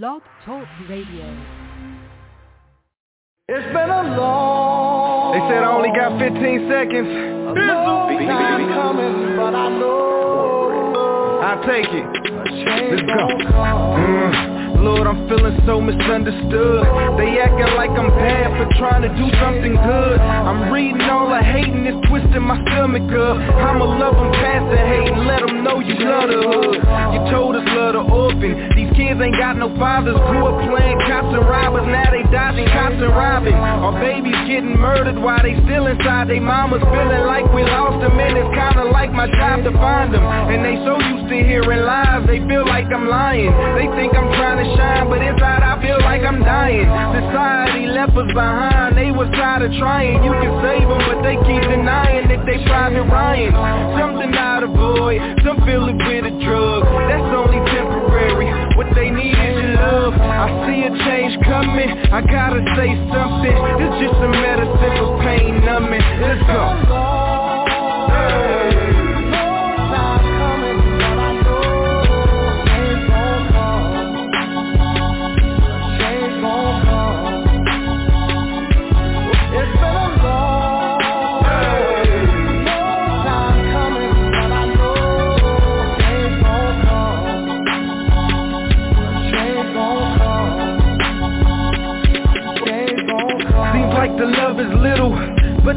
Blog Talk Radio. It's been a long. They said I only got 15 seconds. A long time coming, but I know. I'll take it. Let's go. Lord, I'm feeling so misunderstood. They acting like I'm bad for trying to do something good. I'm reading all the hating, it's twisting my stomach up. I'ma love them past the hate and let them know you love the hood. You told us love the orphan. These kids ain't got no fathers. Grew up playing cops and robbers. Now they dodging cops and robbing. Our babies getting murdered while they still inside they mamas. Feeling like we lost them and it's kinda like my job to find them. And they so used to hearing lies, they feel like I'm lying. They think I'm trying to shine, but inside I feel like I'm dying. Society left us behind, they was tired of trying. You can save them, but they keep denying that they private Ryan. Some deny the void, some fill it with a drug. That's only temporary. What they need is your love. I see a change coming. I gotta say something. It's just a medicine for pain numbing. Let's go. Seems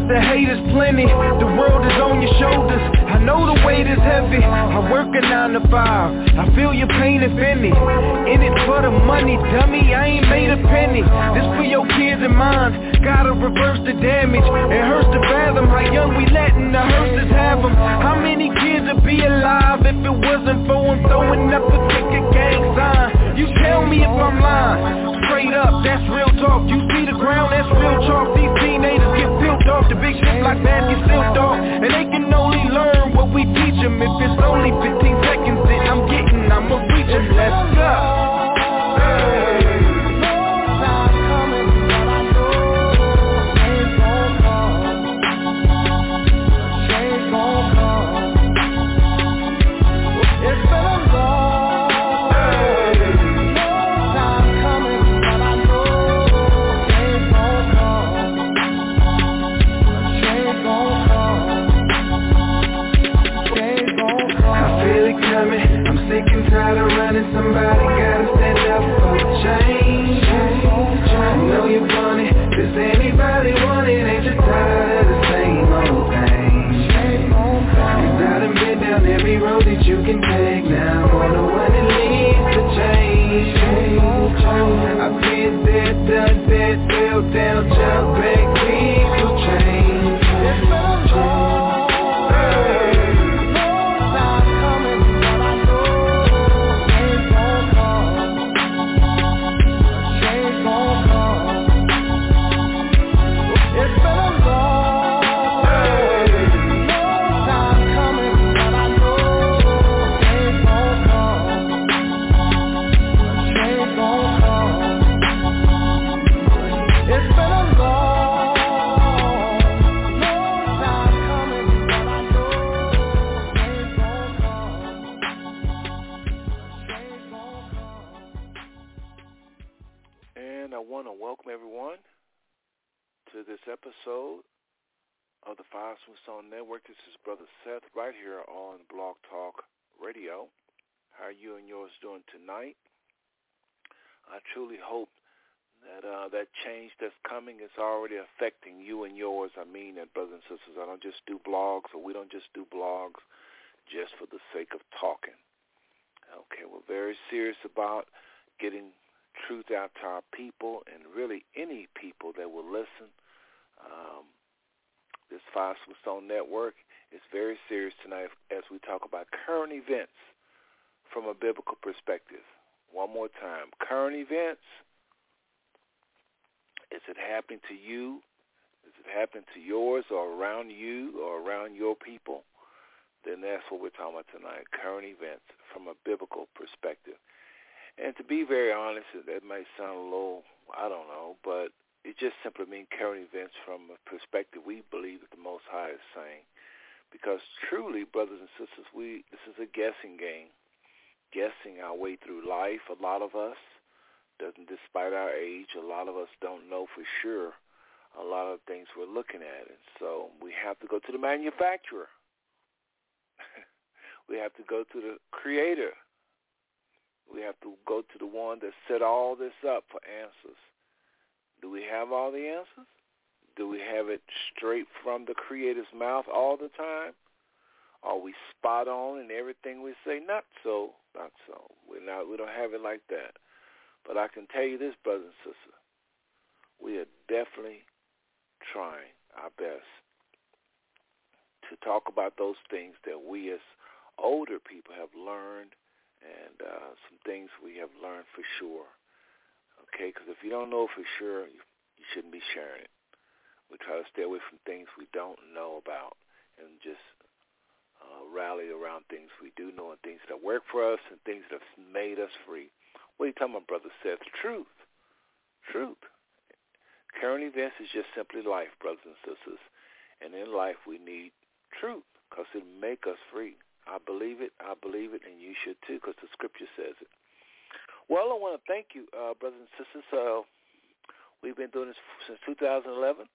the hate is plenty. The world is on your shoulders. I know the weight is heavy. I work a nine to five. I feel your pain if any. In it for the money, dummy. I ain't made a penny. This for your kids and mine. Gotta reverse the damage. It hurts to fathom how young we letting the hearses have them. How many kids would be alive if it wasn't for them throwing up a kick a gang sign? You tell me if I'm lying. Straight up, that's real talk. You see the ground, that's real chalk. These teenagers get off the big shit like baskets silked off. And they can only learn what we teach them. If it's only 15 seconds that I'm getting, I'ma reach them. Let's go. I that, fell down, jumped back, episode of the Five Smooth Stone Network. This is Brother Seth right here on Blog Talk Radio. How are you and yours doing tonight? I truly hope that uh, that change that's coming is already affecting you and yours. I mean that, brothers and sisters. I don't just do blogs, or we don't just do blogs just for the sake of talking. Okay, we're very serious about getting truth out to our people and really any people that will listen. Um, this Five Smooth Stone Network is very serious tonight as we talk about current events from a biblical perspective. One more time, current events. Is it happening to you? Is it happening to yours or around you or around your people? Then that's what we're talking about tonight, current events from a biblical perspective. And to be very honest, that might sound a little, I don't know, but it just simply means current events from a perspective we believe that the Most High is saying. Because truly, brothers and sisters, we this is a guessing game, guessing our way through life. A lot of us, Doesn't despite our age, a lot of us don't know for sure a lot of things we're looking at. And so we have to go to the manufacturer. we have to go to the creator. We have to go to the one that set all this up for answers. Do we have all the answers? Do we have it straight from the creator's mouth all the time? Are we spot on in everything we say? Not so, not so. We're not. We don't have it like that. But I can tell you this, brothers and sisters, we are definitely trying our best to talk about those things that we as older people have learned and uh, some things we have learned for sure. Okay, because if you don't know for sure, you, you shouldn't be sharing it. We try to stay away from things we don't know about and just uh, rally around things we do know and things that work for us and things that have made us free. What are you talking about, Brother Seth? Truth. Truth. Current events is just simply life, brothers and sisters. And in life, we need truth because it make us free. I believe it. I believe it, and you should too because the scripture says it. Well, I want to thank you, uh, brothers and sisters. Uh, we've been doing this since 2011,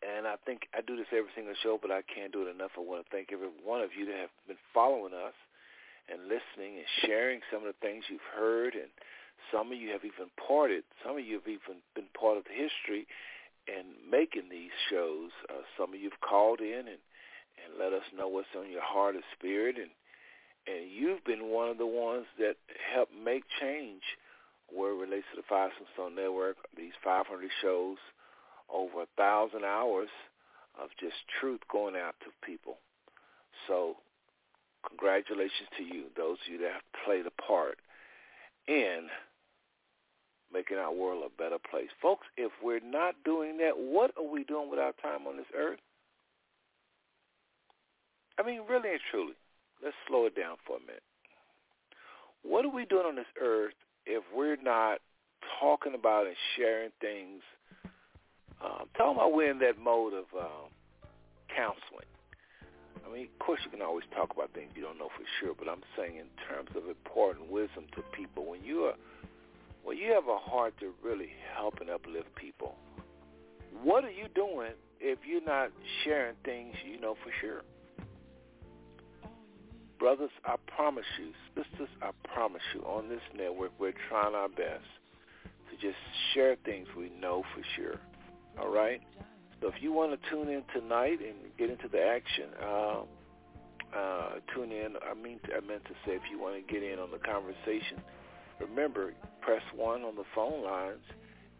and I think I do this every single show, but I can't do it enough. I want to thank every one of you that have been following us and listening and sharing some of the things you've heard and some of you have even parted. Some of you have even been part of the history in making these shows. Uh, some of you have called in and, and let us know what's on your heart and spirit. And, and you've been one of the ones that helped make change where it relates to the Five Stone Network, these 500 shows, over a thousand hours of just truth going out to people. So congratulations to you, those of you that have played a part in making our world a better place. Folks, if we're not doing that, what are we doing with our time on this earth? I mean, really and truly, let's slow it down for a minute. What are we doing on this earth if we're not talking about and sharing things? Um, talking about we're in that mode of um, counseling. I mean, of course, you can always talk about things you don't know for sure, but I'm saying in terms of important wisdom to people, when you are well, you have a heart to really help and uplift people. What are you doing if you're not sharing things you know for sure? Brothers, I promise you, sisters, I promise you, on this network, we're trying our best to just share things we know for sure. All right? So if you want to tune in tonight and get into the action, uh, uh, tune in. I mean, I meant to say if you want to get in on the conversation, remember, press 1 on the phone lines,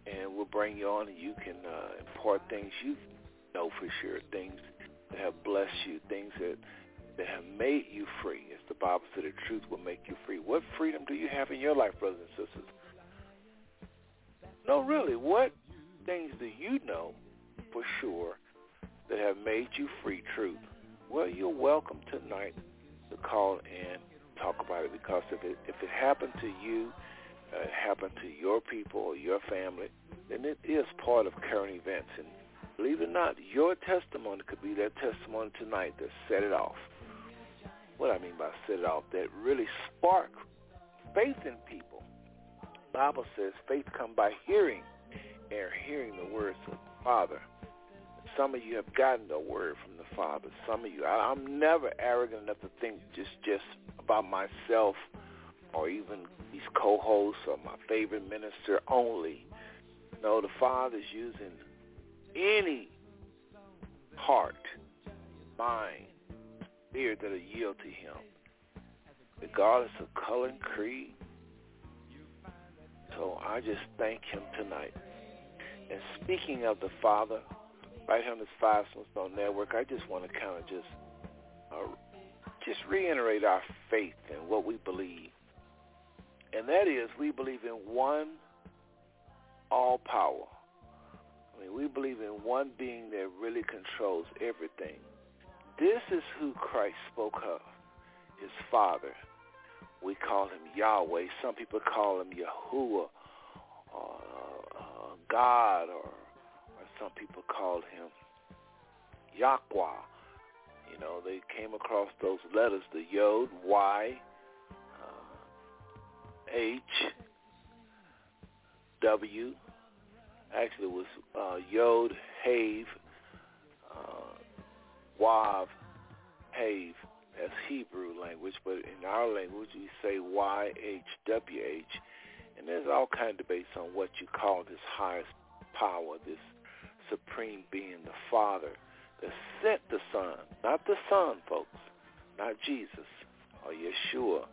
and we'll bring you on, and you can uh, impart things you know for sure, things that have blessed you, things that that have made you free. As the Bible said, the truth will make you free. What freedom do you have in your life, brothers and sisters? No, really, what things do you know for sure that have made you free? Truth. Well, you're welcome tonight to call and talk about it because if it if it happened to you, uh, it happened to your people or your family, then it is part of current events. And believe it or not, your testimony could be that testimony tonight that set it off. What I mean by set it off, that really spark faith in people. Bible says faith come by hearing, and hearing the words of the Father. Some of you have gotten the word from the Father. Some of you, I, I'm never arrogant enough to think just just about myself or even these co-hosts or my favorite minister only. No, the Father's using any heart, spirit that'll yield to him, regardless of color and creed. So I just thank him tonight. And speaking of the Father, right here on this Five Stone Network, I just want to kind of just uh, just reiterate our faith and what we believe. And that is we believe in one all power. I mean, we believe in one being that really controls everything. This is who Christ spoke of, his Father. We call him Yahweh. Some people call him Yahuwah, or uh, God, or, or some people call him Yahweh. You know, they came across those letters, the Yod, Y, uh, H, W. Actually, it was uh, Yod Have uh, Wav Have. That's Hebrew language, but in our language we say Y-H-W-H. And there's all kind of debates on what you call this highest power, this supreme being, the Father that sent the Son. Not the Son, folks. Not Jesus or Yeshua,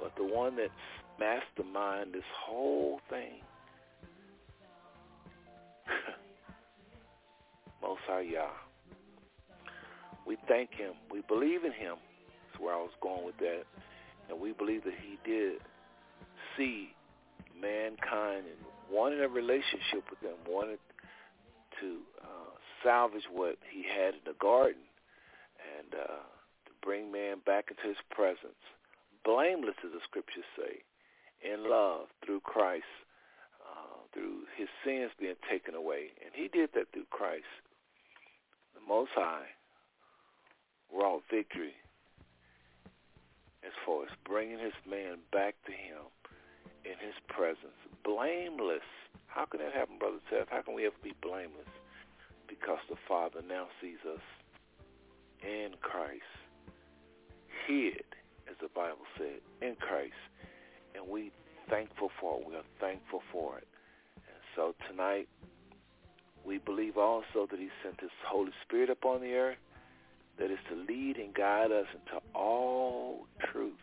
but the one that mastermind this whole thing. Most. We thank him. We believe in him. That's where I was going with that. And we believe that he did see mankind and wanted a relationship with them, wanted to uh, salvage what he had in the garden and uh, to bring man back into his presence. Blameless, as the scriptures say, in love through Christ, uh, through his sins being taken away. And he did that through Christ. The Most High wrought victory as far as bringing his man back to him in his presence, blameless. How can that happen, Brother Seth? How can we ever be blameless? Because the Father now sees us in Christ, hid, as the Bible said, in Christ. And we thankful for it. We are thankful for it. And so tonight, we believe also that he sent his Holy Spirit upon the earth that is to lead and guide us into all truth.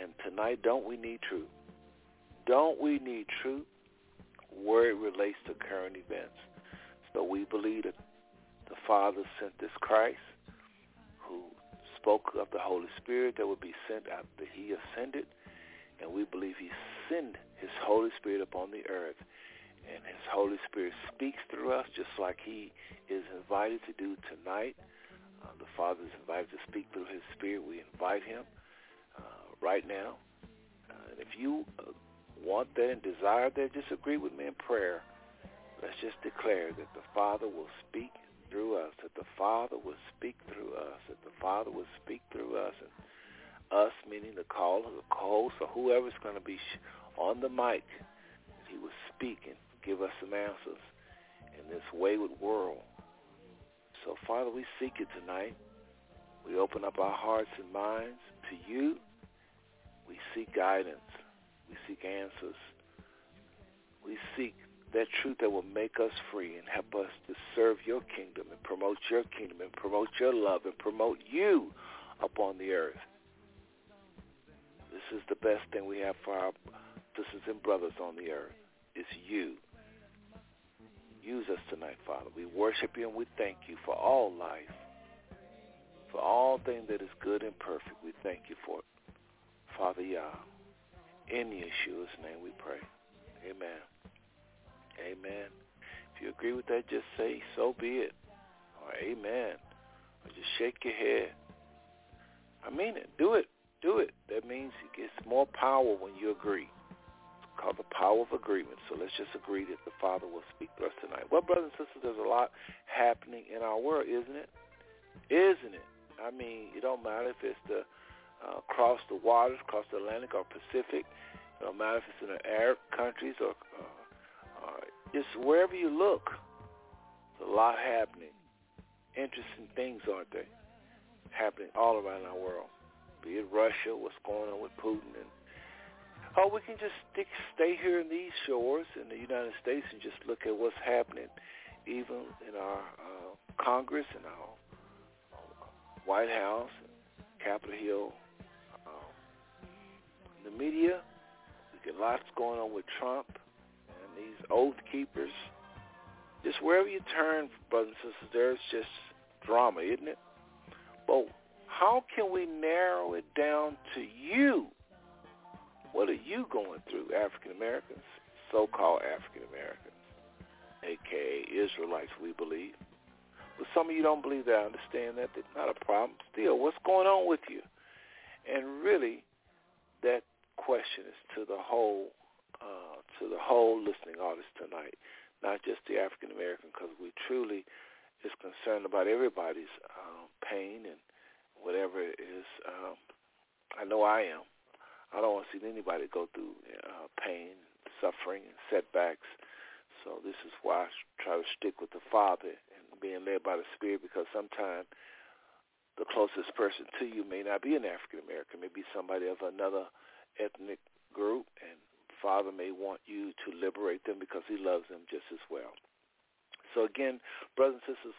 And tonight, don't we need truth? Don't we need truth where it relates to current events? So we believe that the Father sent this Christ who spoke of the Holy Spirit that would be sent after he ascended. And we believe he sent his Holy Spirit upon the earth. And his Holy Spirit speaks through us just like he is invited to do tonight. Uh, the Father is invited to speak through his Spirit. We invite him uh, right now. Uh, and if you uh, want that and desire that, just agree with me in prayer. Let's just declare that the Father will speak through us, that the Father will speak through us, that the Father will speak through us, and us meaning the caller, the host, or whoever's going to be on the mic, he will speak and give us some answers in this wayward world. So, Father, we seek it tonight. We open up our hearts and minds to you. We seek guidance. We seek answers. We seek that truth that will make us free and help us to serve your kingdom and promote your kingdom and promote your love and promote you upon the earth. This is the best thing we have for our sisters and brothers on the earth. It's you. Use us tonight, Father. We worship you and we thank you for all life, for all things that is good and perfect. We thank you for it. Father Yah, in Yeshua's name we pray. Amen. Amen. If you agree with that, just say, so be it. Or amen. Or just shake your head. I mean it. Do it. Do it. That means it gets more power when you agree called the power of agreement. So let's just agree that the Father will speak to us tonight. Well, brothers and sisters, there's a lot happening in our world, isn't it? Isn't it? I mean, it don't matter if it's the uh, across the waters, across the Atlantic or Pacific. It don't matter if it's in the Arab countries or, uh, or just wherever you look. There's a lot happening. Interesting things, aren't they? Happening all around our world. Be it Russia, what's going on with Putin and or we can just stick, stay here in these shores in the United States and just look at what's happening, even in our uh, Congress and our uh, White House, Capitol Hill, um, the media. We get lots going on with Trump and these oath keepers. Just wherever you turn, brothers and sisters, there's just drama, isn't it? But how can we narrow it down to you? What are you going through, African Americans, so-called African Americans, aka Israelites, we believe? But some of you don't believe that. I understand that. That's not a problem. Still, what's going on with you? And really, that question is to the whole, uh, to the whole listening audience tonight, not just the African American, because we truly is concerned about everybody's um, pain and whatever it is. Um, I know I am. I don't want to see anybody go through uh, pain, suffering and setbacks. So this is why I try to stick with the Father and being led by the Spirit because sometimes the closest person to you may not be an African American, may be somebody of another ethnic group, and Father may want you to liberate them because He loves them just as well. So again, brothers and sisters,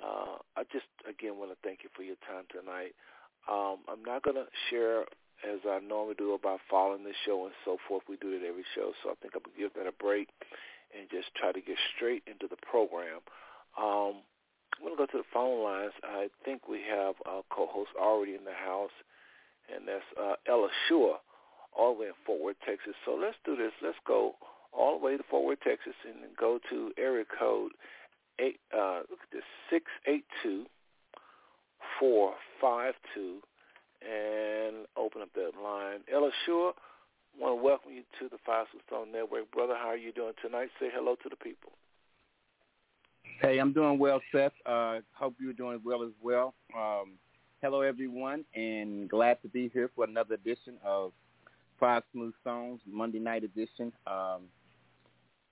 uh, I just again want to thank you for your time tonight. Um, I'm not going to share as I normally do about following the show and so forth. We do it every show, so I think I'm going to give that a break and just try to get straight into the program. Um, I'm going to go to the phone lines. I think we have a co-host already in the house, and that's uh, Ella Shua, all the way in Fort Worth, Texas. So let's do this. Let's go all the way to Fort Worth, Texas, and go to area code eight. Uh, look at this six eight two four five two, and open up that line. Ella Shua, want to welcome you to the Five Stone Network, brother. How are you doing tonight? Say hello to the people. Hey, I'm doing well, Seth. Uh, hope you're doing well as well. Um, hello, everyone, and glad to be here for another edition of Five Smooth Stones, Monday night edition. Um,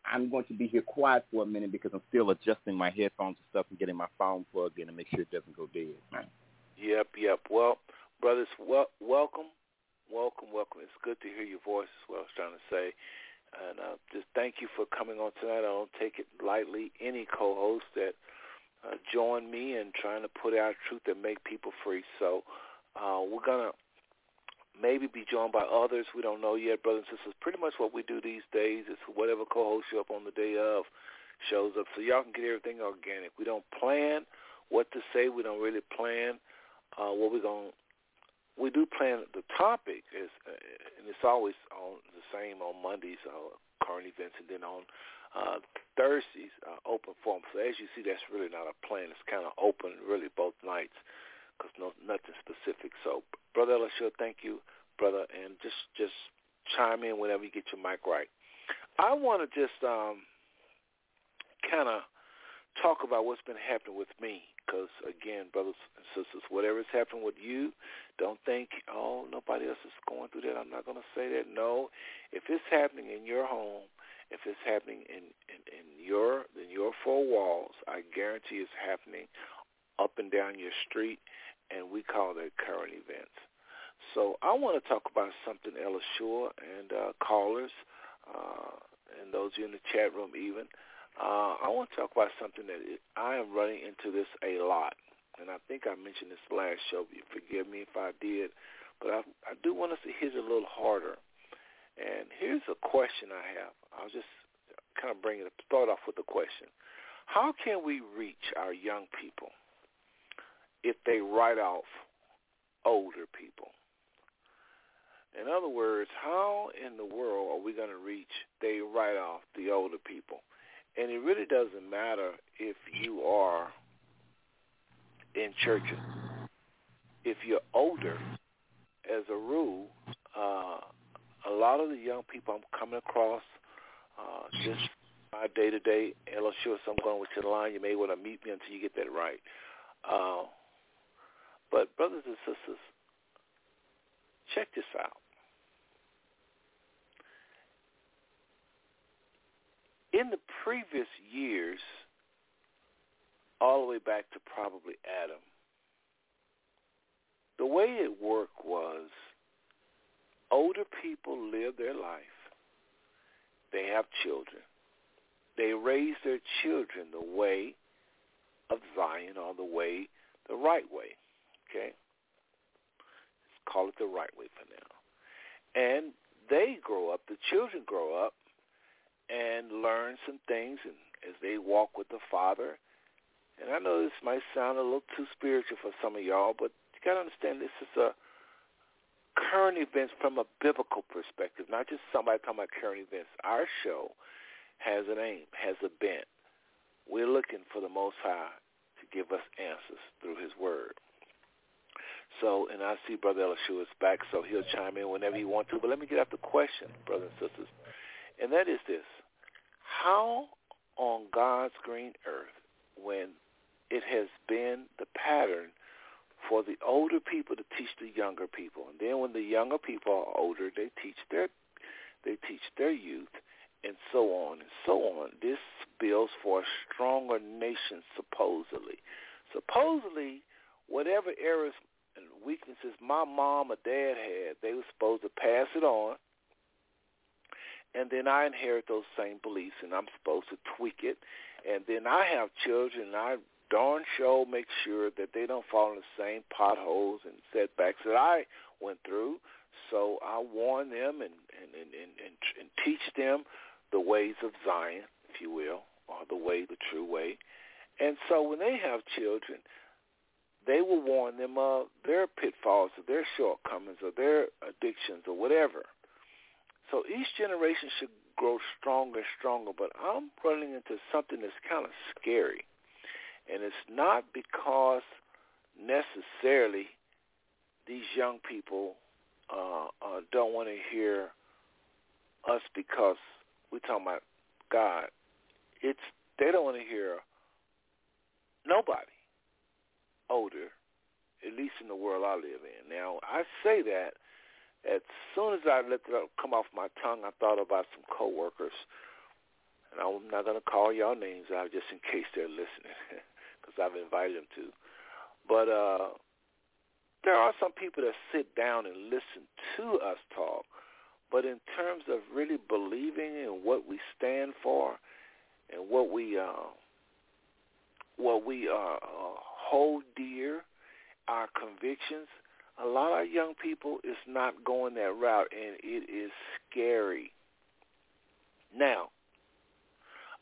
I'm going to be here quiet for a minute because I'm still adjusting my headphones and stuff and getting my phone plugged in to make sure it doesn't go dead. Man. Yep, yep. Well, brothers, wel- welcome, welcome, welcome. It's good to hear your voice is what I was trying to say. And uh, just thank you for coming on tonight. I don't take it lightly. Any co-host that uh, join me in trying to put out truth and make people free. So uh, we're gonna maybe be joined by others. We don't know yet, brothers and sisters. Pretty much what we do these days is whatever co-host show up on the day of shows up, so y'all can get everything organic. We don't plan what to say. We don't really plan uh, what we're going to we do plan the topic is, uh, and it's always on the same on Mondays, uh, current events, and then on uh, Thursdays, uh, open forum. So as you see, that's really not a plan. It's kind of open, really, both nights, because no nothing specific. So, brother Elishua, thank you, brother, and just just chime in whenever you get your mic right. I want to just um, kind of talk about what's been happening with me because, again, brothers and sisters, whatever's happened with you, don't think, oh, nobody else is going through that. I'm not going to say that. No, if it's happening in your home, if it's happening in, in, in your in your four walls, I guarantee it's happening up and down your street, and we call that current events. So I want to talk about something, Ella Shore and uh, callers, uh, and those in the chat room even. Uh, I want to talk about something that I am running into this a lot, and I think I mentioned this last show. You forgive me if I did, but I, I do want us to hit it a little harder. And here's a question I have. I'll just kind of bring it up, start off with a question. How can we reach our young people if they write off older people? In other words, how in the world are we going to reach they write off the older people? And it really doesn't matter if you are in churches. If you're older, as a rule, uh, a lot of the young people I'm coming across, uh, just my day to day, and I'm sure some going with your line, you may want to meet me until you get that right. Uh, but brothers and sisters, check this out. In the previous years, all the way back to probably Adam, the way it worked was older people live their life. They have children. They raise their children the way of Zion or the way, the right way. Okay? Let's call it the right way for now. And they grow up, the children grow up, and learn some things and as they walk with the Father. And I know this might sound a little too spiritual for some of y'all, but you got to understand this is a current events from a biblical perspective, not just somebody talking about current events. Our show has an aim, has a bent. We're looking for the Most High to give us answers through his word. So, and I see Brother Elishua is back, so he'll chime in whenever he wants to. But let me get at the question, brothers and sisters, and that is this. How on God's green earth, when it has been the pattern for the older people to teach the younger people, and then when the younger people are older, they teach their they teach their youth, and so on and so on. This builds for a stronger nation, supposedly. Supposedly, whatever errors and weaknesses my mom or dad had, they were supposed to pass it on. And then I inherit those same beliefs, and I'm supposed to tweak it. And then I have children, and I darn sure make sure that they don't fall in the same potholes and setbacks that I went through. So I warn them and and and and, and, and teach them the ways of Zion, if you will, or the way, the true way. And so when they have children, they will warn them of their pitfalls, of their shortcomings, of their addictions, or whatever. So each generation should grow stronger and stronger. But I'm running into something that's kind of scary, and it's not because necessarily these young people uh, uh, don't want to hear us because we're talking about God. It's they don't want to hear nobody older, at least in the world I live in. Now I say that as soon as I let it come off my tongue, I thought about some coworkers, and I'm not going to call y'all names out just in case they're listening, because I've invited them to. But uh, there are some people that sit down and listen to us talk, but in terms of really believing in what we stand for and what we uh, what we uh, uh, hold dear, our convictions, a lot of young people is not going that route, and it is scary. Now,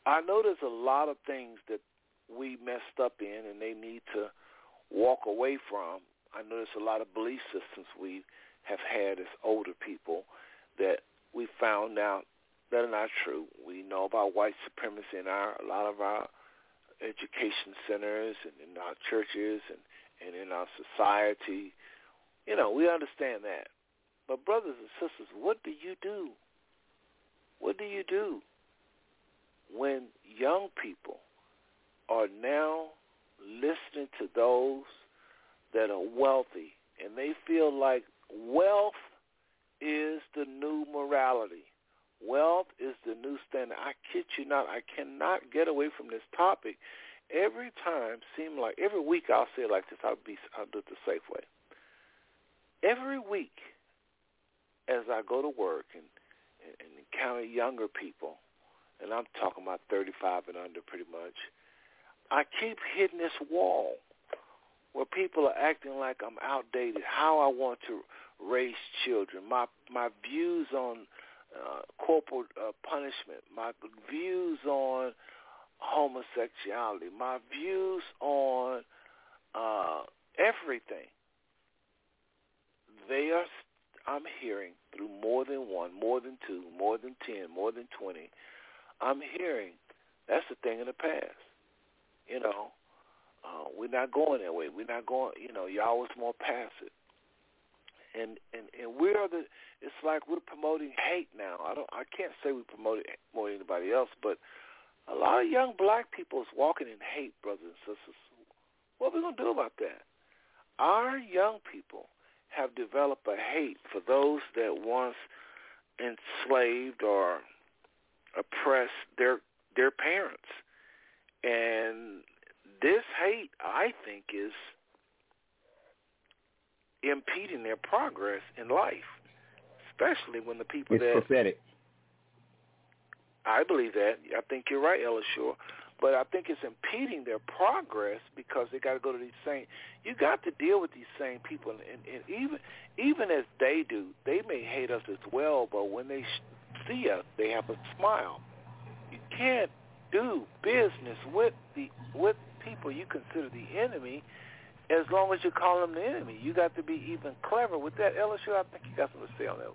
I know there's a lot of things that we messed up in, and they need to walk away from. I know there's a lot of belief systems we have had as older people that we found out that are not true. We know about white supremacy in our a lot of our education centers and in our churches and, and in our society. You know, we understand that. But brothers and sisters, what do you do? What do you do when young people are now listening to those that are wealthy and they feel like wealth is the new morality. Wealth is the new standard. I kid you not. I cannot get away from this topic. Every time, seem like every week I'll say it like this. I'll be I'll do it the safe way. Every week, as I go to work and, and, and encounter younger people, and I'm talking about 35 and under pretty much, I keep hitting this wall where people are acting like I'm outdated. How I want to race children, my my views on uh, corporal uh, punishment, my views on homosexuality, my views on uh, everything. They are. I'm hearing through more than one, more than two, more than ten, more than twenty. I'm hearing that's a thing in the past. You know, uh, we're not going that way. We're not going. You know, y'all was more passive and and and we're the it's like we're promoting hate now. I don't I can't say we promote it more than anybody else, but a lot of young black people is walking in hate, brothers and sisters. What are we gonna do about that? Our young people have developed a hate for those that once enslaved or oppressed their their parents. And this hate I think is impeding their progress in life, especially when the people it's that prophetic. I believe that. I think you're right, Ella Shore. But I think it's impeding their progress because they got to go to these same. You got to deal with these same people, and, and, even even as they do, they may hate us as well. But when they see us, they have a smile. You can't do business with the with people you consider the enemy as long as you call them the enemy. You got to be even clever with that. LSU, I think you got something to say on that.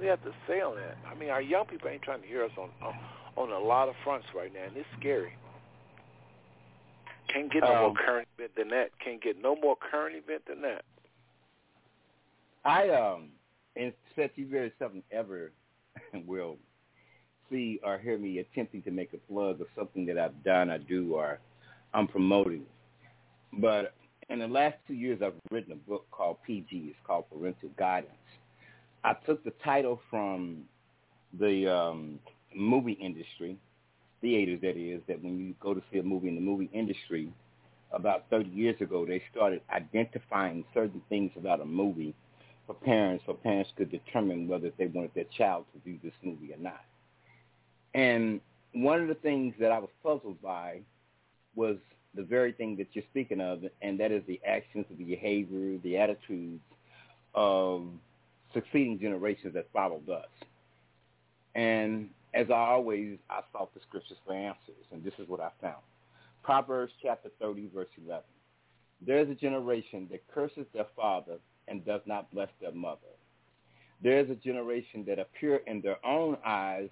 We have to say on that. I mean, our young people ain't trying to hear us on on, on a lot of fronts right now, and it's scary. Can't get no um, more current event than that. Can't get no more current event than that. I um, and Seth, you very seldom ever will see or hear me attempting to make a plug of something that I've done, I do, or I'm promoting. But in the last two years, I've written a book called PG. It's called Parental Guidance. I took the title from the um, movie industry, theaters that is, that when you go to see a movie in the movie industry, about 30 years ago, they started identifying certain things about a movie for parents so parents could determine whether they wanted their child to view this movie or not. And one of the things that I was puzzled by was the very thing that you're speaking of, and that is the actions, the behavior, the attitudes of succeeding generations that followed us. And as I always, I sought the scriptures for answers, and this is what I found. Proverbs chapter 30, verse 11. There is a generation that curses their father and does not bless their mother. There is a generation that appear in their own eyes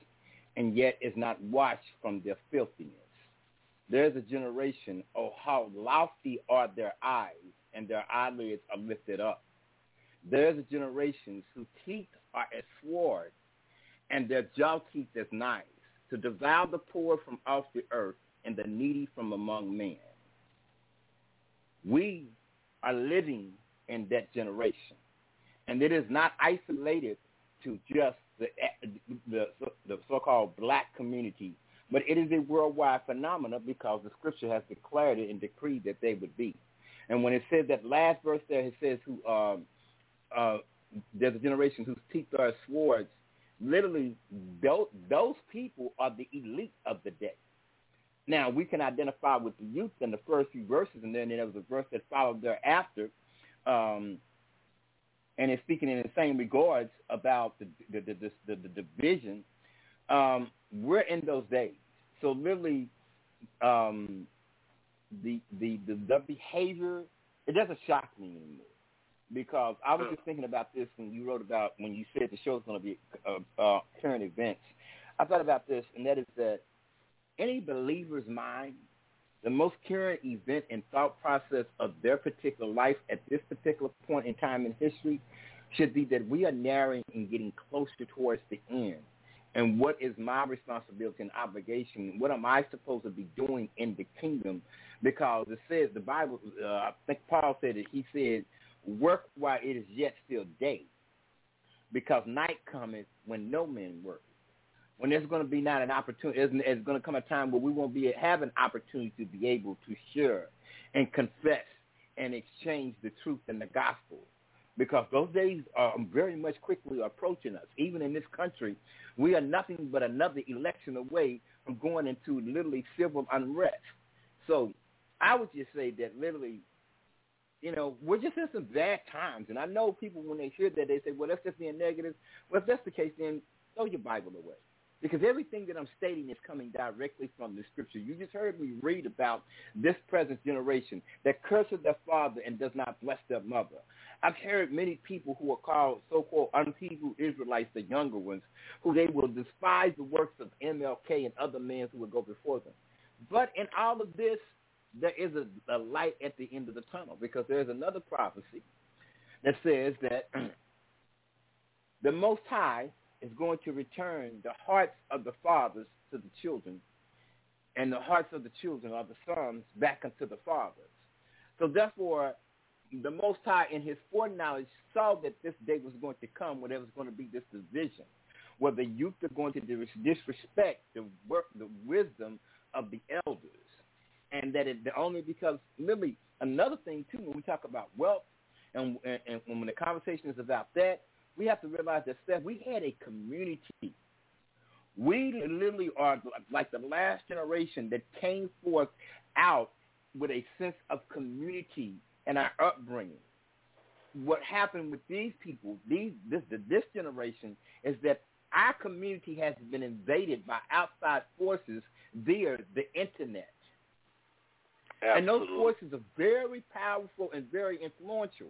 and yet is not washed from their filthiness. There is a generation, oh, how lofty are their eyes, and their eyelids are lifted up. There is a generation whose teeth are as sword, and their jaw teeth as knives, to devour the poor from off the earth and the needy from among men. We are living in that generation. And it is not isolated to just the, the, the so-called black community, but it is a worldwide phenomenon because the scripture has declared it and decreed that they would be. And when it says that last verse there, it says who um, uh, there's a generation whose teeth are swords. Literally, those, those people are the elite of the day. Now, we can identify with the youth in the first few verses, and then there was a verse that followed thereafter, um, and it's speaking in the same regards about the the, the, the, the division. Um, we're in those days. So literally, um, the, the, the, the behavior, it doesn't shock me anymore because I was just thinking about this when you wrote about when you said the show is going to be uh, uh, current events. I thought about this, and that is that any believer's mind, the most current event and thought process of their particular life at this particular point in time in history should be that we are narrowing and getting closer towards the end. And what is my responsibility and obligation? What am I supposed to be doing in the kingdom? Because it says the Bible, uh, I think Paul said it. He said, "Work while it is yet still day, because night cometh when no man works." when there's going to be not an opportunity, there's, going to come a time where we won't be have an opportunity to be able to share and confess and exchange the truth and the gospel. Because those days are very much quickly approaching us. Even in this country, we are nothing but another election away from going into literally civil unrest. So I would just say that literally, you know, we're just in some bad times. And I know people, when they hear that, they say, well, that's just being negative. Well, if that's the case, then throw your Bible away. Because everything that I'm stating is coming directly from the scripture. You just heard me read about this present generation that curses their father and does not bless their mother. I've heard many people who are called so-called un-Hebrew Israelites, the younger ones, who they will despise the works of MLK and other men who will go before them. But in all of this, there is a, a light at the end of the tunnel because there's another prophecy that says that the Most High is going to return the hearts of the fathers to the children and the hearts of the children or the sons back unto the fathers. So therefore, the Most High in his foreknowledge saw that this day was going to come where there was going to be this division, where the youth are going to disrespect the work, the wisdom of the elders. And that it only because, literally, another thing too, when we talk about wealth, and, and, and when the conversation is about that, we have to realize that, Seth, we had a community. We literally are like the last generation that came forth out with a sense of community and our upbringing. What happened with these people, these this this generation, is that our community has been invaded by outside forces via the internet. Absolutely. And those forces are very powerful and very influential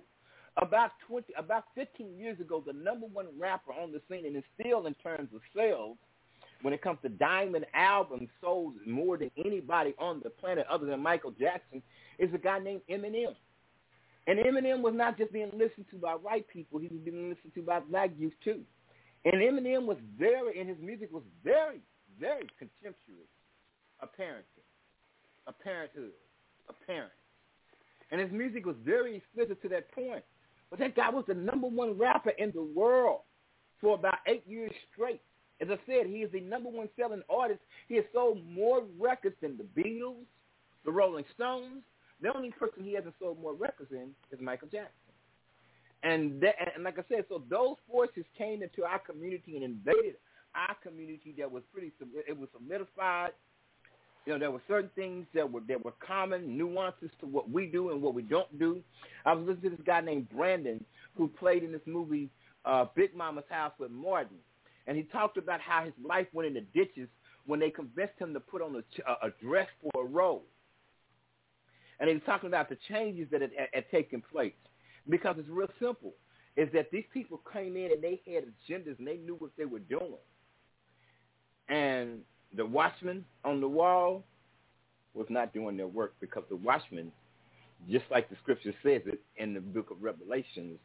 about 20, about 15 years ago, the number one rapper on the scene, and it's still in terms of sales, when it comes to diamond albums sold more than anybody on the planet other than Michael Jackson, is a guy named Eminem. And Eminem was not just being listened to by white people; he was being listened to by black youth too. And Eminem was very, and his music was very, very contemptuous parenting, of parenthood, of parents. And his music was very explicit to that point. But that guy was the number one rapper in the world for about eight years straight. As I said, he is the number one selling artist. He has sold more records than the Beatles, the Rolling Stones. The only person he hasn't sold more records in is Michael Jackson. And that, and like I said, so those forces came into our community and invaded our community that was pretty, it was solidified. You know, there were certain things that were that were common nuances to what we do and what we don't do. I was listening to this guy named Brandon who played in this movie uh, Big Momma's House with Martin, and he talked about how his life went in the ditches when they convinced him to put on a, a dress for a role. And he was talking about the changes that had, had taken place because it's real simple. Is that these people came in and they had agendas and they knew what they were doing. And the watchman on the wall was not doing their work because the watchman, just like the scripture says it in the book of Revelations,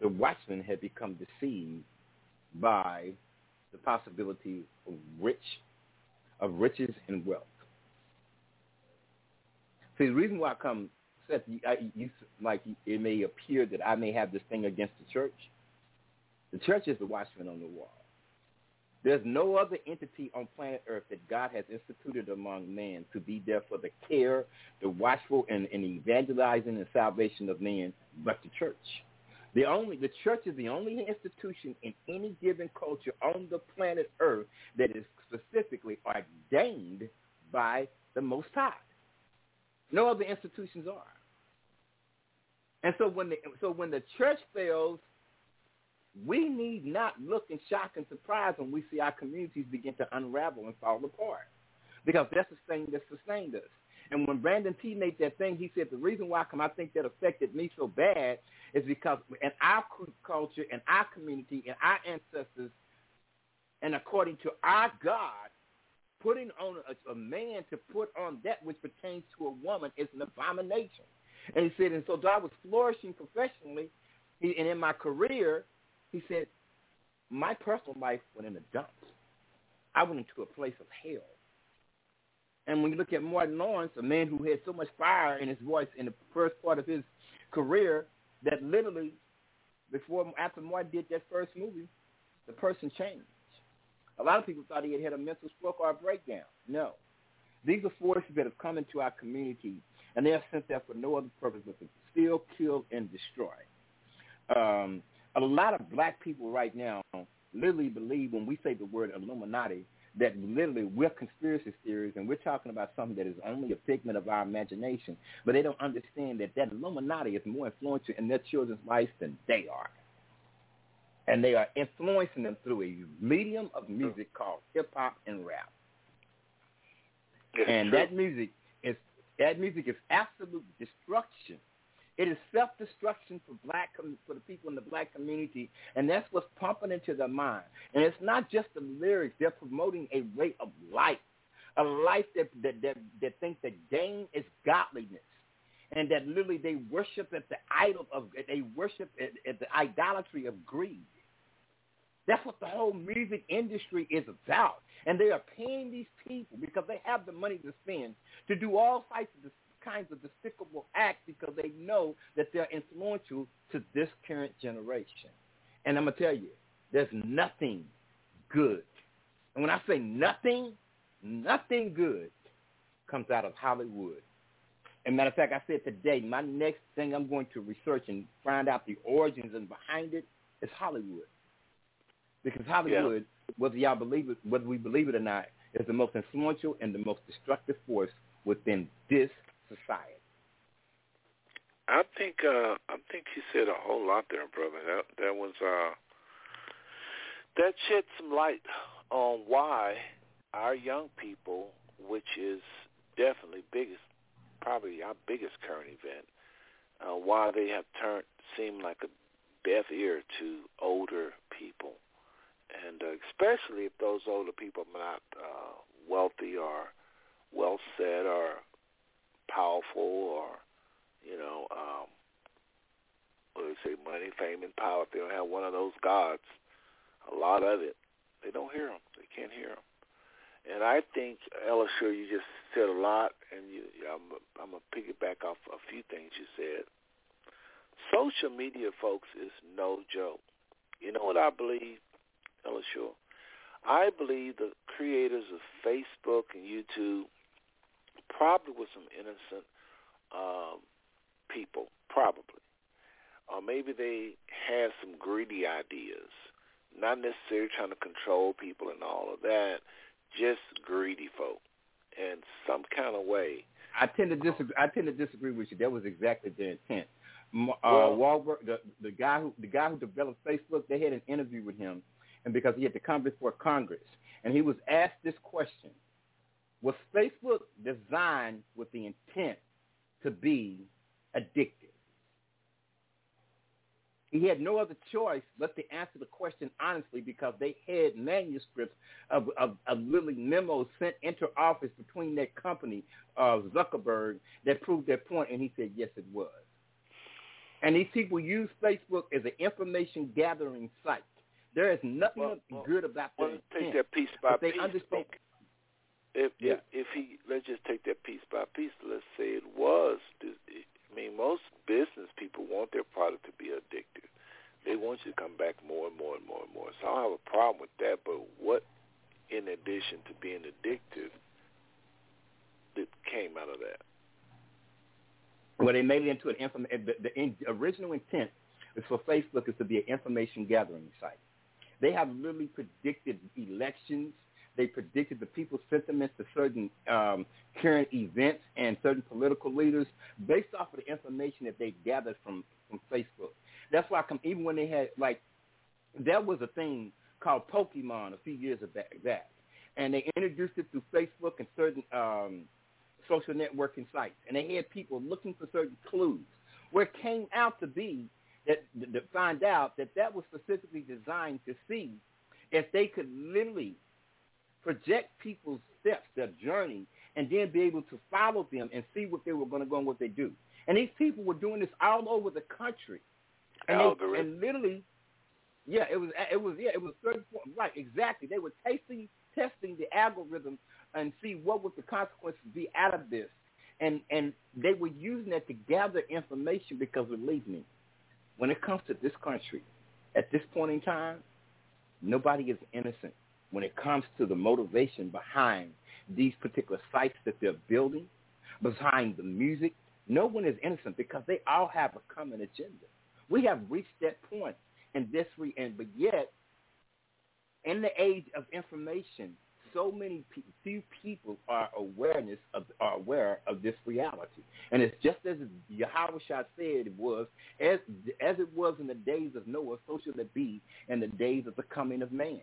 the watchman had become deceived by the possibility of rich, of riches and wealth. See, the reason why I come, Seth, I, you, like it may appear that I may have this thing against the church. The church is the watchman on the wall. There's no other entity on planet Earth that God has instituted among men to be there for the care, the watchful, and, and evangelizing and salvation of men but the church. The only the church is the only institution in any given culture on the planet Earth that is specifically ordained by the Most High. No other institutions are. And so when the so when the church fails, we need not look in shock and surprise when we see our communities begin to unravel and fall apart. Because that's the thing that sustained us. And when Brandon T made that thing, he said the reason why come I think that affected me so bad is because in our culture, in our community, in our ancestors, and according to our God, putting on a, a man to put on that which pertains to a woman is an abomination. And he said, and so I was flourishing professionally, and in my career, he said, my personal life went in the dumps. I went into a place of hell. And when you look at Martin Lawrence, a man who had so much fire in his voice in the first part of his career, that literally, before after Martin did that first movie, the person changed. A lot of people thought he had had a mental stroke or a breakdown. No. These are forces that have come into our community, and they are sent there for no other purpose but to steal, kill, and destroy. Um, a lot of black people right now literally believe when we say the word Illuminati that literally we're conspiracy theories and we're talking about something that is only a figment of our imagination, but they don't understand that that Illuminati is more influential in their children's lives than they are. And they are influencing them through a medium of music called hip-hop and rap. and that music is that music is absolute destruction it is self-destruction for black for the people in the black community, and that's what's pumping into their mind. And it's not just the lyrics; they're promoting a way of life, a life that that that, that thinks that gain is godliness, and that literally they worship at the idol of they worship at, at the idolatry of greed. That's what the whole music industry is about. And they are paying these people because they have the money to spend to do all types of kinds of despicable acts because they know that they're influential to this current generation. And I'm going to tell you, there's nothing good. And when I say nothing, nothing good comes out of Hollywood. And matter of fact, I said today, my next thing I'm going to research and find out the origins and behind it is Hollywood. Because Hollywood, yeah. whether y'all believe it, whether we believe it or not, is the most influential and the most destructive force within this society? I think uh I think you said a whole lot there, brother. That that was uh that shed some light on why our young people, which is definitely biggest probably our biggest current event, uh, why they have turned seem like a deaf ear to older people. And uh, especially if those older people are not uh, wealthy or well said or powerful or, you know, um, what do they say, money, fame, and power. If they don't have one of those gods, a lot of it, they don't hear them. They can't hear them. And I think, Elisha, you just said a lot, and you, I'm, I'm going to piggyback off a few things you said. Social media, folks, is no joke. You know what I believe, Elisha? I believe the creators of Facebook and YouTube probably were some innocent um, people, probably. Or maybe they had some greedy ideas, not necessarily trying to control people and all of that, just greedy folk in some kind of way. I tend to disagree. I tend to disagree with you. That was exactly their intent. Uh, Well- Wahlberg, the the guy who the guy who developed Facebook, they had an interview with him, and because he had to come before Congress, and he was asked this question: Was Facebook designed with the intent to be addictive? He had no other choice but to answer the question honestly because they had manuscripts of, of, of literally memos sent into office between that company, uh, Zuckerberg, that proved their point, and he said, yes, it was. And these people use Facebook as an information gathering site. There is nothing Well, well, good about Well, their take that piece by they piece. understand. Okay. If, Yeah. if if he let's just take that piece by piece. Let's say it was. I mean, most business people want their product to be addictive. They want you to come back more and more and more and more. So I don't have a problem with that. But what, in addition to being addictive, that came out of that? Well, they made it into an inform- the, the in, original intent is for Facebook is to be an information gathering site. They have literally predicted elections. They predicted the people's sentiments to certain um, current events and certain political leaders based off of the information that they gathered from, from Facebook. That's why come, even when they had, like, there was a thing called Pokemon a few years back and they introduced it through Facebook and certain um, social networking sites, and they had people looking for certain clues. Where it came out to be that to find out that that was specifically designed to see if they could literally project people's steps, their journey, and then be able to follow them and see what they were going to go and what they do. And these people were doing this all over the country. And, they, and literally, yeah, it was it was yeah, it was certain right, exactly. They were testing testing the algorithm and see what would the consequences be out of this. And and they were using that to gather information because believe me, when it comes to this country, at this point in time, nobody is innocent when it comes to the motivation behind these particular sites that they're building, behind the music. No one is innocent because they all have a common agenda. We have reached that point in this re- and but yet in the age of information, so many pe- few people are awareness of are aware of this reality, and it's just as Yahweh Shah said it was as as it was in the days of Noah, so shall it be in the days of the coming of man.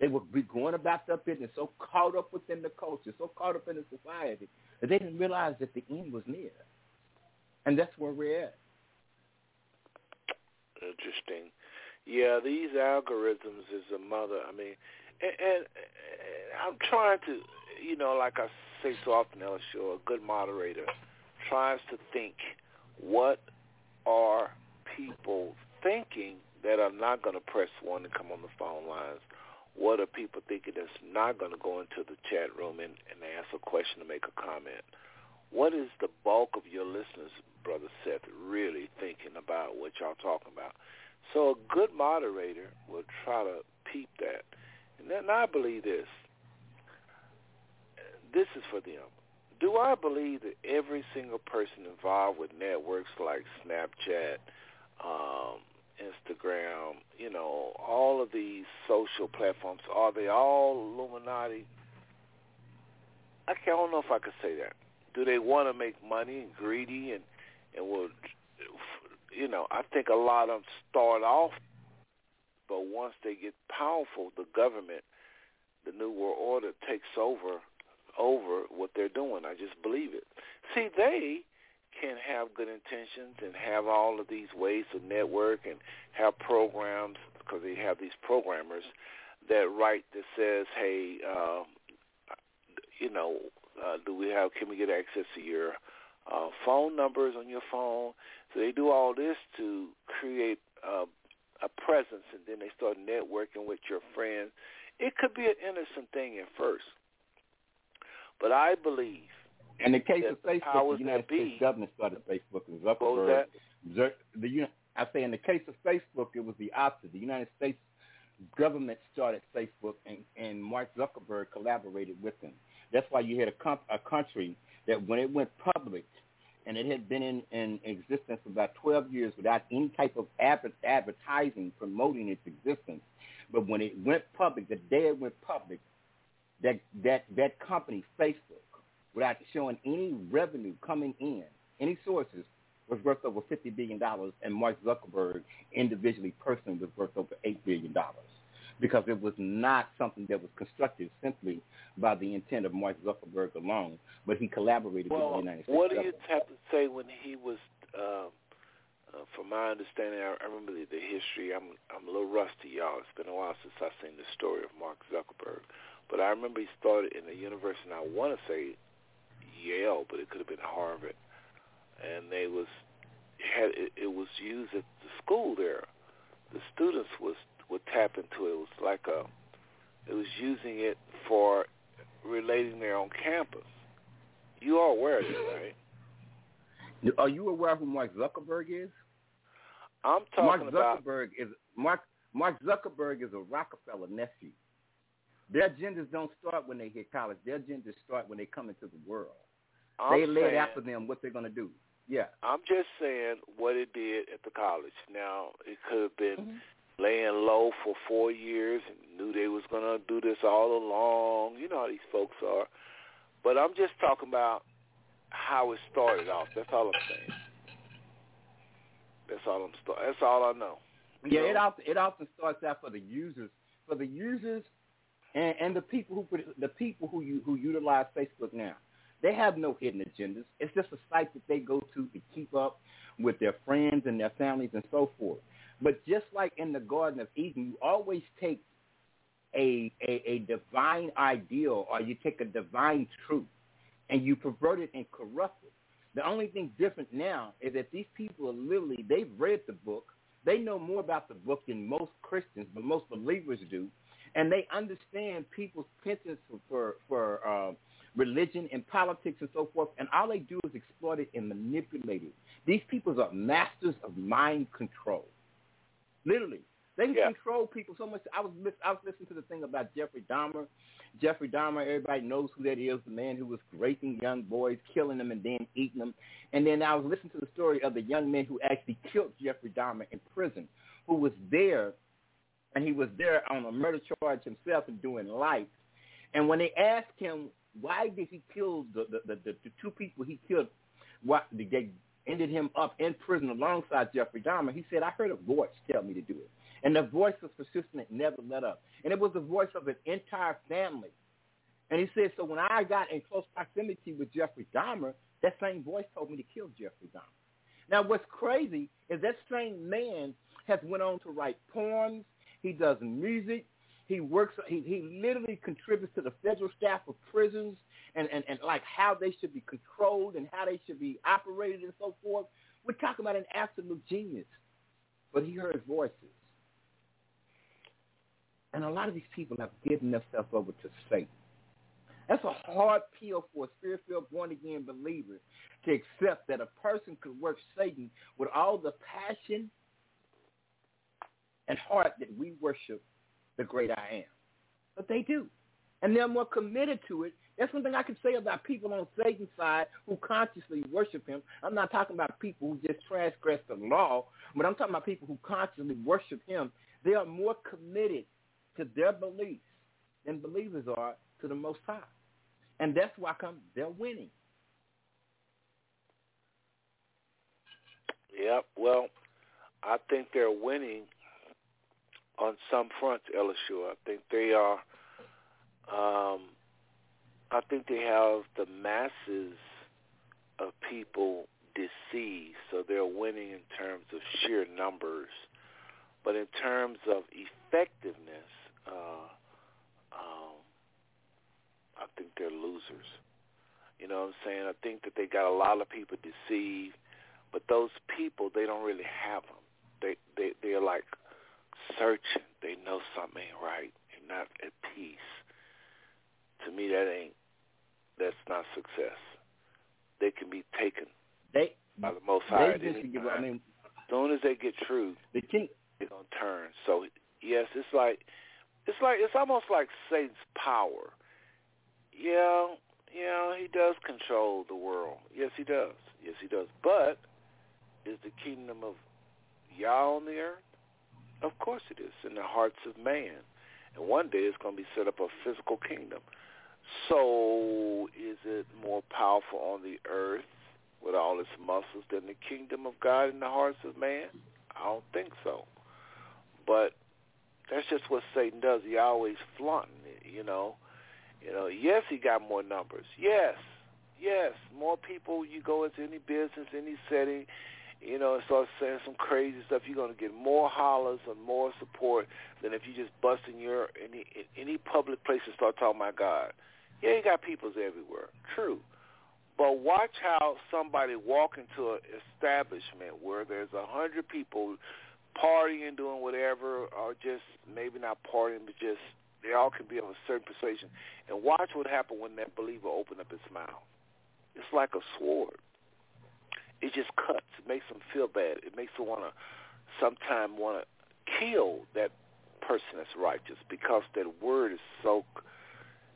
They would be going about their business, so caught up within the culture, so caught up in the society that they didn't realize that the end was near, and that's where we're at. Interesting. Yeah, these algorithms is a mother. I mean, and, and, and I'm trying to, you know, like I say so often, Ella Shaw, a good moderator tries to think what are people thinking that are not going to press one and come on the phone lines. What are people thinking that's not going to go into the chat room and, and ask a question to make a comment? What is the bulk of your listeners, Brother Seth, really thinking about what y'all talking about? So a good moderator will try to peep that. And then I believe this. This is for them. Do I believe that every single person involved with networks like Snapchat, um, Instagram, you know, all of these social platforms, are they all Illuminati? I don't know if I could say that. Do they want to make money and greedy and and will you know, I think a lot of them start off, but once they get powerful, the government, the New World Order takes over over what they're doing. I just believe it. See, they can have good intentions and have all of these ways to network and have programs because they have these programmers that write that says, "Hey, um, you know, uh, do we have? Can we get access to your uh, phone numbers on your phone?" So they do all this to create uh, a presence, and then they start networking with your friends. It could be an innocent thing at first, but I believe In the case of Facebook, the United be- States government started Facebook and Zuckerberg. The I say in the case of Facebook, it was the opposite. The United States government started Facebook, and, and Mark Zuckerberg collaborated with them. That's why you had a, comp- a country that when it went public, and it had been in, in existence for about 12 years without any type of adver- advertising promoting its existence. But when it went public, the day it went public, that that that company, Facebook, without showing any revenue coming in, any sources, was worth over $50 billion, and Mark Zuckerberg individually, personally, was worth over $8 billion because it was not something that was constructed simply by the intent of Mark Zuckerberg alone, but he collaborated well, with the United States. What do you have to say when he was, uh, uh, from my understanding, I, I remember the, the history. I'm I'm a little rusty, y'all. It's been a while since I've seen the story of Mark Zuckerberg, but I remember he started in a university. And I want to say Yale, but it could have been Harvard, and they was had it, it was used at the school there. The students was would tap into it. It was like a, it was using it for relating there on campus. You are aware of this, right? Are you aware of who Mark Zuckerberg is? I'm talking Mark about Zuckerberg is Mark Mark Zuckerberg is a Rockefeller nephew. Their agendas don't start when they hit college. Their agendas start when they come into the world. I'm they laid out them what they're going to do. Yeah. I'm just saying what it did at the college. Now it could have been Mm-hmm. laying low for four years and knew they was gonna do this all along. You know how these folks are. But I'm just talking about how it started off. That's all I'm saying. That's all I'm. St- that's all I know. Yeah, You it know? often it often starts out for the users, for the users, and, and the people who put the people who you who utilize Facebook now. They have no hidden agendas. It's just a site that they go to to keep up with their friends and their families and so forth. But just like in the Garden of Eden, you always take a a, a divine ideal or you take a divine truth and you pervert it and corrupt it. The only thing different now is that these people are literally they've read the book they know more about the book than most Christians, but most believers do, and they understand people's penchants for for, uh, religion and politics and so forth. And all they do is exploit it and manipulate it. These people are masters of mind control. Literally, they can Yeah. control people so much. I was I was listening to the thing about Jeffrey Dahmer. Jeffrey Dahmer, everybody knows who that is, the man who was raping young boys, killing them, and then eating them. And then I was listening to the story of the young man who actually killed Jeffrey Dahmer in prison, who was there, and he was there on a murder charge himself and doing life. And when they asked him why did he kill the the, the, the, two people he killed, what they ended him up in prison alongside Jeffrey Dahmer, he said, I heard a voice tell me to do it. And the voice was persistent, never let up. And it was the voice of an entire family. And he said, so when I got in close proximity with Jeffrey Dahmer, that same voice told me to kill Jeffrey Dahmer. Now, what's crazy is that same man has went on to write poems. He does music. He works. He, he literally contributes to the federal staff of prisons and, and, and like how they should be controlled and how they should be operated and so forth. We're talking about an absolute genius. But he heard voices. And a lot of these people have given themselves over to Satan. That's a hard pill for a spirit-filled, born-again believer to accept that a person could work Satan with all the passion and heart that we worship the great I am. But they do. And they're more committed to it. That's one thing I can say about people on Satan's side who consciously worship him. I'm not talking about people who just transgress the law, but I'm talking about people who consciously worship him. They are more committed to their beliefs than believers are to the Most High. And that's why come they're winning. Yep. Well, I think they're winning on some fronts, Elishua. I think they are. Um, I think they have the masses of people deceived, so they're winning in terms of sheer numbers. But in terms of effectiveness, uh, um, I think they're losers. You know what I'm saying? I think that they got a lot of people deceived, but those people they don't really have them. They they they're like searching. They know something ain't right. They're not at peace. To me, that ain't that's not success. They can be taken They by the Most High they just give. I mean, as soon as they get truth, the king. they're gonna turn. So Yes, it's like it's like it's almost like Satan's power. Yeah, yeah, he does control the world. Yes, he does. Yes, he does. But is the kingdom of Yah on the earth? Of course it is, in the hearts of man. And one day it's going to be set up a physical kingdom. So is it more powerful on the earth with all its muscles than the kingdom of God in the hearts of man? I don't think so. But that's just what Satan does. He always flaunting it, you know. You know, yes, he got more numbers. Yes, yes, more people. You go into any business, any setting, you know, and start saying some crazy stuff. You're going to get more hollers and more support than if you just bust in your any any public place and start talking about God. Yeah, you got peoples everywhere. True. But watch how somebody walk into an establishment where there's a hundred people partying, doing whatever, or just maybe not partying, but just they all can be of a certain persuasion. And watch what happens when that believer open up his mouth. It's like a sword. It just cuts. It makes them feel bad. It makes them want to, sometime want to kill that person that's righteous because that word is so.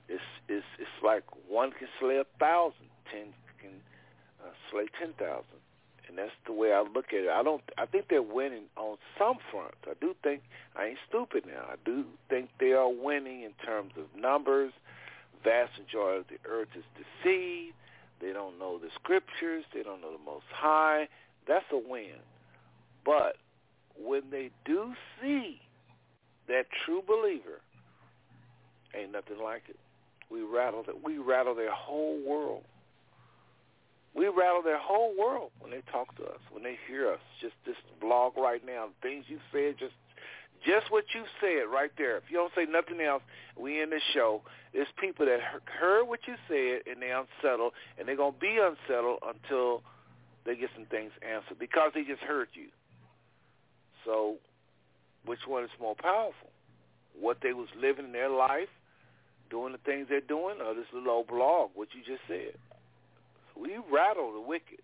It's it's it's like one can slay a thousand, ten can uh, slay ten thousand and that's the way I look at it. I don't. I think they're winning on some fronts. I do think I ain't stupid now. I do think they are winning in terms of numbers. Vast majority of the earth is deceived. They don't know the scriptures. They don't know the Most High. That's a win. But when they do see that true believer, ain't nothing like it. We rattle that. We rattle their whole world. We rattle their whole world when they talk to us, when they hear us. Just this blog right now, things you said, just just what you said right there. If you don't say nothing else, we in the show. There's people that heard what you said and they unsettled, and they're gonna be unsettled until they get some things answered because they just heard you. So, which one is more powerful? What they was living in their life, doing the things they're doing, or this little old blog, what you just said? We rattle the wicked.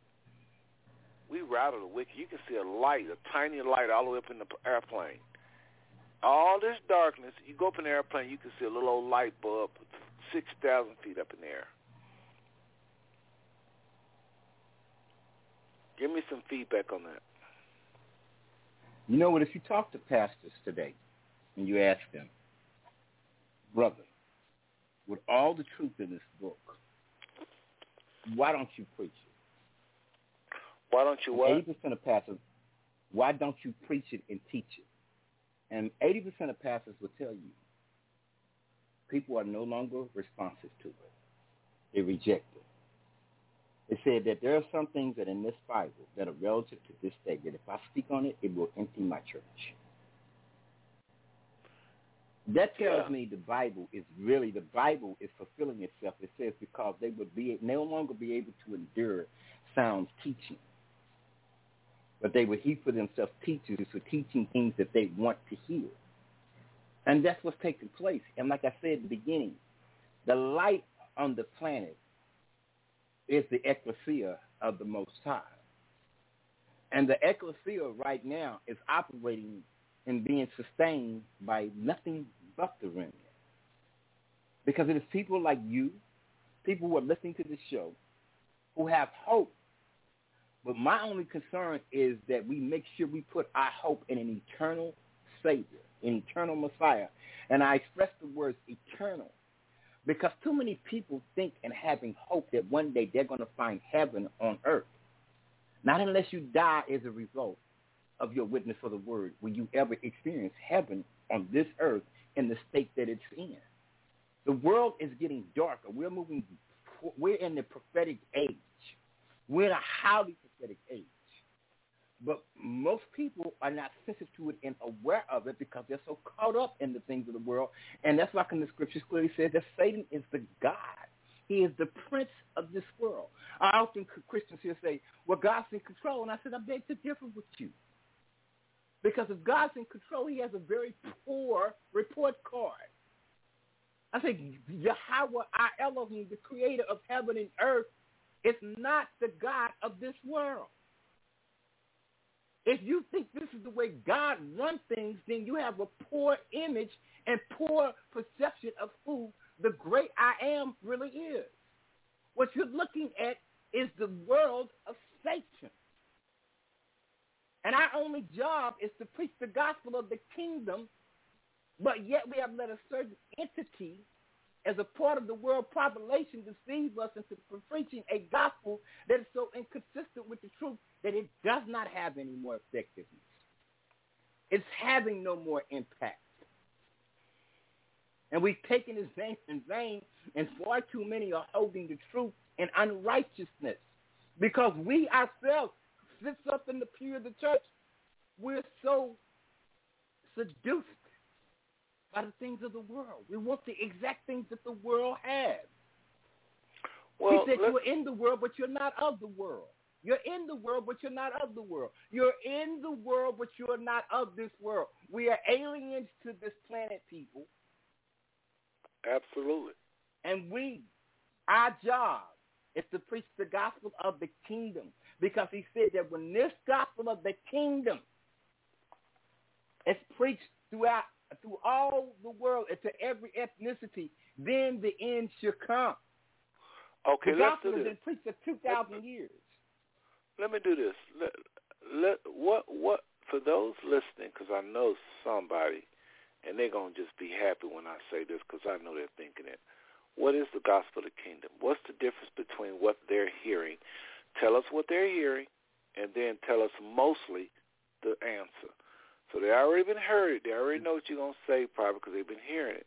We rattle the wicked. You can see a light, a tiny light all the way up in the airplane. All this darkness, you go up in the airplane, you can see a little old light bulb 6,000 feet up in the air. Give me some feedback on that. You know what? If you talk to pastors today and you ask them, brother, with all the truth in this book, why don't you preach it? Why don't you what? Eighty percent of pastors, why don't you preach it and teach it? And eighty percent of pastors will tell you, people are no longer responsive to it. They reject it. They said that there are some things that in this Bible that are relative to this day that if I speak on it, it will empty my church. That tells yeah. me the Bible is really the Bible is fulfilling itself. It says because they would be no longer be able to endure sound teaching, but they would heap for themselves teachers for teaching things that they want to hear, and that's what's taking place. And like I said at the beginning, the light on the planet is the ecclesia of the Most High, and the ecclesia right now is operating and being sustained by nothing but the remnant. Because it is people like you, people who are listening to this show, who have hope. But my only concern is that we make sure we put our hope in an eternal Savior, an eternal Messiah. And I express the words eternal because too many people think and having hope that one day they're going to find heaven on earth. Not unless you die as a result of your witness for the word will you ever experience heaven on this earth in the state that it's in. The world is getting darker. We're moving, we're in the prophetic age. We're in a highly prophetic age. But most people are not sensitive to it and aware of it because they're so caught up in the things of the world. And that's why in the scriptures clearly says that Satan is the God. He is the prince of this world. I often Christians here say, well, God's in control. And I said, I beg to differ with you. Because if God's in control, he has a very poor report card. I say Yahweh, our Elohim, the creator of heaven and earth, is not the God of this world. If you think this is the way God runs things, then you have a poor image and poor perception of who the great I am really is. What you're looking at is the world of Satan. And our only job is to preach the gospel of the kingdom, but yet we have let a certain entity as a part of the world population deceive us into preaching a gospel that is so inconsistent with the truth that it does not have any more effectiveness. It's having no more impact. And we've taken his name in vain, and far too many are holding the truth in unrighteousness because we ourselves sits up in the pew of the church. We're so seduced by the things of the world. We want the exact things that the world has. Well, he said you're in the world, but you're not of the world. You're in the world, but you're not of the world. You're in the world, but you're not of this world. We are aliens to this planet, people. Absolutely. And we, our job is to preach the gospel of the kingdom because he said that when this gospel of the kingdom is preached throughout through all the world and to every ethnicity, then the end should come. Okay, the let's gospel do has this. been preached for two thousand years. Let me do this. Let, let what what for those listening, because I know somebody, and they're gonna just be happy when I say this, because I know they're thinking it. What is the gospel of the kingdom? What's the difference between what they're hearing? Tell us what they're hearing, and then tell us mostly the answer. So they already been heard. They already know what you're gonna say, probably because they've been hearing it.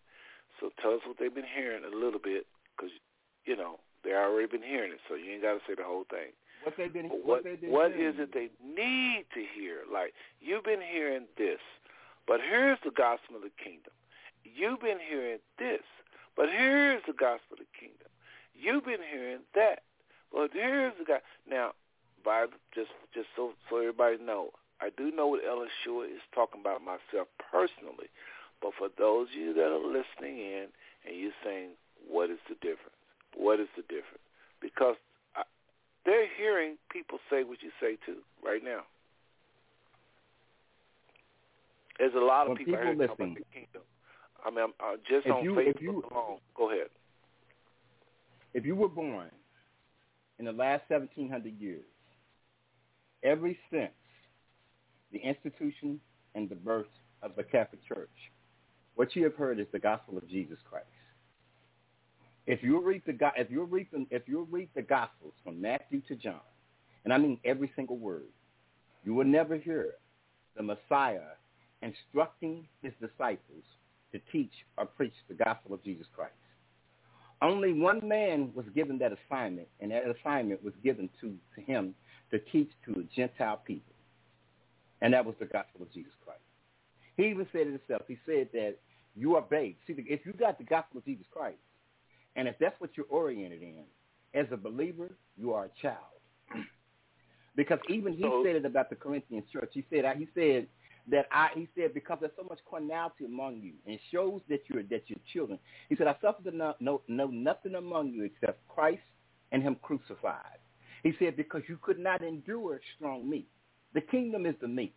So tell us what they've been hearing a little bit, because you know they already been hearing it. So you ain't got to say the whole thing. What they've been, what, what they've been what is it they need to hear? Like you've been hearing this, but here's the gospel of the kingdom. You've been hearing this, but here's the gospel of the kingdom. You've been hearing that, but here's the God. Now, by just just so so everybody know, I do know what Ella Shore is talking about myself personally, but for those of you that are listening in and you're saying, what is the difference? What is the difference? Because I, they're hearing people say what you say too right now. There's a lot of people, people out here talking listen- about the kingdom. I mean, I'm, uh, just If on you- Facebook you- alone. Go ahead. If you were born in the last 1700 years, every since the institution and the birth of the Catholic Church, what you have heard is the gospel of Jesus Christ. If you read the if you read the, if you read the Gospels from Matthew to John, and I mean every single word, you will never hear the Messiah instructing his disciples to teach or preach the gospel of Jesus Christ. Only one man was given that assignment, and that assignment was given to, to him to teach to a Gentile people, and that was the gospel of Jesus Christ. He even said it himself. He said that you are babes. See, if you got the gospel of Jesus Christ, and if that's what you're oriented in, as a believer, you are a child. because even he So- said it about the Corinthian church. He said he said that I he said because there's so much carnality among you, and it shows that you're that you're children. He said I suffer to know, know, know nothing among you except Christ and Him crucified. He said because you could not endure strong meat. The kingdom is the meat.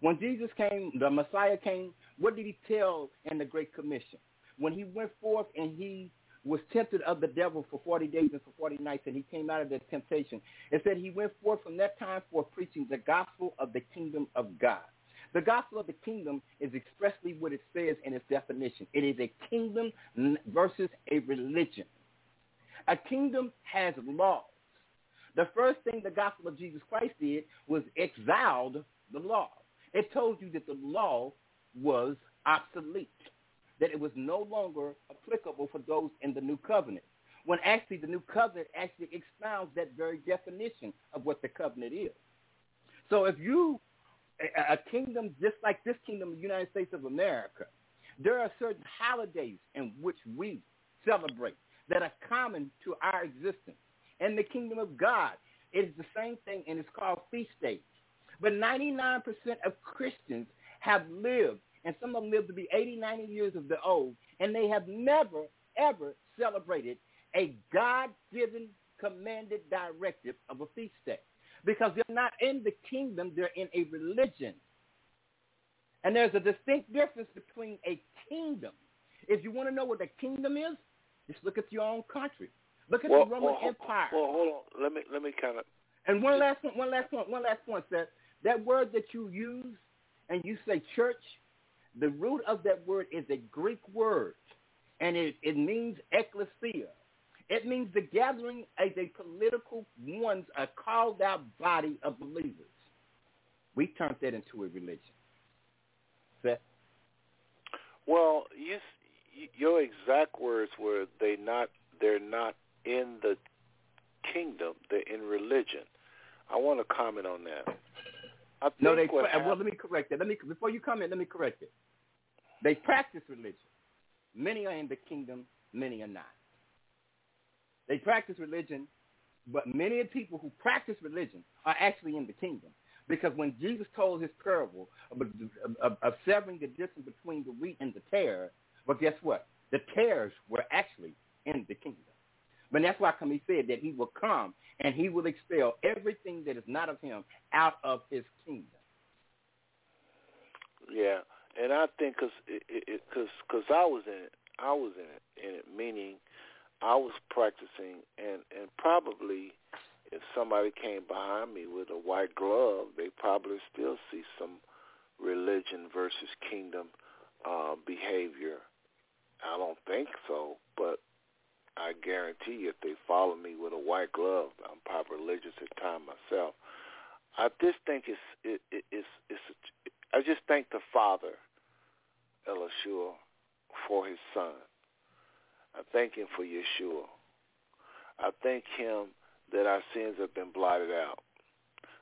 When Jesus came, the Messiah came. What did he tell in the Great Commission? When he went forth and he was tempted of the devil for 40 days and for 40 nights, and he came out of that temptation. It said he went forth from that time forth preaching the gospel of the kingdom of God. The gospel of the kingdom is expressly what it says in its definition. It is a kingdom versus a religion. A kingdom has laws. The first thing the gospel of Jesus Christ did was exiled the law. It told you that the law was obsolete, that it was no longer applicable for those in the new covenant. When actually the new covenant actually expounds that very definition of what the covenant is. So if you, a, kingdom just like this kingdom, the United States of America, there are certain holidays in which we celebrate that are common to our existence. In the kingdom of God, it is the same thing, and it's called feast days. But 99% of Christians have lived, and some of them live to be 80, 90 years of the old, and they have never, ever celebrated a God-given commanded directive of a feast day. because they're not in the kingdom, they're in a religion. And there's a distinct difference between a kingdom. If you want to know what a kingdom is, just look at your own country. Look at well, the Roman well, Empire. Well, hold on. Let me let me kind of. And one last point. One last point. One last point. Seth. that word that you use and you say church, the root of that word is a Greek word, and it, it means ecclesia. It means the gathering as a political ones, a called out body of believers. We turned that into a religion. Seth? Well, you, your exact words were they not they're not in the kingdom, they're in religion. I want to comment on that. I think no, they. what well, let me correct that. Let me before you comment. Let me correct it. They practice religion. Many are in the kingdom. Many are not. They practice religion, but many of the people who practice religion are actually in the kingdom. Because when Jesus told his parable of, of, of severing the distance between the wheat and the tare, well, guess what? The tares were actually in the kingdom. But that's why he said that he will come and he will expel everything that is not of him out of his kingdom. Yeah, and I think because because because I was in it, I was in it, in it meaning I was practicing, and and probably if somebody came behind me with a white glove, they probably still see some religion versus kingdom uh, behavior. I don't think so, but I guarantee if they follow me with a white glove, I'm probably religious at time myself. I just think it's it, it, it's it's. I just thank the Father, Elishua, for His Son. I thank Him for Yeshua. I thank Him that our sins have been blotted out.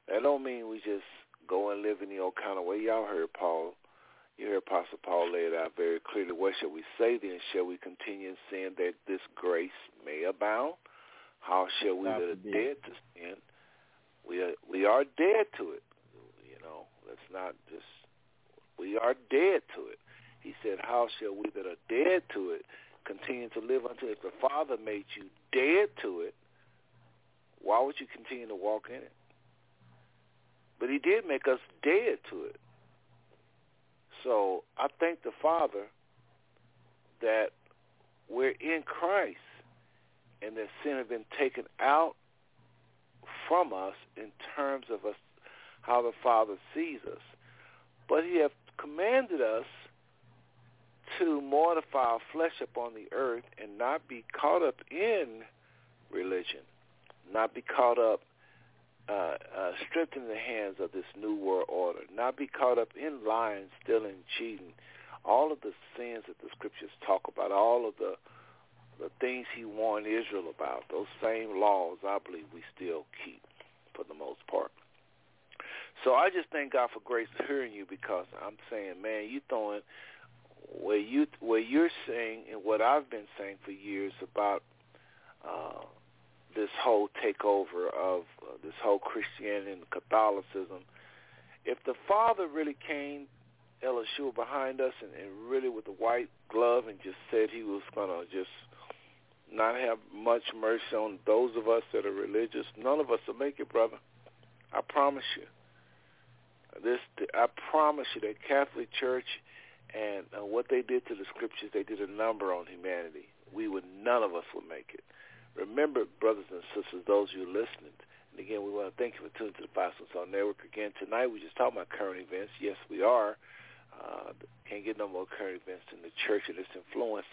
That don't mean we just go and live in the old kind of way. Y'all heard Paul you hear Apostle Paul lay it out very clearly. What shall we say then? Shall we continue in sin that this grace may abound? How shall we that are dead to sin? We are we are dead to it. You know, let's not just we are dead to it. He said, How shall we that are dead to it continue to live unto it? If the Father made you dead to it, why would you continue to walk in it? But he did make us dead to it. So I thank the Father that we're in Christ and that sin has been taken out from us in terms of us how the Father sees us. But he has commanded us to mortify our flesh upon the earth and not be caught up in religion, not be caught up uh, uh, strengthen the hands of this new world order, not be caught up in lying, stealing, cheating, all of the sins that the scriptures talk about, all of the the things he warned Israel about, those same laws, I believe we still keep for the most part. So I just thank God for grace hearing you because I'm saying, man, you throwing where you where you're saying and what I've been saying for years about uh, this whole takeover of uh, this whole Christianity and Catholicism. If the Father really came, Elishua behind us, and, and really with the white glove, and just said he was going to just not have much mercy on those of us that are religious, none of us will make it, brother. I promise you. This, I promise you, that Catholic Church and uh, what they did to the scriptures, they did a number on humanity. We would, none of us would make it. Remember, brothers and sisters, those of you listening, and again, we want to thank you for tuning to the Five Soul Network. Again, tonight we're just talking about current events. Yes, we are. Uh, can't get no more current events in the church and its influence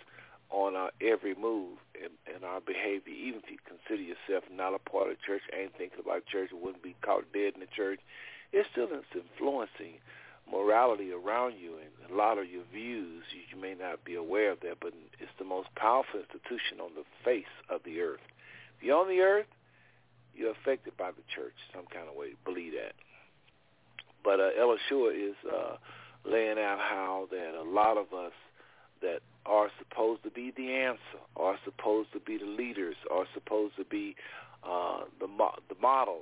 on our every move and, and our behavior. Even if you consider yourself not a part of the church, ain't thinking about church, wouldn't be caught dead in the church, it's still influencing morality around you and a lot of your views. You, may not be aware of that, but it's the most powerful institution on the face of the earth. On the earth, you're affected by the church some kind of way. Believe that. But uh, Elishua is uh, laying out how that a lot of us that are supposed to be the answer, are supposed to be the leaders, are supposed to be uh, the mo- the model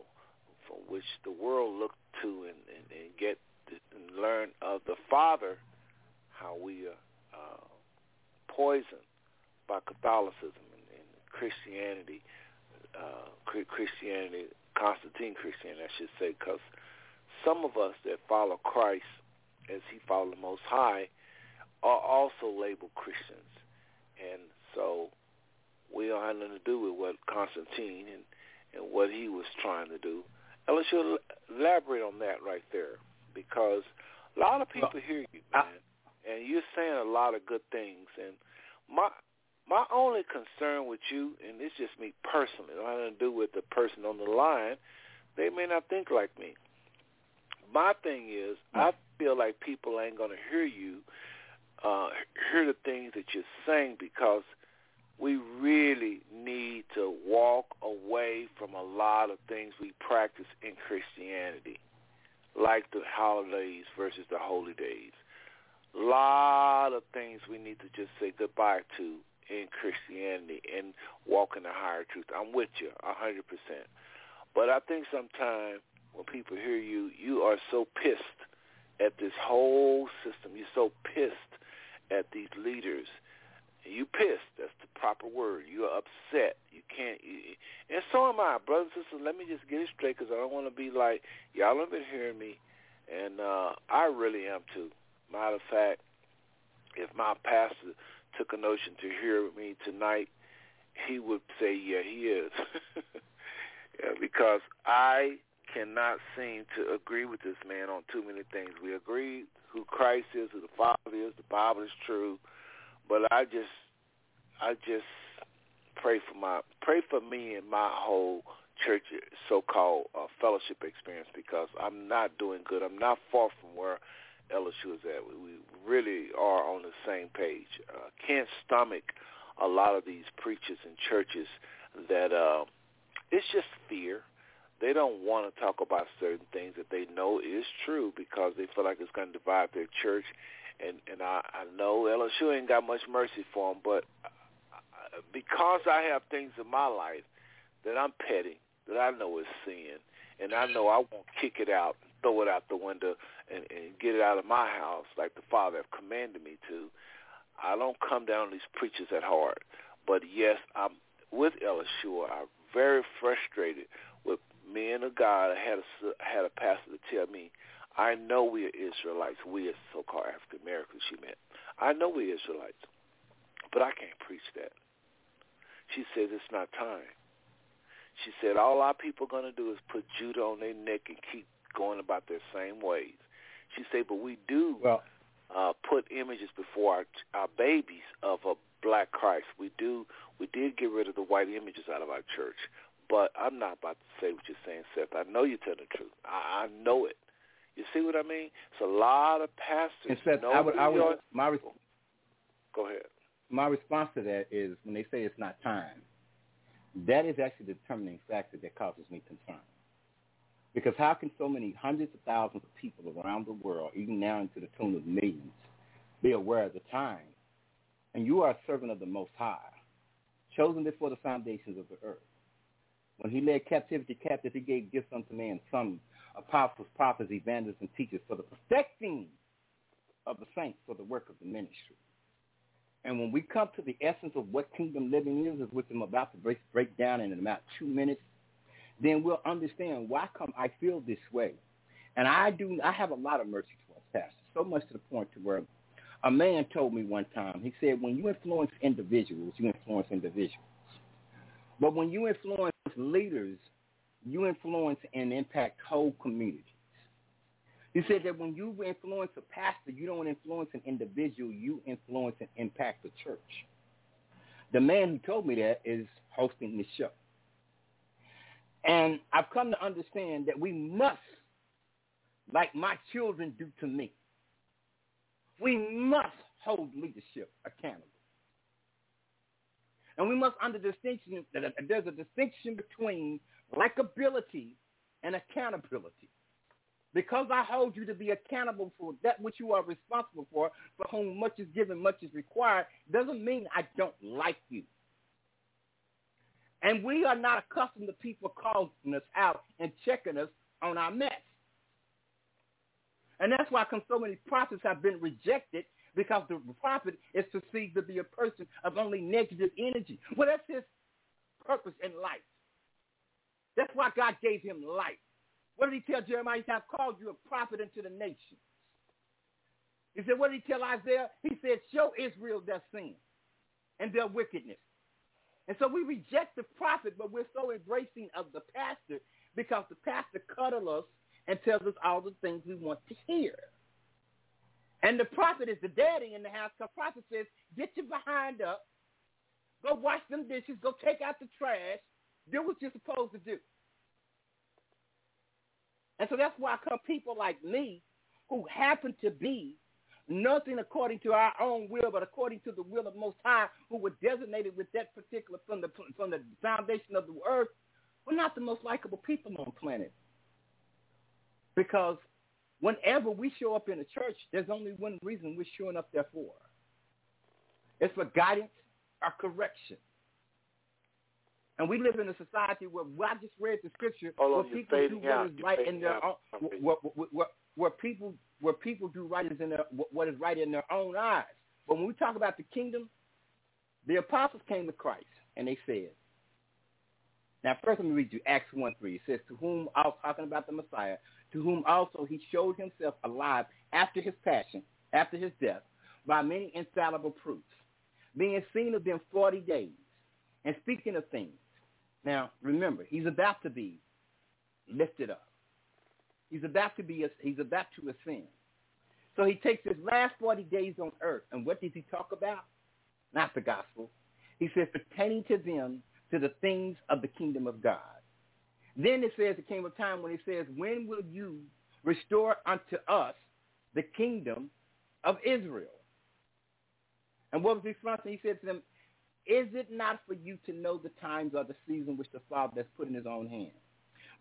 from which the world look to and, and, and get learn of the Father how we are uh, poisoned by Catholicism and, and Christianity, uh, Christianity Constantine Christianity, I should say, because some of us that follow Christ as he followed the Most High are also labeled Christians. And so we don't have nothing to do with what Constantine and, and what he was trying to do. And let's elaborate on that right there because a lot of people hear you, man, I, and you're saying a lot of good things. And my my only concern with you, and it's just me personally, it nothing to do with the person on the line. They may not think like me. My thing is, I feel like people ain't going to hear you, uh, hear the things that you're saying because we really need to walk away from a lot of things we practice in Christianity, like the holidays versus the holy days. A lot of things we need to just say goodbye to in Christianity and walk in the higher truth. I'm with you a hundred percent. But I think sometimes when people hear you, you are so pissed at this whole system. You're so pissed at these leaders. You pissed. That's the proper word. You're upset. You can't. You, and so am I, brothers and sisters. Let me just get it straight because I don't want to be like y'all have been hearing me, and uh, I really am too. Matter of fact, if my pastor took a notion to hear me tonight, he would say, yeah, he is. yeah, because I cannot seem to agree with this man on too many things. We agree who Christ is, who the Father is, the Bible is true, but I just, I just pray for my, pray for me and my whole church so-called uh, fellowship experience because I'm not doing good. I'm not far from where LSU is at. We, really are on the same page. Uh, can't stomach a lot of these preachers and churches that uh, it's just fear. They don't want to talk about certain things that they know is true because they feel like it's going to divide their church. And and I, I know LSU ain't got much mercy for them, but uh, because I have things in my life that I'm petty, that I know is sin, and I know I won't kick it out throw it out the window and, and get it out of my house like the Father have commanded me to. I don't come down on these preachers at heart. But yes, I'm with LSU. I'm very frustrated with me and a God. I had a, had a pastor to tell me, I know we are Israelites. We are so-called African Americans, she meant. I know we are Israelites, but I can't preach that. She says it's not time. She said all our people are going to do is put Judah on their neck and keep going about their same ways. She said, but we do well, uh, put images before our, our babies of a black Christ. We do. We did get rid of the white images out of our church. But I'm not about to say what you're saying, Seth. I know you're telling the truth. I, I know it. You see what I mean? It's a lot of pastors. Seth, I would, I would, my re- go ahead. My response to that is when they say it's not time, that is actually the determining factor that causes me concern. Because how can so many hundreds of thousands of people around the world, even now into the tune of millions, be aware of the time? And you are a servant of the Most High, chosen before the foundations of the earth. When he led captivity captive, he gave gifts unto men, some apostles, prophets, evangelists, and teachers for the perfecting of the saints for the work of the ministry. And when we come to the essence of what kingdom living is, is which I'm about to break, break down in about two minutes, then we'll understand why come I feel this way. And I do I have a lot of mercy towards pastors, so much to the point to where a man told me one time, he said, when you influence individuals, you influence individuals. But when you influence leaders, you influence and impact whole communities. He said that when you influence a pastor, you don't influence an individual, you influence and impact the church. The man who told me that is hosting this show. And I've come to understand that we must, like my children do to me, we must hold leadership accountable. And we must under distinction that there's a distinction between likability and accountability. Because I hold you to be accountable for that which you are responsible for, for whom much is given, much is required, doesn't mean I don't like you. And we are not accustomed to people calling us out and checking us on our mess. And that's why so many prophets have been rejected because the prophet is perceived to be a person of only negative energy. Well, that's his purpose in life. That's why God gave him life. What did he tell Jeremiah? He said, I've called you a prophet unto the nations. He said, what did he tell Isaiah? He said, show Israel their sin and their wickedness. And so we reject the prophet, but we're so embracing of the pastor because the pastor cuddles us and tells us all the things we want to hear. And the prophet is the daddy in the house. The prophet says, get your behind up, go wash them dishes, go take out the trash, do what you're supposed to do. And so that's why come people like me who happen to be nothing according to our own will, but according to the will of Most High, who were designated with that particular from the from the foundation of the earth, we're not the most likable people on the planet. Because whenever we show up in a church, there's only one reason we're showing up there for. It's for guidance or correction. And we live in a society where well, I just read the scripture Hold where on, people do out. what is right in their out. own, where, where, where, where people where people do right is in their what is right in their own eyes. But when we talk about the kingdom, the apostles came to Christ and they said, now first let me read you Acts 1 3. It says, to whom I was talking about the Messiah, to whom also he showed himself alive after his passion, after his death, by many infallible proofs, being seen of them 40 days, and speaking of things. Now, remember, he's about to be lifted up. He's about to be, he's about to ascend. So he takes his last 40 days on earth, and what does he talk about? Not the gospel. He says pertaining to them to the things of the kingdom of God. Then it says it came a time when it says, when will you restore unto us the kingdom of Israel? And what was the response? He said to them, is it not for you to know the times or the season which the Father has put in his own hand?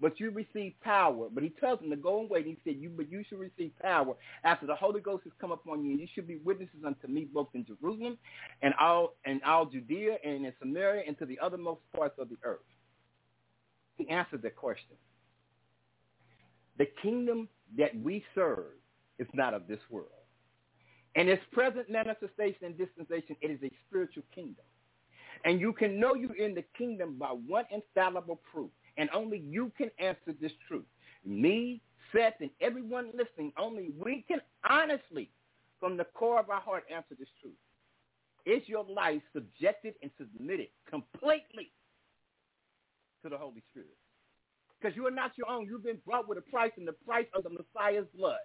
But you receive power. But he tells them to go and wait. He said, you, but you should receive power after the Holy Ghost has come upon you. And you should be witnesses unto me both in Jerusalem and all, and all Judea and in Samaria and to the othermost parts of the earth. He answered the question. The kingdom that we serve is not of this world. And its present manifestation and dispensation, it is a spiritual kingdom. And you can know you're in the kingdom by one infallible proof. And only you can answer this truth. Me, Seth, and everyone listening, only we can honestly, from the core of our heart, answer this truth. Is your life subjected and submitted completely to the Holy Spirit? Because you are not your own. You've been brought with a price, and the price of the Messiah's blood.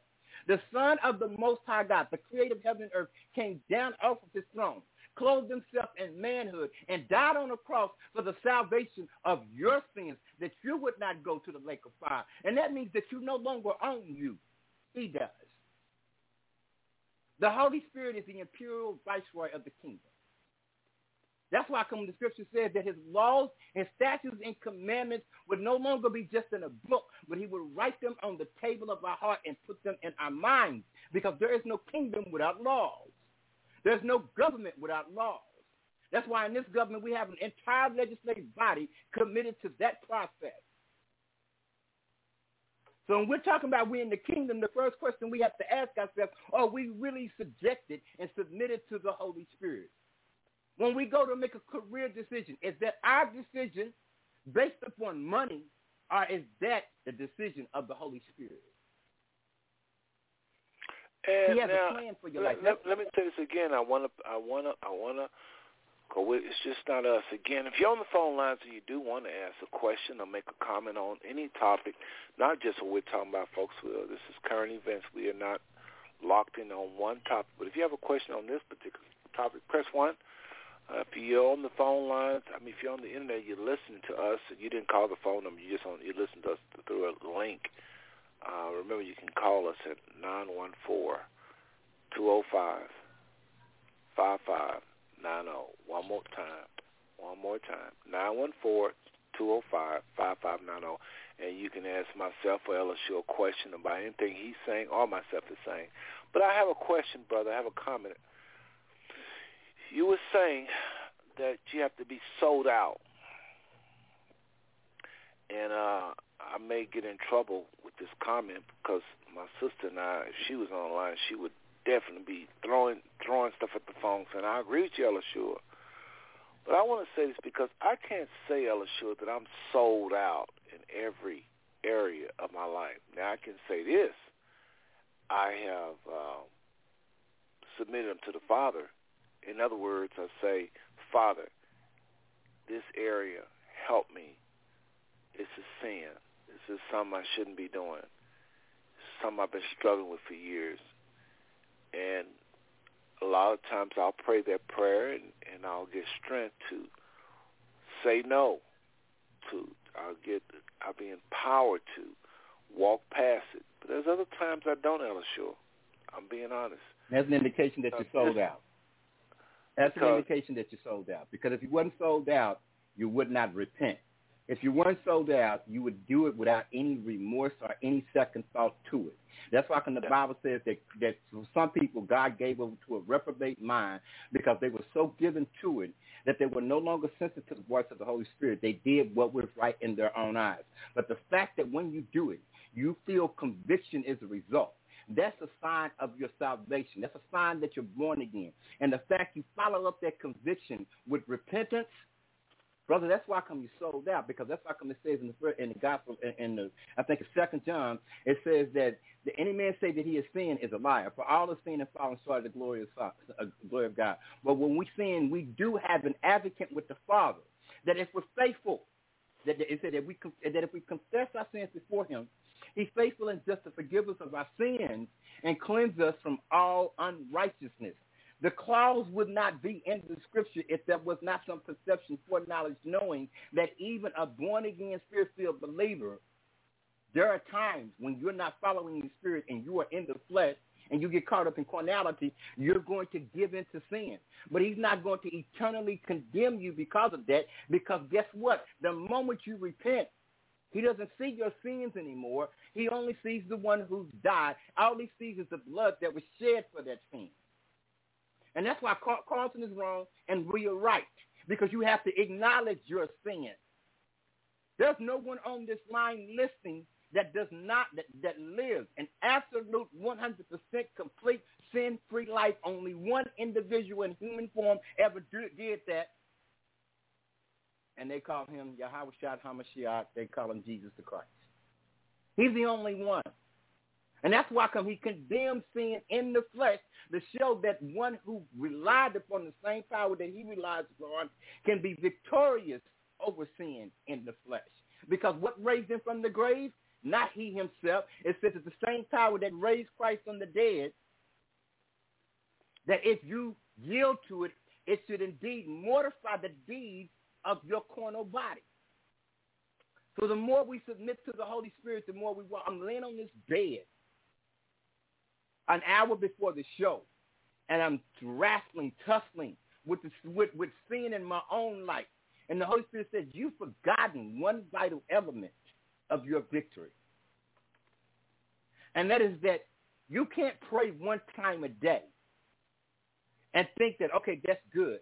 The Son of the Most High God, the creator of heaven and earth, came down off of his throne clothed himself in manhood, and died on a cross for the salvation of your sins, that you would not go to the lake of fire. And that means that you no longer own you. He does. The Holy Spirit is the imperial viceroy of the kingdom. That's why come the scripture says that his laws and statutes and commandments would no longer be just in a book, but he would write them on the table of our heart and put them in our minds because there is no kingdom without laws. There's no government without laws. That's why in this government we have an entire legislative body committed to that process. So when we're talking about we in the kingdom, the first question we have to ask ourselves, are we really subjected and submitted to the Holy Spirit? When we go to make a career decision, is that our decision based upon money or is that the decision of the Holy Spirit? And he has now, a plan for your let, life. Let, let me say this again. I want to, I want to, I want to go it's just not us. Again, if you're on the phone lines and you do want to ask a question or make a comment on any topic, not just what we're talking about, folks, this is current events. We are not locked in on one topic. But if you have a question on this particular topic, press 1. Uh, if you're on the phone lines, I mean, if you're on the internet, you're listening to us, and you didn't call the phone number, you just on, you listen to us through a link. Uh, remember, you can call us at 914-205-5590. One more time. One more time. 914-205-5590. And you can ask myself or LSU a question about anything he's saying or myself is saying. But I have a question, brother. I have a comment. You were saying that you have to be sold out. And uh, I may get in trouble this comment because my sister and I, if she was online, she would definitely be throwing throwing stuff at the phone saying, I agree with you, Elishua. But I want to say this because I can't say, Elishua, that I'm sold out in every area of my life. Now I can say this: I have um, submitted them to the Father. In other words, I say, Father, this area, help me. It's a sin. This is something I shouldn't be doing. It's something I've been struggling with for years. And a lot of times I'll pray that prayer and, and I'll get strength to say no. To I'll get I'll be empowered to walk past it. But there's other times I don't, Elishua. I'm being honest. That's an indication that you're sold out. That's an indication that you're sold out. Because if you wasn't sold out, you would not repent. If you weren't sold out, you would do it without any remorse or any second thought to it. That's why when the Bible says that, that for some people, God gave over to a reprobate mind because they were so given to it that they were no longer sensitive to the voice of the Holy Spirit. They did what was right in their own eyes. But the fact that when you do it, you feel conviction is a result. That's a sign of your salvation. That's a sign that you're born again. And the fact you follow up that conviction with repentance – Brother, that's why come you sold out because that's why come it says in the in the gospel in, the I think it's Second John it says that the, any man say that he is sin is a liar. For all the sin and fallen short of the glory of uh, glory of God. But when we sin, we do have an advocate with the Father. That if we're faithful, that it said that we that if we confess our sins before Him, He's faithful and just to forgive us of our sins and cleanse us from all unrighteousness. The clause would not be in the scripture if there was not some perception, foreknowledge, knowing that even a born-again, spirit-filled believer, there are times when you're not following the spirit and you are in the flesh and you get caught up in carnality, you're going to give in to sin. But he's not going to eternally condemn you because of that because guess what? The moment you repent, he doesn't see your sins anymore. He only sees the one who's died. All he sees is the blood that was shed for that sin. And that's why Carlton is wrong and we are right because you have to acknowledge your sin. There's no one on this line listening that does not, that, that lives an absolute 100% complete sin-free life. Only one individual in human form ever did that. And they call him Yahweh Shad HaMashiach. They call him Jesus the Christ. He's the only one. And that's why come he condemned sin in the flesh to show that one who relied upon the same power that he relies upon can be victorious over sin in the flesh. Because what raised him from the grave? Not he himself. It says it's the same power that raised Christ from the dead. That if you yield to it, it should indeed mortify the deeds of your carnal body. So the more we submit to the Holy Spirit, the more we walk. I'm laying on this bed an hour before the show, and I'm wrestling, tussling with, the, with, with sin in my own life. And the Holy Spirit said, you've forgotten one vital element of your victory. And that is that you can't pray one time a day and think that, okay, that's good.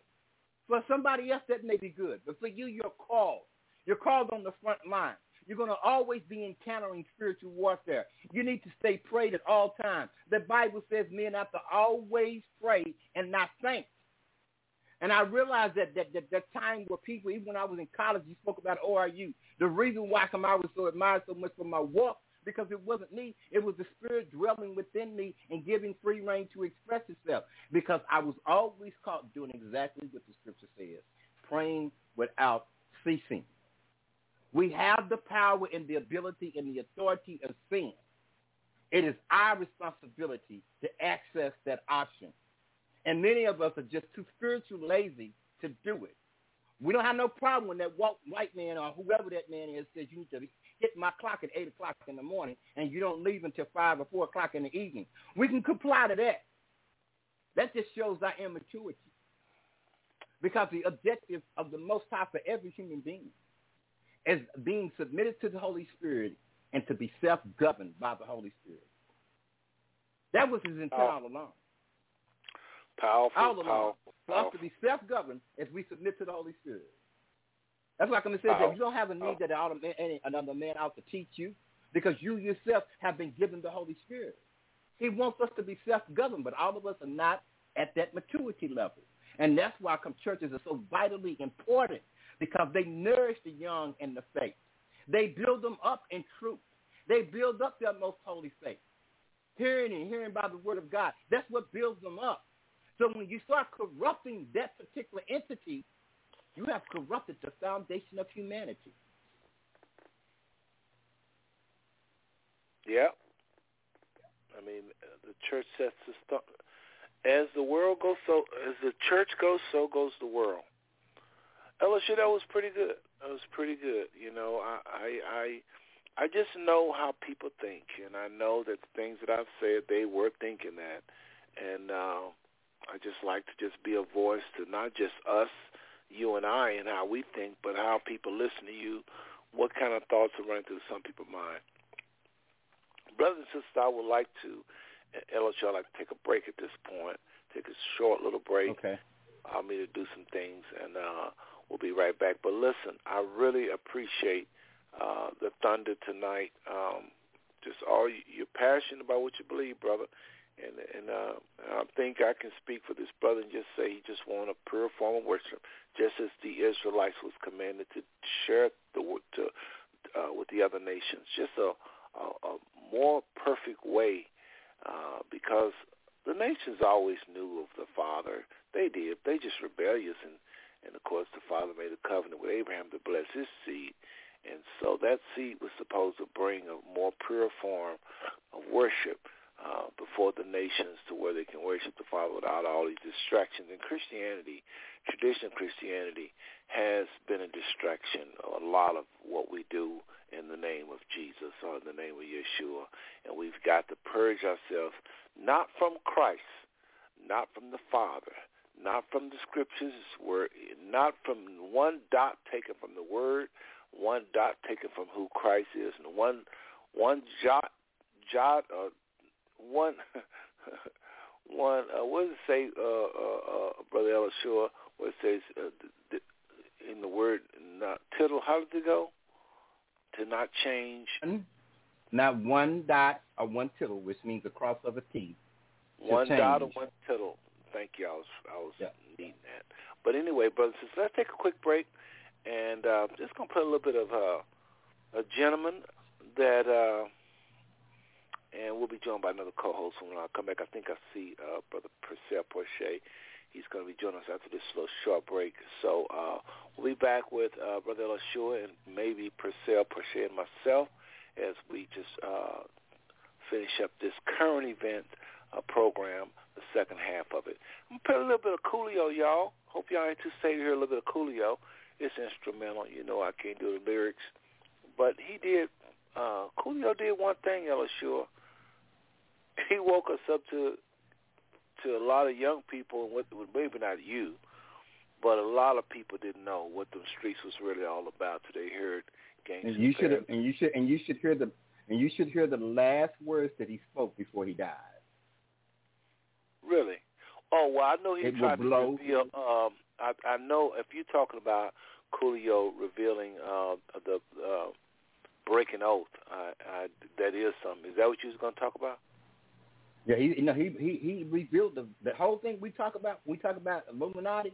For somebody else, that may be good. But for you, you're called. You're called on the front line. You're going to always be encountering spiritual warfare. You need to stay prayed at all times. The Bible says men have to always pray and not faint. And I realized that that, that that time where people, even when I was in college, you spoke about ORU. The reason why I was so admired so much for my walk because it wasn't me. It was the Spirit dwelling within me and giving free reign to express itself. Because I was always caught doing exactly what the Scripture says, praying without ceasing. We have the power and the ability and the authority of sin. It is our responsibility to access that option. And many of us are just too spiritual lazy to do it. We don't have no problem when that white man or whoever that man is says you need to hit my clock at 8 o'clock in the morning and you don't leave until 5 or 4 o'clock in the evening. We can comply to that. That just shows our immaturity. Because the objective of the Most High for every human being as being submitted to the Holy Spirit and to be self-governed by the Holy Spirit. That was his intent all along. Powerful, all along. powerful, For us to be self-governed as we submit to the Holy Spirit. That's why I'm going to say that you don't have a need that another man out to teach you because you yourself have been given the Holy Spirit. He wants us to be self-governed, but all of us are not at that maturity level. And that's why churches are so vitally important because they nourish the young in the faith. They build them up in truth. They build up their most holy faith. Hearing and hearing by the word of God. That's what builds them up. So when you start corrupting that particular entity, you have corrupted the foundation of humanity. Yeah. I mean, the church sets the st- as the world goes, so as the church goes, so goes the world. LSU, that was pretty good. That was pretty good. You know, I, I, I, I just know how people think, and I know that the things that I've said, they were thinking that, and uh, I just like to just be a voice to not just us, you and I, and how we think, but how people listen to you, what kind of thoughts are running through some people's mind. Brothers and sisters, I would like to, LSU, I'd like to take a break at this point, take a short little break. Okay. Allow me to do some things, and uh, we'll be right back. But listen, I really appreciate uh, the thunder tonight. Um, just all you, you're passionate about what you believe, brother. And and uh, I think I can speak for this brother and just say he just want a pure form of worship, just as the Israelites was commanded to share the to uh, with the other nations. Just a, a, a more perfect way, uh, because the nations always knew of the Father. They did. They just rebellious, and and of course the Father made a covenant with Abraham to bless his seed, and so that seed was supposed to bring a more pure form of worship uh, before the nations to where they can worship the Father without all these distractions. And Christianity, traditional Christianity, has been a distraction. A lot of what we do in the name of Jesus or in the name of Yeshua, and we've got to purge ourselves not from Christ, not from the Father, not from the Scriptures, word, not from one dot taken from the Word, one dot taken from who Christ is, and one one jot jot or one one uh, what does it say, uh, uh, uh, Brother Elishua? What it says uh, th- th- in the word not tittle? How does it go? To not change. Not one dot or one tittle, which means a cross of a T. One dot or one tittle. Thank you. I was I was yeah. needing that. But anyway, brothers and sisters, let's take a quick break, and uh, just gonna put a little bit of uh, a gentleman that. Uh, and we'll be joined by another co-host when I come back. I think I see uh, Brother Purcell Porche. He's going to be joining us after this little short break. So uh, we'll be back with uh, Brother Elishua and maybe Purcell Porche and myself as we just uh, finish up this current event uh, program, the second half of it. I'm going to play a little bit of Coolio, y'all. Hope y'all anticipated hear a little bit of Coolio. It's instrumental. You know I can't do the lyrics. But he did, uh, Coolio did one thing, Elishua he woke us up to to a lot of young people, and what maybe not you, but a lot of people didn't know what the streets was really all about. Till they heard gangster. And you should and you should and you should hear the and you should hear the last words that he spoke before he died. Really? Oh well, I know he it tried to blow. reveal. Um, I, I know if you're talking about Coolio revealing uh, the uh, breaking oath, I, I, that is something. Is that what you was going to talk about? Yeah, he you know he he he revealed the the whole thing we talk about. We talk about Illuminati.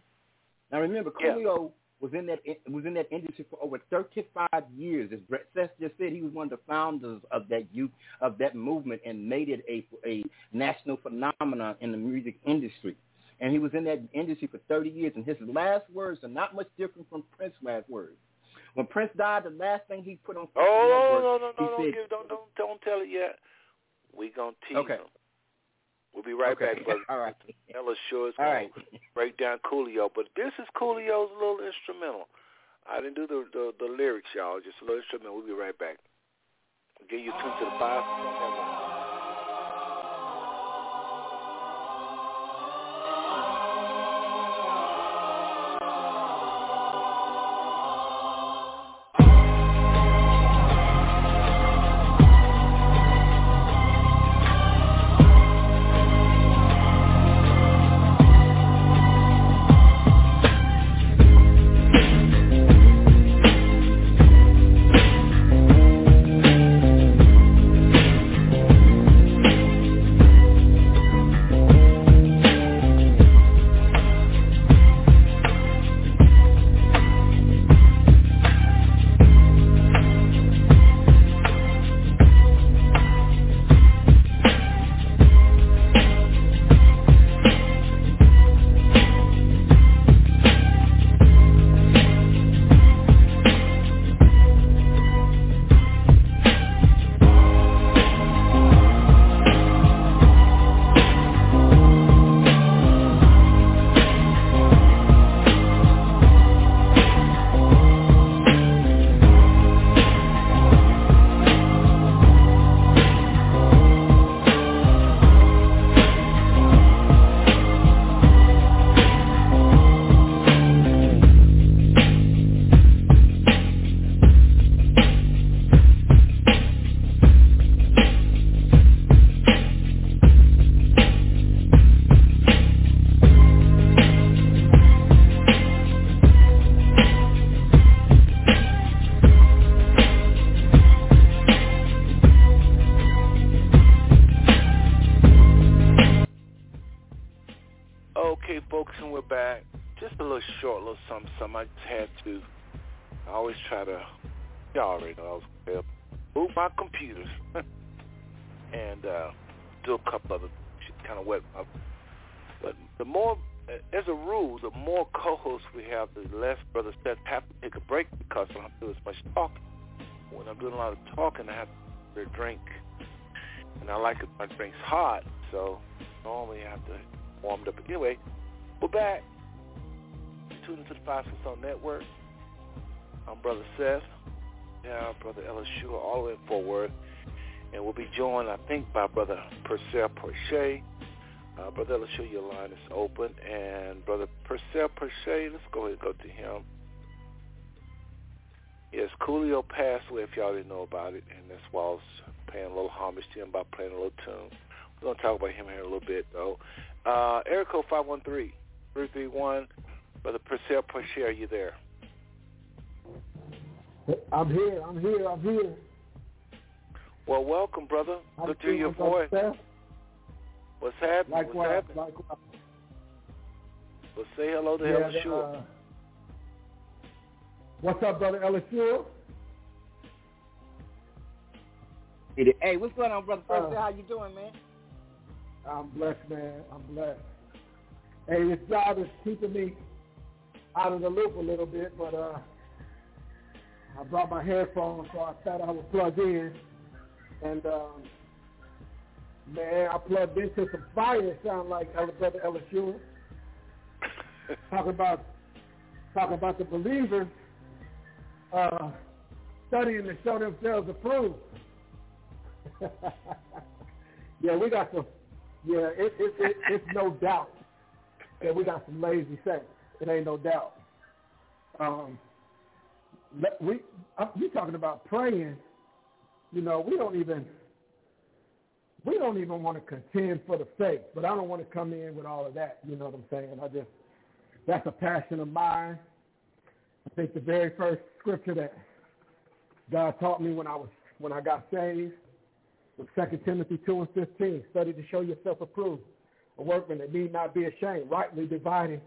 Now remember, Coolio. Was in that was in that industry for over 35 years. As Brett Seth just said, he was one of the founders of that youth of that movement and made it a a national phenomenon in the music industry. And he was in that industry for 30 years. And his last words are not much different from Prince's last words. When Prince died, the last thing he put on oh network, no no no said, don't don't don't tell it yet. We gonna tease Okay. him. We'll be right okay. back, brother. All right. Ella sure is going right. to break down Coolio, but this is Coolio's little instrumental. I didn't do the, the the lyrics, y'all. Just a little instrumental. We'll be right back. Get you tuned to the five. Always try to. Y'all already know I was gonna move my computers and uh, do a couple other kind of wet. But the more, as a rule, the more co-hosts we have, the less Brother Seth have to take a break because I don't do as much talking. When I'm doing a lot of talking, I have to drink, and I like it my drink's hot, so normally I have to warm it up. Anyway, we're back. Tune into the Five Six Network. I'm Brother Seth. Yeah, Brother Ellis Shua, all the way in Fort Worth. And we'll be joined, I think, by Brother Purcell Porche. Uh, Brother Elishua, your line is open. And Brother Purcell Porche, let's go ahead and go to him. Yes, Coolio passed away, if y'all didn't know about it. And that's why I was paying a little homage to him by playing a little tune. We're going to talk about him here in a little bit, though. Uh, Eric 513-331. Brother Purcell Porche, are you there? I'm here. I'm here. I'm here. Well, welcome, brother. I'm Good to hear your voice. What's happening? Likewise, What's happening? Likewise. Well, say hello to yeah, Elishua. Uh, what's up, brother Elishua? Hey, what's going on, brother? uh, how you doing, man? I'm blessed, man. I'm blessed. Hey, this job is keeping me out of the loop a little bit, but uh, I brought my headphones, so I thought I would plug in. And um, man, I plugged into some fire. It sounded like Brother LSU. talking about talking about the believers uh, studying to show themselves approved. yeah, we got some. Yeah, it, it, it, it's no doubt that we got some lazy saints. It ain't no doubt. Um, we you talking about praying. You know, we don't even we don't even want to contend for the faith, but I don't want to come in with all of that. You know what I'm saying? I just that's a passion of mine. I think the very first scripture that God taught me when I was when I got saved was Second Timothy two and fifteen. Study to show yourself approved, a workman that need not be ashamed, rightly dividing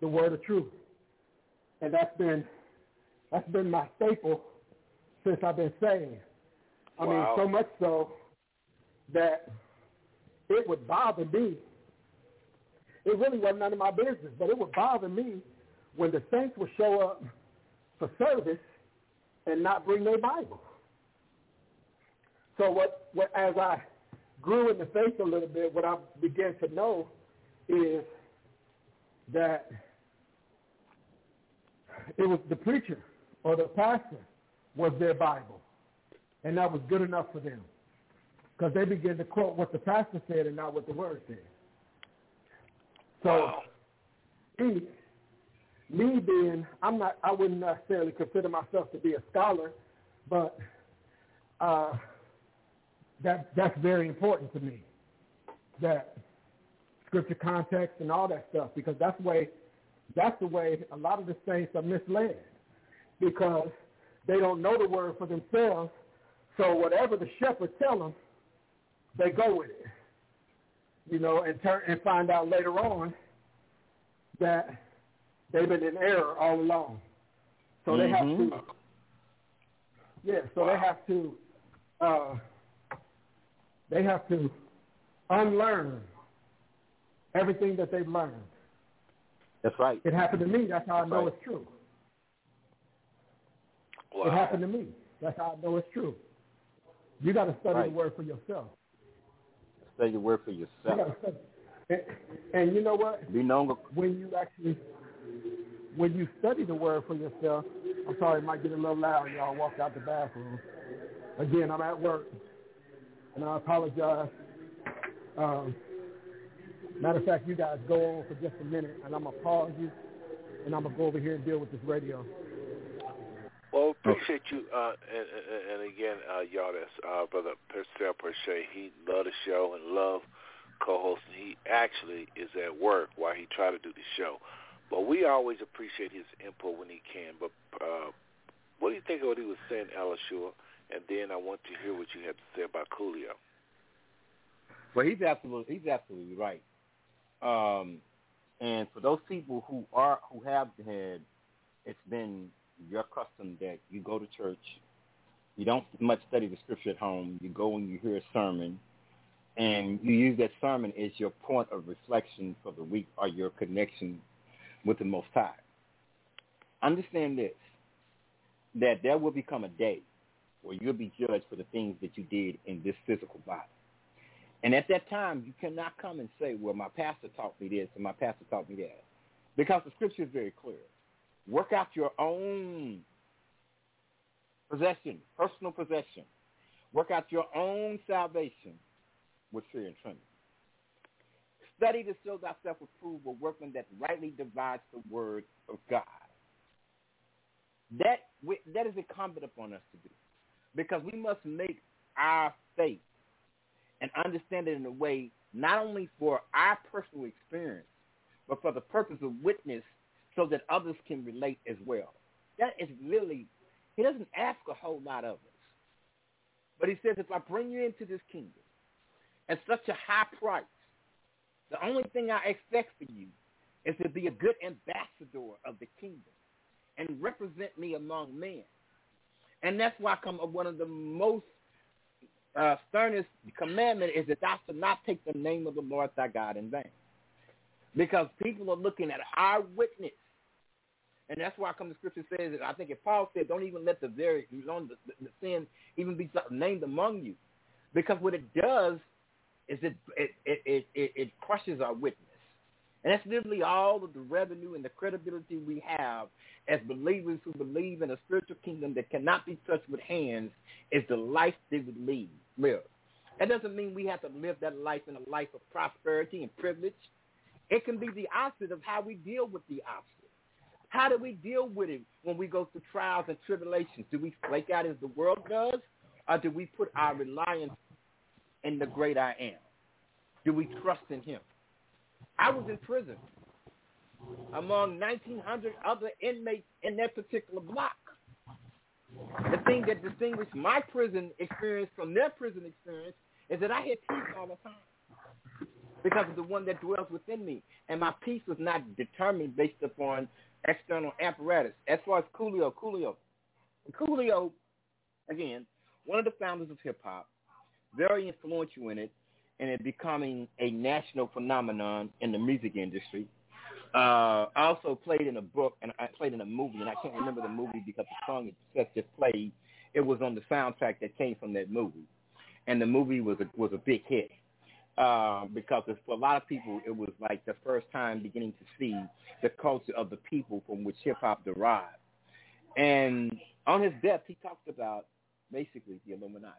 the word of truth. And that's been that's been my staple since I've been saved. I wow. mean, so much so that it would bother me. It really wasn't none of my business, but it would bother me when the saints would show up for service and not bring their Bible. So what, what as I grew in the faith a little bit, what I began to know is that it was the preacher or the pastor was their Bible. And that was good enough for them. Because they began to quote what the pastor said and not what the word said. So wow. me, me being, I'm not, I wouldn't necessarily consider myself to be a scholar, but uh, that that's very important to me. That scripture context and all that stuff, because that's the way, that's the way a lot of the saints are misled because they don't know the word for themselves. So whatever the shepherd tell them, they go with it. You know, and turn and find out later on that they've been in error all along. So mm-hmm. they have to mm-hmm. Yeah, so wow. they have to uh they have to unlearn everything that they've learned. That's right. It happened to me. That's how That's I know right. it's true. Wow. It happened to me. That's how I know it's true. You got to study right. the word for yourself. Study the word for yourself. You and, and you know what? Be known. When you actually, when you study the word for yourself, I'm sorry, it might get a little loud. Y'all walk out the bathroom. Again, I'm at work, and I apologize. Um, matter of fact, you guys go on for just a minute, and I'm gonna pause you, and I'm gonna go over here and deal with this radio. Well, appreciate you, uh, and, and, and again, uh, y'all, that's uh, Brother Purcell Porche. He loved the show and loved co-hosting. He actually is at work while he try to do the show. But we always appreciate his input when he can. But uh, what do you think of what he was saying, Elishua? And then I want to hear what you have to say about Coolio. Well, he's absolutely he's absolutely right. Um, And for those people who are who have had, it's been your custom that you go to church, you don't much study the scripture at home. You go and you hear a sermon, and you use that sermon as your point of reflection for the week or your connection with the Most High. Understand this, that there will become a day where you'll be judged for the things that you did in this physical body. And at that time, you cannot come and say, well, my pastor taught me this and my pastor taught me that. Because the scripture is very clear. Work out your own possession, personal possession. Work out your own salvation with fear and trembling. Study to show thyself approved, a workman that rightly divides the word of God. That that is incumbent upon us to do, because we must make our faith and understand it in a way not only for our personal experience, but for the purpose of witness, so that others can relate as well. That is really he doesn't ask a whole lot of us. But he says, if I bring you into this kingdom at such a high price, the only thing I expect for you is to be a good ambassador of the kingdom and represent me among men. And that's why come one of the most uh, sternest commandment is that thou should not take the name of the Lord thy God in vain. Because people are looking at our witness and that's why I come to scripture says that I think if Paul said, don't even let the very the, the sin even be named among you. Because what it does is it it, it, it, it crushes our witness. And that's literally all of the revenue and the credibility we have as believers who believe in a spiritual kingdom that cannot be touched with hands is the life they would lead, live. That doesn't mean we have to live that life in a life of prosperity and privilege. It can be the opposite of how we deal with the opposite. How do we deal with it when we go through trials and tribulations? Do we flake out as the world does, or do we put our reliance in the great I am? Do we trust in him? I was in prison among 1,900 other inmates in that particular block. The thing that distinguished my prison experience from their prison experience is that I had peace all the time because of the one that dwells within me. And my peace was not determined based upon external apparatus. As far as Coolio, Coolio, Coolio, again, one of the founders of hip hop, very influential in it, and it becoming a national phenomenon in the music industry. Uh, I also played in a book, and I played in a movie, and I can't remember the movie because the song it just played. It was on the soundtrack that came from that movie, and the movie was a was a big hit uh, because for a lot of people, it was like the first time beginning to see the culture of the people from which hip hop derived. And on his death, he talked about basically the Illuminati.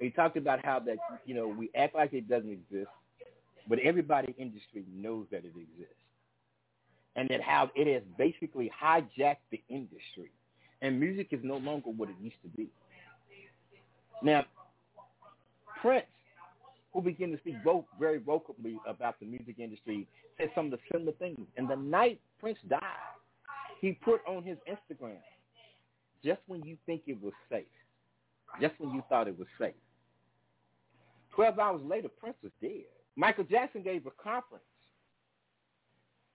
He talked about how that you know we act like it doesn't exist, but everybody in the industry knows that it exists, and that how it has basically hijacked the industry, and music is no longer what it used to be. Now, Prince who began to speak vo- very vocally about the music industry, said some of the similar things. And the night Prince died, he put on his Instagram, just when you think it was safe, just when you thought it was safe. Twelve hours later, Prince was dead. Michael Jackson gave a conference.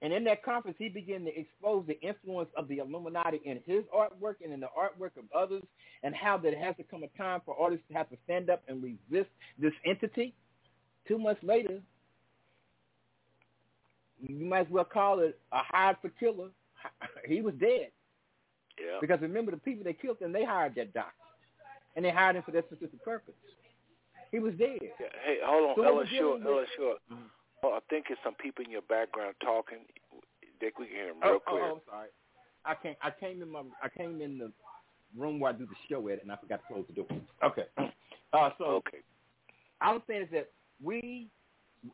And in that conference, he began to expose the influence of the Illuminati in his artwork and in the artwork of others, and how there has to come a time for artists to have to stand up and resist this entity two months later, you might as well call it a hired for killer. he was dead. Yeah. Because remember, the people that killed him, they hired that doctor, and they hired him for that specific purpose. He was dead. Yeah. Hey, hold on, so Elishua. Ella Short. Mm-hmm. Oh, I think it's some people in your background talking. Dick, we can hear them oh, real oh, clear. Oh, I'm sorry. I came. I came in my. I came in the room where I do the show at, and I forgot to close the door. Okay. Uh, so okay. I'm saying is that we,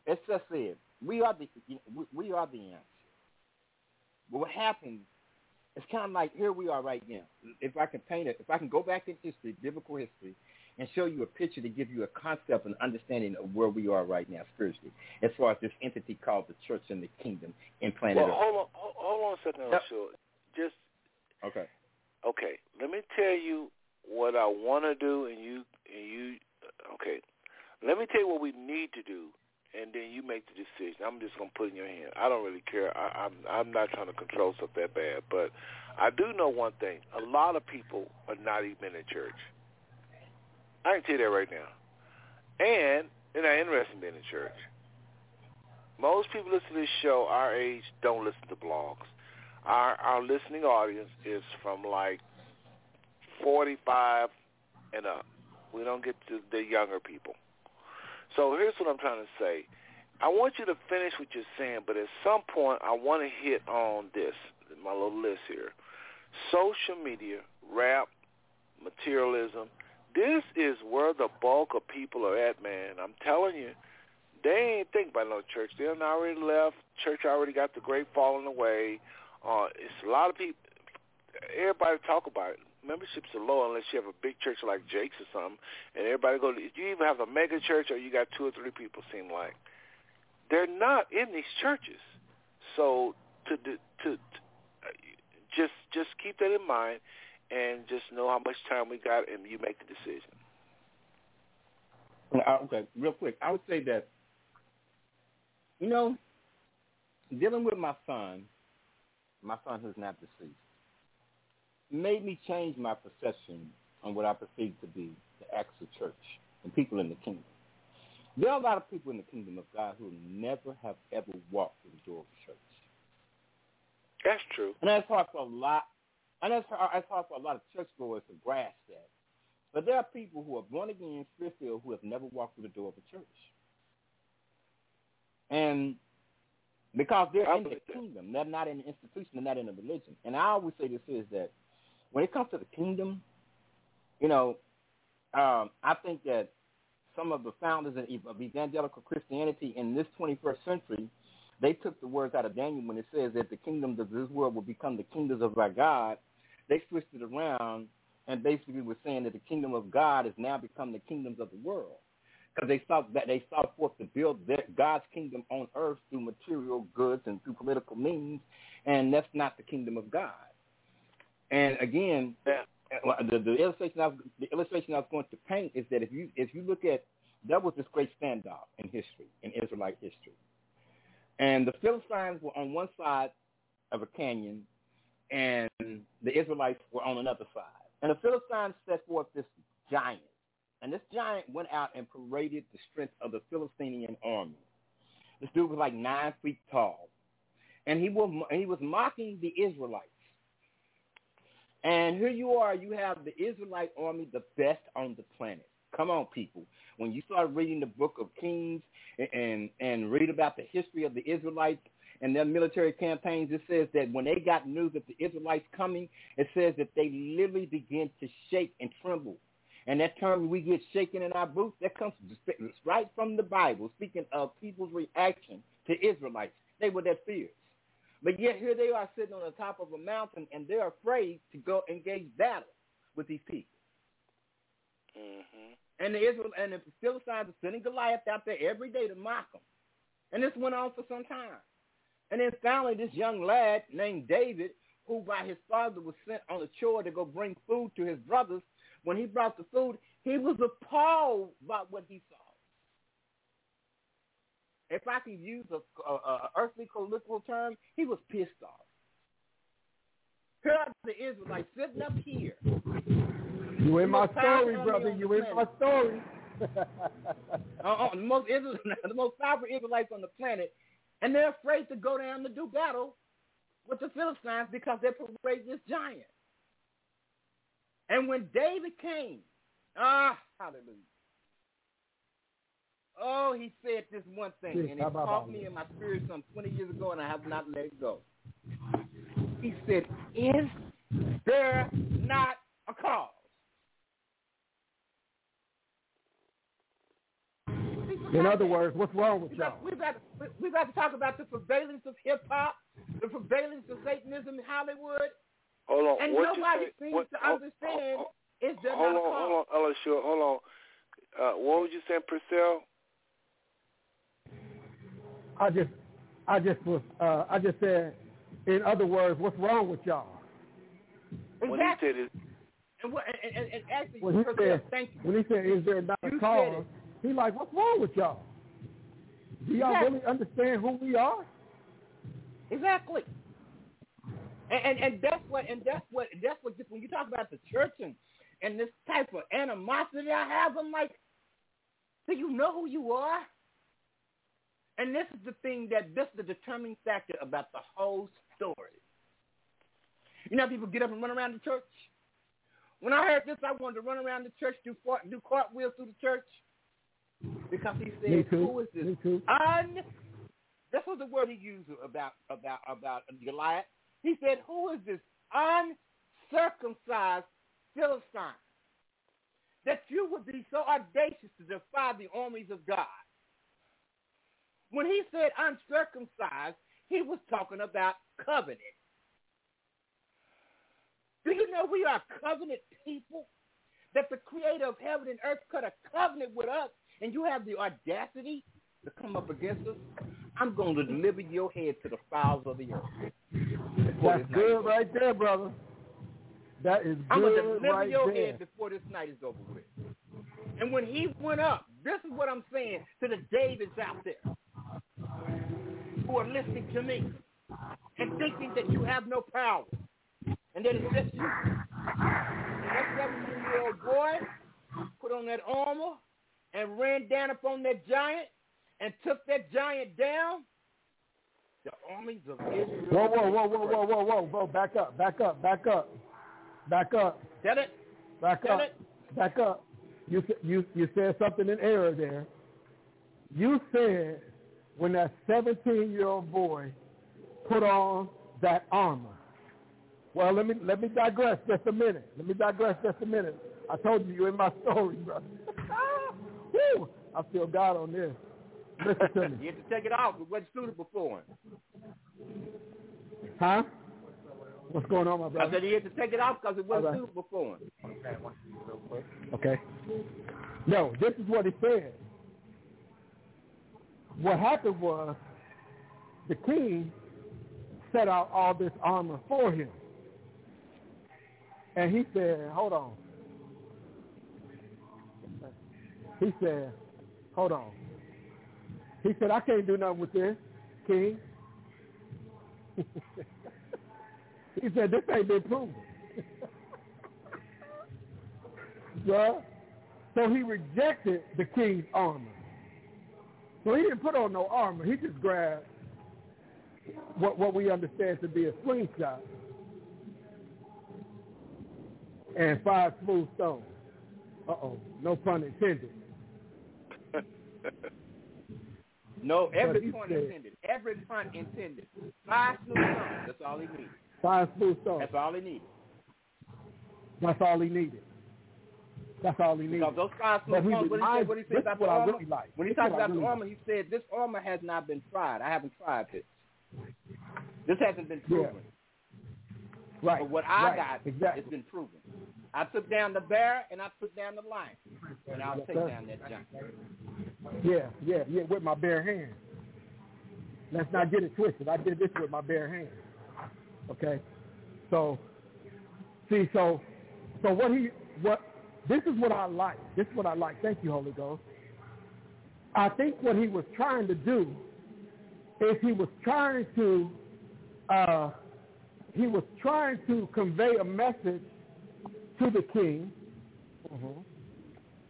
it's just said, we are the we are the answer. But what happens? It's kind of like here we are right now. If I can paint it, if I can go back in history, biblical history, and show you a picture to give you a concept and understanding of where we are right now spiritually, as far as this entity called the church and the kingdom in planet well, Earth. hold on, hold, on a second, Yep. Short. Just Okay. okay. Let me tell you what I want to do, and you and you. Okay. Let me tell you what we need to do, and then you make the decision. I'm just gonna put in your hand. I don't really care. I, I'm I'm not trying to control stuff that bad, but I do know one thing: a lot of people are not even in church. I can tell you that right now, and they're not interested in being in church. Most people listen to this show our age don't listen to blogs. Our our listening audience is from like 45 and up. We don't get to the younger people. So here's what I'm trying to say. I want you to finish what you're saying, but at some point I want to hit on this, my little list here. Social media, rap, materialism. This is where the bulk of people are at, man. I'm telling you. They ain't think about no church. They done already left. Church already got the great falling away. Uh, it's a lot of people. Everybody talk about it memberships are low unless you have a big church like Jakes' or something, and everybody go. You even have a mega church or you got two or three people, seem like they're not in these churches. So to to, to just just keep that in mind, and just know how much time we got, and you make the decision. Okay, real quick, I would say that you know, dealing with my son, my son who's not deceased made me change my perception on what I perceive to be the acts of church and people in the kingdom. There are a lot of people in the kingdom of God who never have ever walked through the door of a church. That's true. And that's hard for a lot. And that's hard, that's hard for a lot of churchgoers to grasp that. But there are people who are born again, spirit-filled, who have never walked through the door of a church. And because they're in the kingdom, they're not in an institution, they're not in a religion. And I always say this is that when it comes to the kingdom, you know, um, I think that some of the founders of evangelical Christianity in this 21st century, they took the words out of Daniel when it says that the kingdoms of this world will become the kingdoms of our God. They switched it around and basically were saying that the kingdom of God has now become the kingdoms of the world because they sought that they sought forth to build their, God's kingdom on earth through material goods and through political means, and that's not the kingdom of God. And again, the, the illustration I was, the illustration I was going to paint is that if you if you look at that was this great standoff in history, in Israelite history, and the Philistines were on one side of a canyon, and the Israelites were on another side. And the Philistines set forth this giant, and this giant went out and paraded the strength of the Philistinian army. This dude was like nine feet tall, and he was he was mocking the Israelites. And here you are, you have the Israelite army, the best on the planet. Come on, people. When you start reading the book of Kings and, and, read about the history of the Israelites and their military campaigns, it says that when they got news of the Israelites coming, it says that they literally began to shake and tremble. And that term, we get shaken in our boots, that comes right from the Bible, speaking of people's reaction to Israelites. They were that fierce. But yet here they are sitting on the top of a mountain and they're afraid to go engage battle with these people. Mm-hmm. And the Israel and the Philistines are sending Goliath out there every day to mock them. And this went on for some time. And then finally this young lad named David, who by his father was sent on a chore to go bring food to his brothers, when he brought the food, he was appalled by what he saw if I can use a, a, a earthly colloquial term, he was pissed off. Here are the Israelites sitting up here. You in my story, brother. You in my story. uh, uh, the most Israel, the most powerful Israelites on the planet, and they're afraid to go down to do battle with the Philistines because they're parade this giant. And when David came, ah, hallelujah. Oh, he said this one thing, and it caught me in my spirit some 20 years ago, and I have not let it go. He said, is there not a cause? In other words, what's wrong with y'all? We've got, we've got to talk about the prevalence of hip-hop, the prevalence of Satanism in Hollywood. Hold on. And what nobody seems what, to hold, understand hold, is there hold not on, a cause. Hold on, hold on, sure, hold on. Uh, what was you saying, Priscilla? I just, I just was, uh, I just said, in other words, what's wrong with y'all? When he said it, and, what, and, and, and actually, when he said, thank you. when he said, is there not You a cause? He like, what's wrong with y'all? Do y'all Exactly. really understand who we are? Exactly. And, and and that's what and that's what that's what just when you talk about the church and and this type of animosity I have, I'm like, do you know who you are? And this is the thing that this is the determining factor about the whole story. You know, how people get up and run around the church. When I heard this, I wanted to run around the church, do fart, do cartwheels through the church, because he said, "Who is this Me too. un this was the word he used about about about Goliath. He said, "Who is this uncircumcised Philistine that you would be so audacious to defy the armies of God?" When he said uncircumcised, he was talking about covenant. Do you know we are covenant people? That the creator of heaven and earth cut a covenant with us, and you have the audacity to come up against us? I'm going to deliver your head to the fowls of the earth. before That's good over. right there, brother. That is good. I'm going to deliver right your there. head before this night is over with. And when he went up, this is what I'm saying to the Davids out there who are listening to me and thinking that you have no power and that it's just you. And that 17-year-old boy put on that armor and ran down upon that giant and took that giant down. The armies of Israel. Whoa, whoa, whoa, whoa, whoa, whoa, whoa, whoa! Back up, back up, back up, back up, Get it. back Tell up, it. back up. You you you said something in error there. You said when that 17-year-old boy put on that armor. Well, let me let me digress just a minute. Let me digress just a minute. I told you you're in my story, brother. Woo! I feel God on this. Listen to me, You have to take it off. It wasn't suitable for him. huh? What's going on, my brother? I said he had to take it off because it wasn't right. suitable for him. Okay. No, this is what he said. What happened was the king set out all this armor for him. And he said, hold on. He said, hold on. He said, I can't do nothing with this, king. he said, this ain't been proven. Yeah. So he rejected the king's armor. So he didn't put on no armor. He just grabbed what what we understand to be a slingshot and five smooth stones. Uh oh, no pun intended. No, every pun said- intended. Every pun intended. Five smooth stones. That's all he needed. Five smooth stones. That's all he needed. That's all he needed. That's all he needed. Because those five But smooth he stones, what he said, he said about what the armor, really like. when he This what I the really armor, he said, this armor has not been tried. I haven't tried it. This hasn't been proven. Right. But what I right, got, exactly. it's been proven. I took down the bear and I took down the lion. And I'll Yes, take sir. down that giant. Yeah, yeah, yeah, with my bare hands. Let's not get it twisted. I did this with my bare hands. Okay? So, see, so, so what he, what, this is what I like. This is what I like. Thank you, Holy Ghost. I think what he was trying to do is he was trying to, uh, he was trying to convey a message to the king.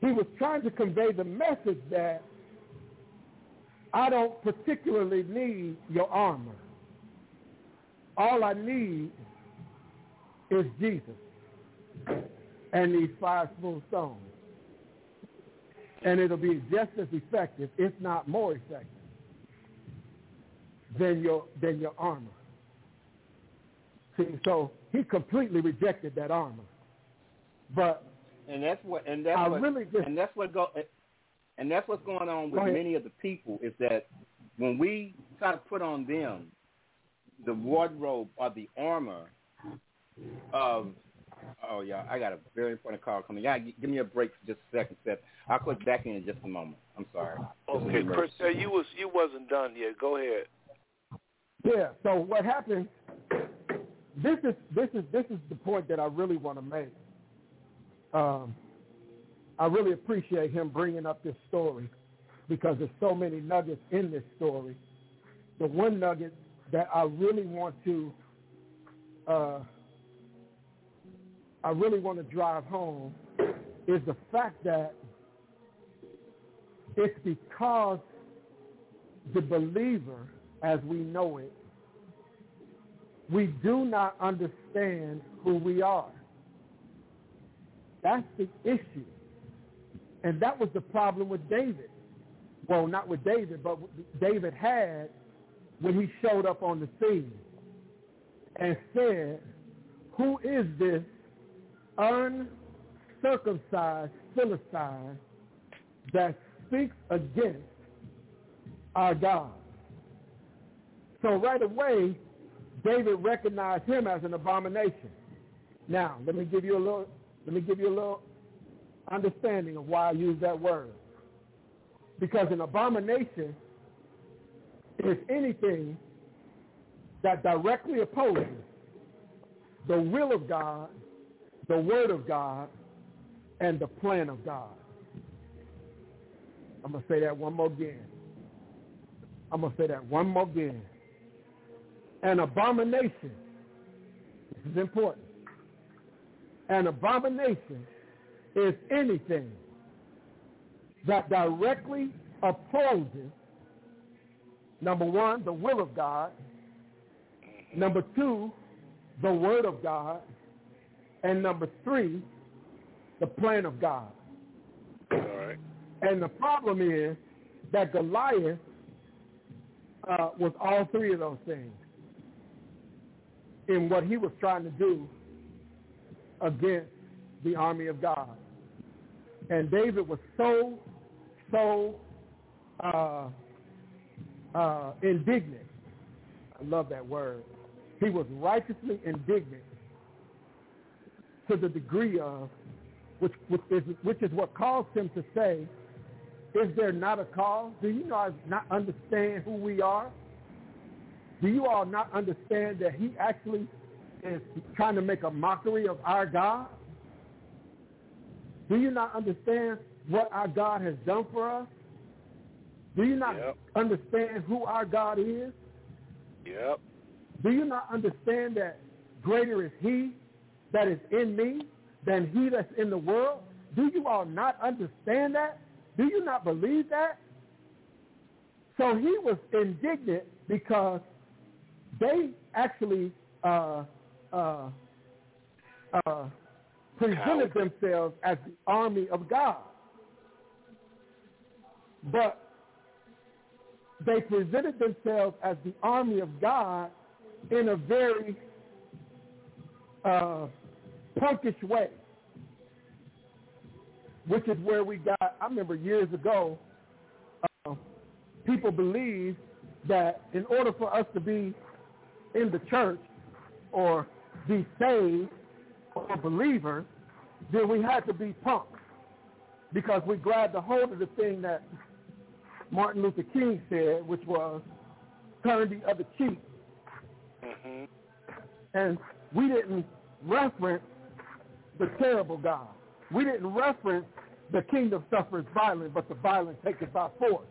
He was trying to convey the message that I don't particularly need your armor. All I need is Jesus and these five smooth stones. And it'll be just as effective, if not more effective, than your than your armor. See, so he completely rejected that armor. But And that's what, and that's I what, really just and that's what go, and that's what's going on with many of the people is that when we try to put on them the wardrobe or the armor of oh yeah, I got a very important call coming. Yeah, g- give me a break for just a second, Seth. I'll click back in in just a moment. I'm sorry. Okay, Chris, uh, you was you wasn't done yet. Go ahead. Yeah. So what happened? This is this is this is the point that I really want to make. Um, I really appreciate him bringing up this story because there's so many nuggets in this story. The one nugget that I really want to uh, I really want to drive home is the fact that it's because the believer, as we know it, we do not understand who we are. That's the issue. And that was the problem with David. Well, not with David, but David had when he showed up on the scene and said, who is this uncircumcised Philistine that speaks against our God? So right away, David recognized him as an abomination. Now, let me give you a little let me give you a little understanding of why I use that word. Because an abomination is anything that directly opposes the will of God, the word of God, and the plan of God. I'm going to say that one more again. I'm going to say that one more again. An abomination, this is important, an abomination is anything that directly opposes, number one, the will of God, number two, the word of God, and number three, the plan of God. All right. And the problem is that Goliath uh, was all three of those things in what he was trying to do against the army of God. And David was so, so uh, uh, indignant. I love that word. He was righteously indignant to the degree of, which, which, is, which is what caused him to say, is there not a cause? Do you not, not understand who we are? Do you all not understand that he actually is trying to make a mockery of our God? Do you not understand what our God has done for us? Do you not Yep. understand who our God is? Yep. Do you not understand that greater is he that is in me than he that's in the world? Do you all not understand that? Do you not believe that? So he was indignant because they actually uh, uh, uh, presented themselves as the army of God. But they presented themselves as the army of God in a very uh, punkish way, which is where we got, I remember years ago, uh, people believed that in order for us to be in the church or be saved or believers, then we had to be punks because we grabbed a hold of the thing that Martin Luther King said, which was turn the other cheek. Mhm. And we didn't reference the terrible God. We didn't reference the kingdom suffers violence, but the violence taken by force.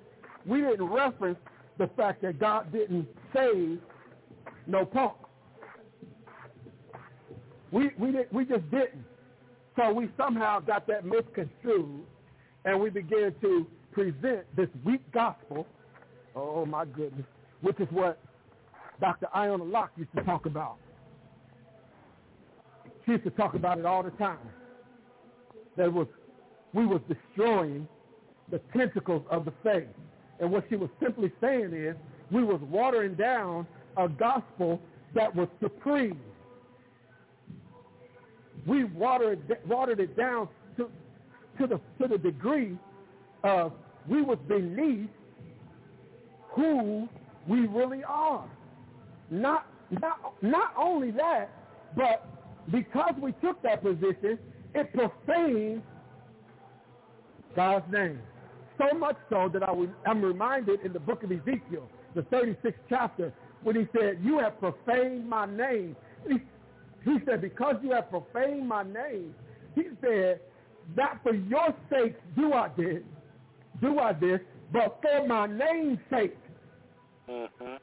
We didn't reference the fact that God didn't save no punk. We we did, we just didn't. So we somehow got that misconstrued, and we began to present this weak gospel. Oh my goodness, which is what Dr. Iona Locke used to talk about. She used to talk about it all the time. That was we was destroying the tentacles of the faith. And what she was simply saying is we was watering down a gospel that was supreme. We watered watered it down to to the to the degree of we was beneath who we really are. Not not not only that, but because we took that position, it profaned God's name. So much so that I I'm reminded in the book of Ezekiel, the 36th chapter, when he said, you have profaned my name. He, he said, because you have profaned my name, he said, not for your sake do I this, do I this, but for my name's sake. Mm-hmm.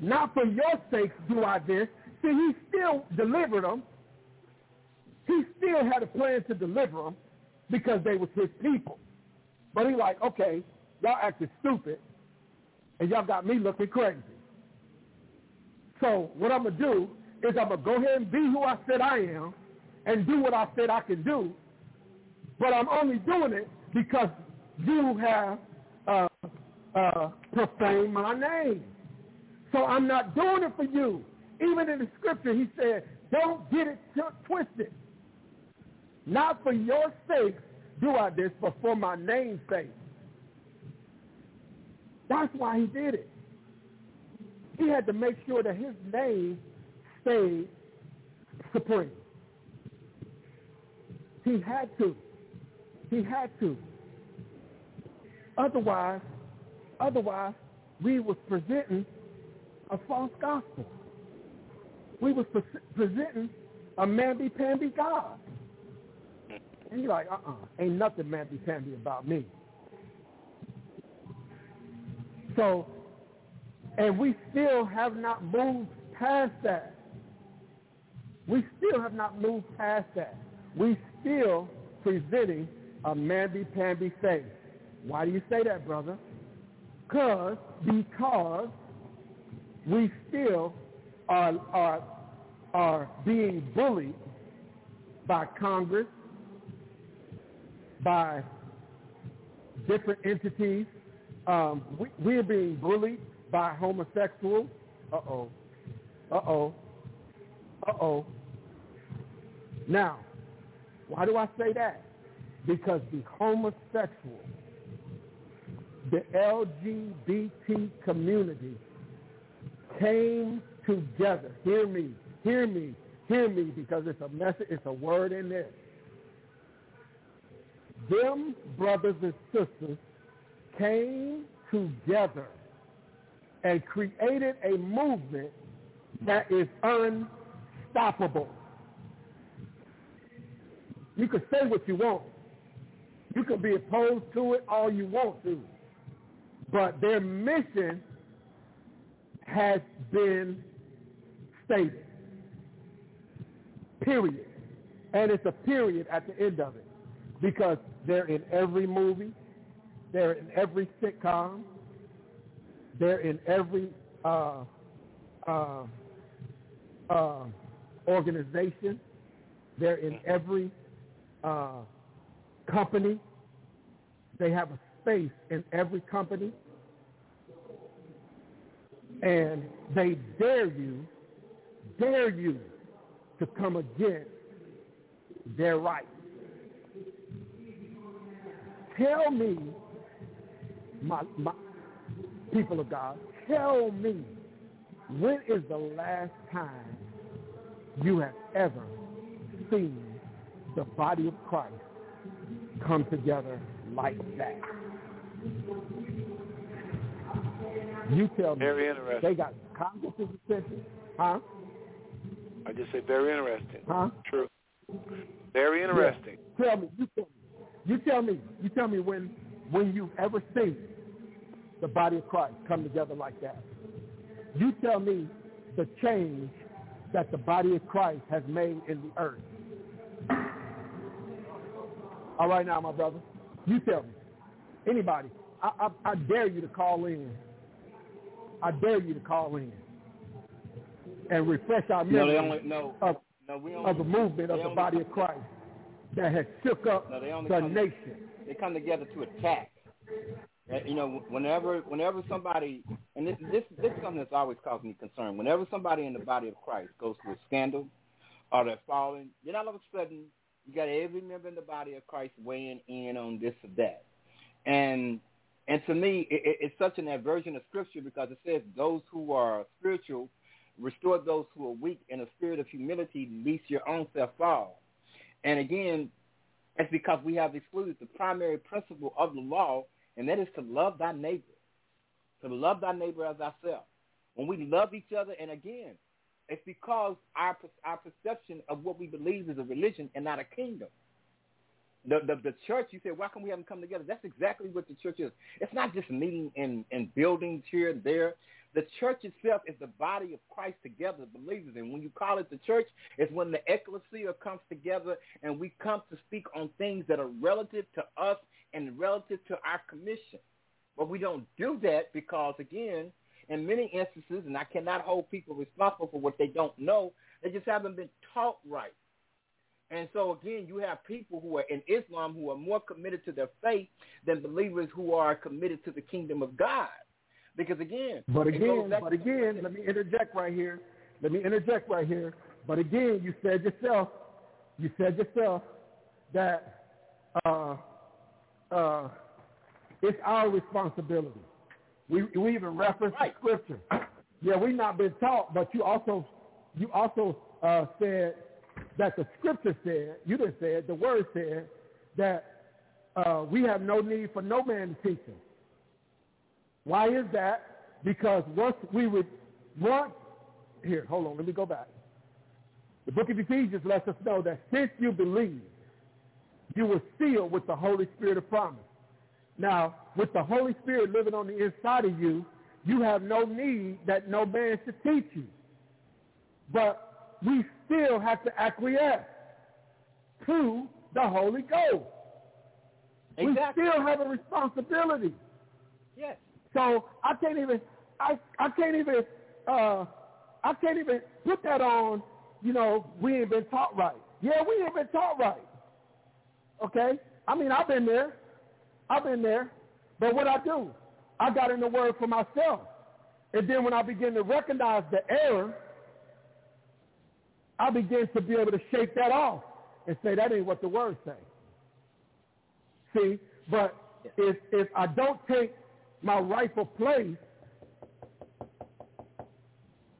Not for your sakes do I this. See, he still delivered them. He still had a plan to deliver them because they was his people. But he like, okay, y'all acted stupid, and y'all got me looking crazy. So what I'm to do is I'm to go ahead and be who I said I am and do what I said I can do. But I'm only doing it because you have uh, uh, profaned my name. So I'm not doing it for you. Even in the scripture, he said, don't get it twisted. Not for your sake do I this, but for my name's sake. That's why he did it. He had to make sure that his name stayed supreme. He had to. He had to. Otherwise, otherwise, we was presenting a false gospel. We was pre- presenting a mamby-pamby God. And you're like, uh-uh, ain't nothing mamby-pamby about me. So, and we still have not moved past that. We still have not moved past that. We still presenting a mamby-pamby faith. Why do you say that, brother? Cause, because we still are, are, are being bullied by Congress, by different entities. Um, we, we're being bullied by homosexuals. Uh-oh. Uh-oh. Uh-oh. Now, why do I say that? Because the homosexual, the LGBT community came together. Hear me, hear me, hear me, because it's a message, it's a word in there. Them brothers and sisters came together and created a movement that is unstoppable. You can say what you want. You can be opposed to it all you want to. But their mission has been stated. Period. And it's a period at the end of it. Because they're in every movie. They're in every sitcom. They're in every uh, uh, uh, organization. They're in every uh, company. They have a space in every company. And they dare you, dare you to come against their rights. Tell me, my, my people of God, tell me when is the last time you have ever seen the body of Christ come together like that? You tell me. Very interesting. They got Congress's attention. Huh? I just say very interesting. Huh? True. Very interesting. Yeah. Tell me. You tell me. You tell me. You tell me when when you've ever seen the body of Christ come together like that. You tell me the change that the body of Christ has made in the earth. All right now, my brother. You tell me. Anybody. I, I, I dare you to call in. I dare you to call in and refresh our No, memory they only no. of, No, of the movement of the body of Christ that has shook up No, the come- nation. they come together to attack. You know, whenever whenever somebody and this this this is something that's always caused me concern. Whenever somebody in the body of Christ goes through a scandal or they're falling, then all of a sudden you got every member in the body of Christ weighing in on this or that. And and to me, it, it- it's such an aversion of Scripture because it says those who are spiritual restore those who are weak in a spirit of humility, lest your own self fall. And again, it's because we have excluded the primary principle of the law, and that is to love thy neighbor, to love thy neighbor as thyself. When we love each other, and again, it's because our our perception of what we believe is a religion and not a kingdom. the, the the church, you said, why can't we have them come together? That's exactly what the church is. It's not just meeting in, in buildings here and there. The church itself is the body of Christ together, believers. And when you call it the church, it's when the ecclesia comes together and we come to speak on things that are relative to us and relative to our commission. But we don't do that because, again, in many instances, and I cannot hold people responsible for what they don't know, they just haven't been taught right. And so again, you have people who are in Islam who are more committed to their faith than believers who are committed to the kingdom of God. Because again, but again, but again, let me interject right here. Let me interject right here. But again, you said yourself, you said yourself that uh, uh, it's our responsibility. We we even reference right. scripture. Yeah, we've not been taught, but you also you also uh, said that the scripture said, you didn't say it, the word said that uh, we have no need for no man to teach us. Why is that? Because once we would want, here, hold on, let me go back. The book of Ephesians lets us know that since you believe, you were sealed with the Holy Spirit of promise. Now, with the Holy Spirit living on the inside of you, you have no need that no man should teach you. But we still have to acquiesce to the Holy Ghost. Exactly. We still have a responsibility. Yes. So I can't even I I can't even uh I can't even put that on, you know, we ain't been taught right. Yeah, we ain't been taught right. Okay? I mean I've been there. I've been there. But what I do, I got in the word for myself. And then when I begin to recognize the error, I begin to be able to shake that off and say that ain't what the word say. See, but if if I don't take my rightful place,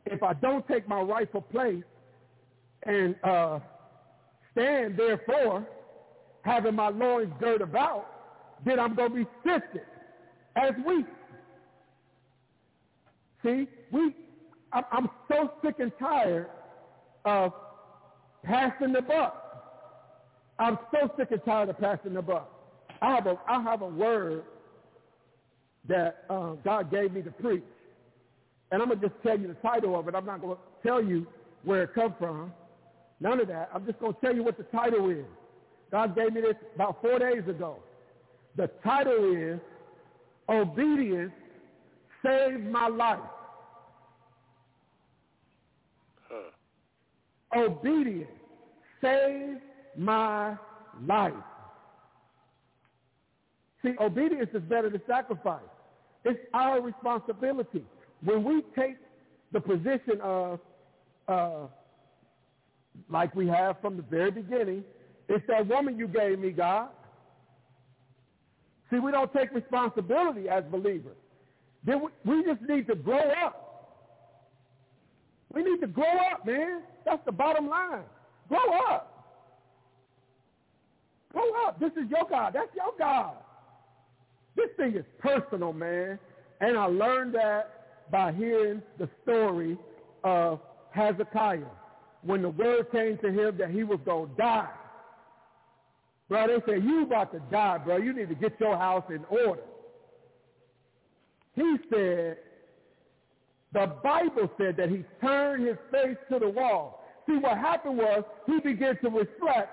if I don't take my rightful place and uh, stand therefore, having my loins girt about, then I'm going to be sifted as wheat. See, we, I'm so sick and tired of passing the buck. I'm so sick and tired of passing the buck. I have a, I have a word that um, God gave me to preach. And I'm going to just tell you the title of it. I'm not going to tell you where it comes from. None of that. I'm just going to tell you what the title is. God gave me this about four days ago. The title is Obedience Saved My Life. Huh. Obedience saved my life. See, obedience is better than sacrifice. It's our responsibility. When we take the position of, uh, like we have from the very beginning, it's that woman you gave me, God. See, we don't take responsibility as believers. Then we, we just need to grow up. We need to grow up, man. That's the bottom line. Grow up. Grow up. This is your God. That's your God. This thing is personal, man. And I learned that by hearing the story of Hezekiah. When the word came to him that he was going to die. Bro, they said, you about to die, bro. You need to get your house in order. He said, the Bible said that he turned his face to the wall. See, what happened was he began to reflect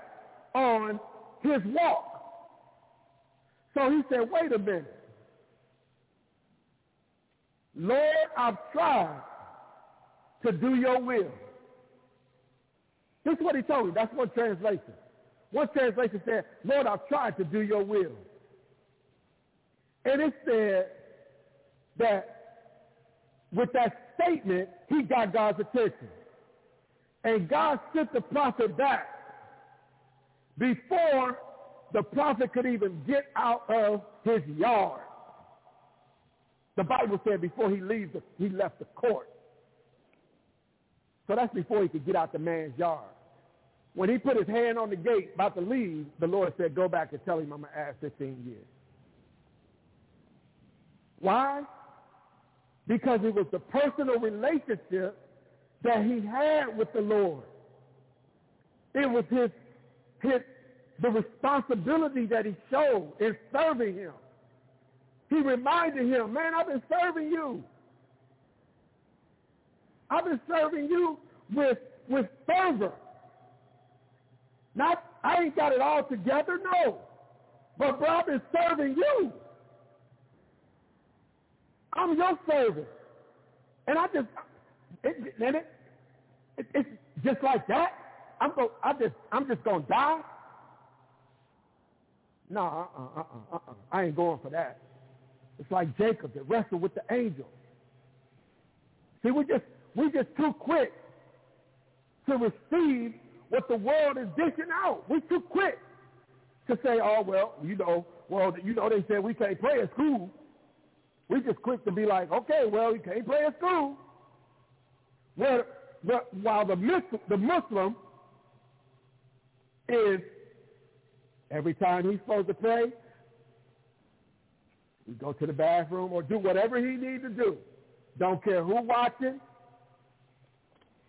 on his walk. So he said, wait a minute. Lord, I've tried to do your will. This is what he told me. That's one translation. One translation said, Lord, I've tried to do your will. And it said that with that statement, he got God's attention. And God sent the prophet back before the prophet could even get out of his yard. The Bible said before he leaves, he left the court. So that's before he could get out the man's yard. When he put his hand on the gate about to leave, the Lord said, go back and tell him I'm going to add 15 years. Why? Because it was the personal relationship that he had with the Lord. It was his, his the responsibility that he showed in serving him. He reminded him, man, I've been serving you. I've been serving you with, with fervor. Not, I ain't got it all together, no. But bro, I've been serving you. I'm your servant. And I just, it, it, it, it's just like that. I'm go, I just, I'm just gonna die. No, uh-uh, uh-uh, uh-uh. I ain't going for that. It's like Jacob that wrestled with the angel. See, we just, we just too quick to receive what the world is dishing out. We're too quick to say, oh well, you know, well, you know, they said we can't play at school. We just quick to be like, okay, well, you can't play at school. Well, while the the Muslim is every time he's supposed to pray, he go to the bathroom or do whatever he needs to do. Don't care who watching.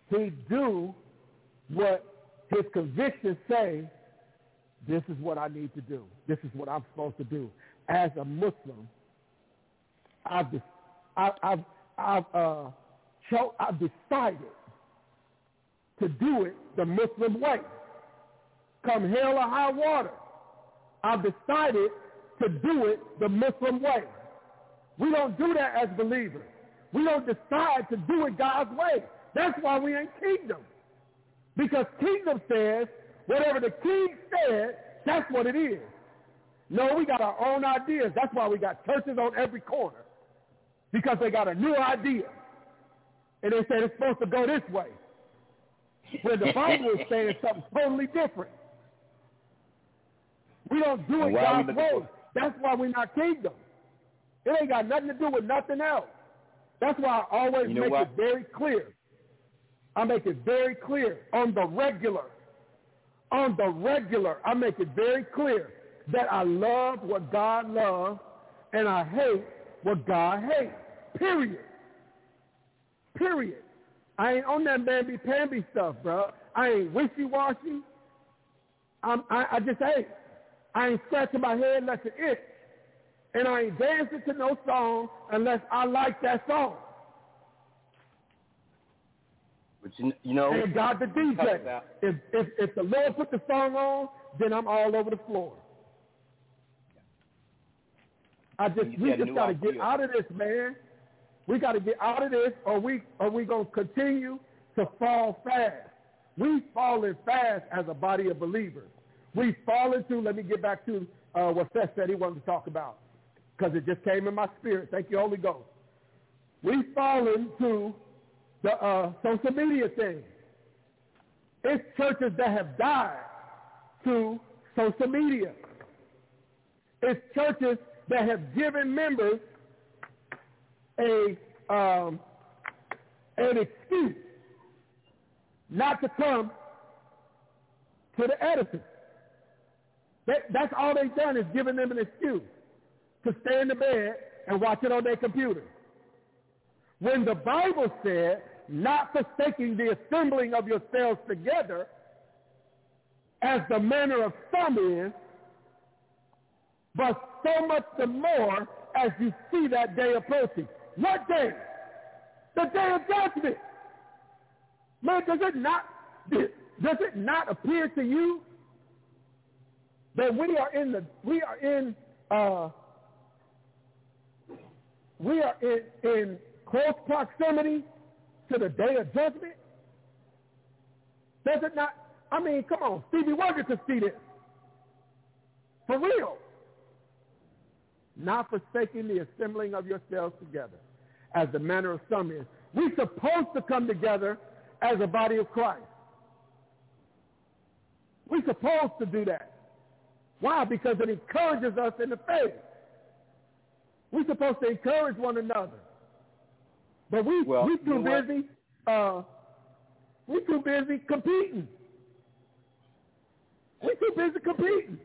He do what his convictions say. This is what I need to do. This is what I'm supposed to do. As a Muslim, I've, I've, I've, I've, uh, cho- I've decided to do it the Muslim way. Come hell or high water, I've decided to do it the Muslim way. We don't do that as believers. We don't decide to do it God's way. That's why we ain't kingdom. Because kingdom says, whatever the king said, that's what it is. No, we got our own ideas. That's why we got churches on every corner. Because they got a new idea. And they say it's supposed to go this way. When the Bible is saying something totally different. We don't do it God's way. For? That's why we're not kingdom. It ain't got nothing to do with nothing else. That's why I always you know make what? it very clear. I make it very clear on the regular. On the regular, I make it very clear that I love what God loves and I hate what God hates. Period. Period. I ain't on that mamby-pamby stuff, bro. I ain't wishy-washy. I'm, I, I just ain't. I ain't scratching my head unless it itch. And I ain't dancing to no song unless I like that song. But you, you know, and God the DJ. If, if if the Lord put the song on, then I'm all over the floor. I just we just got to get out of this, man. We got to get out of this, or we are we gonna continue to fall fast. We falling fast as a body of believers. We fall into. Let me get back to uh, what Seth said he wanted to talk about because it just came in my spirit. Thank you, Holy Ghost. We fall into the uh, social media thing. It's churches that have died to social media. It's churches that have given members a um, an excuse not to come to the edifice. That, that's all they've done is given them an excuse to stay in the bed and watch it on their computer. When the Bible said, not forsaking the assembling of yourselves together, as the manner of some is, but so much the more as you see that day approaching. What day? The day of judgment. Man, does it not does it not appear to you that we are in the we are in uh, we are in, in close proximity to the day of judgment? Does it not? I mean, come on, Stevie Wonder could see this. For real. Not forsaking the assembling of yourselves together, as the manner of some is. We're supposed to come together as a body of Christ. We're supposed to do that. Why? Because it encourages us in the faith. We're supposed to encourage one another. But we well, we too busy uh we too busy competing. We too busy competing.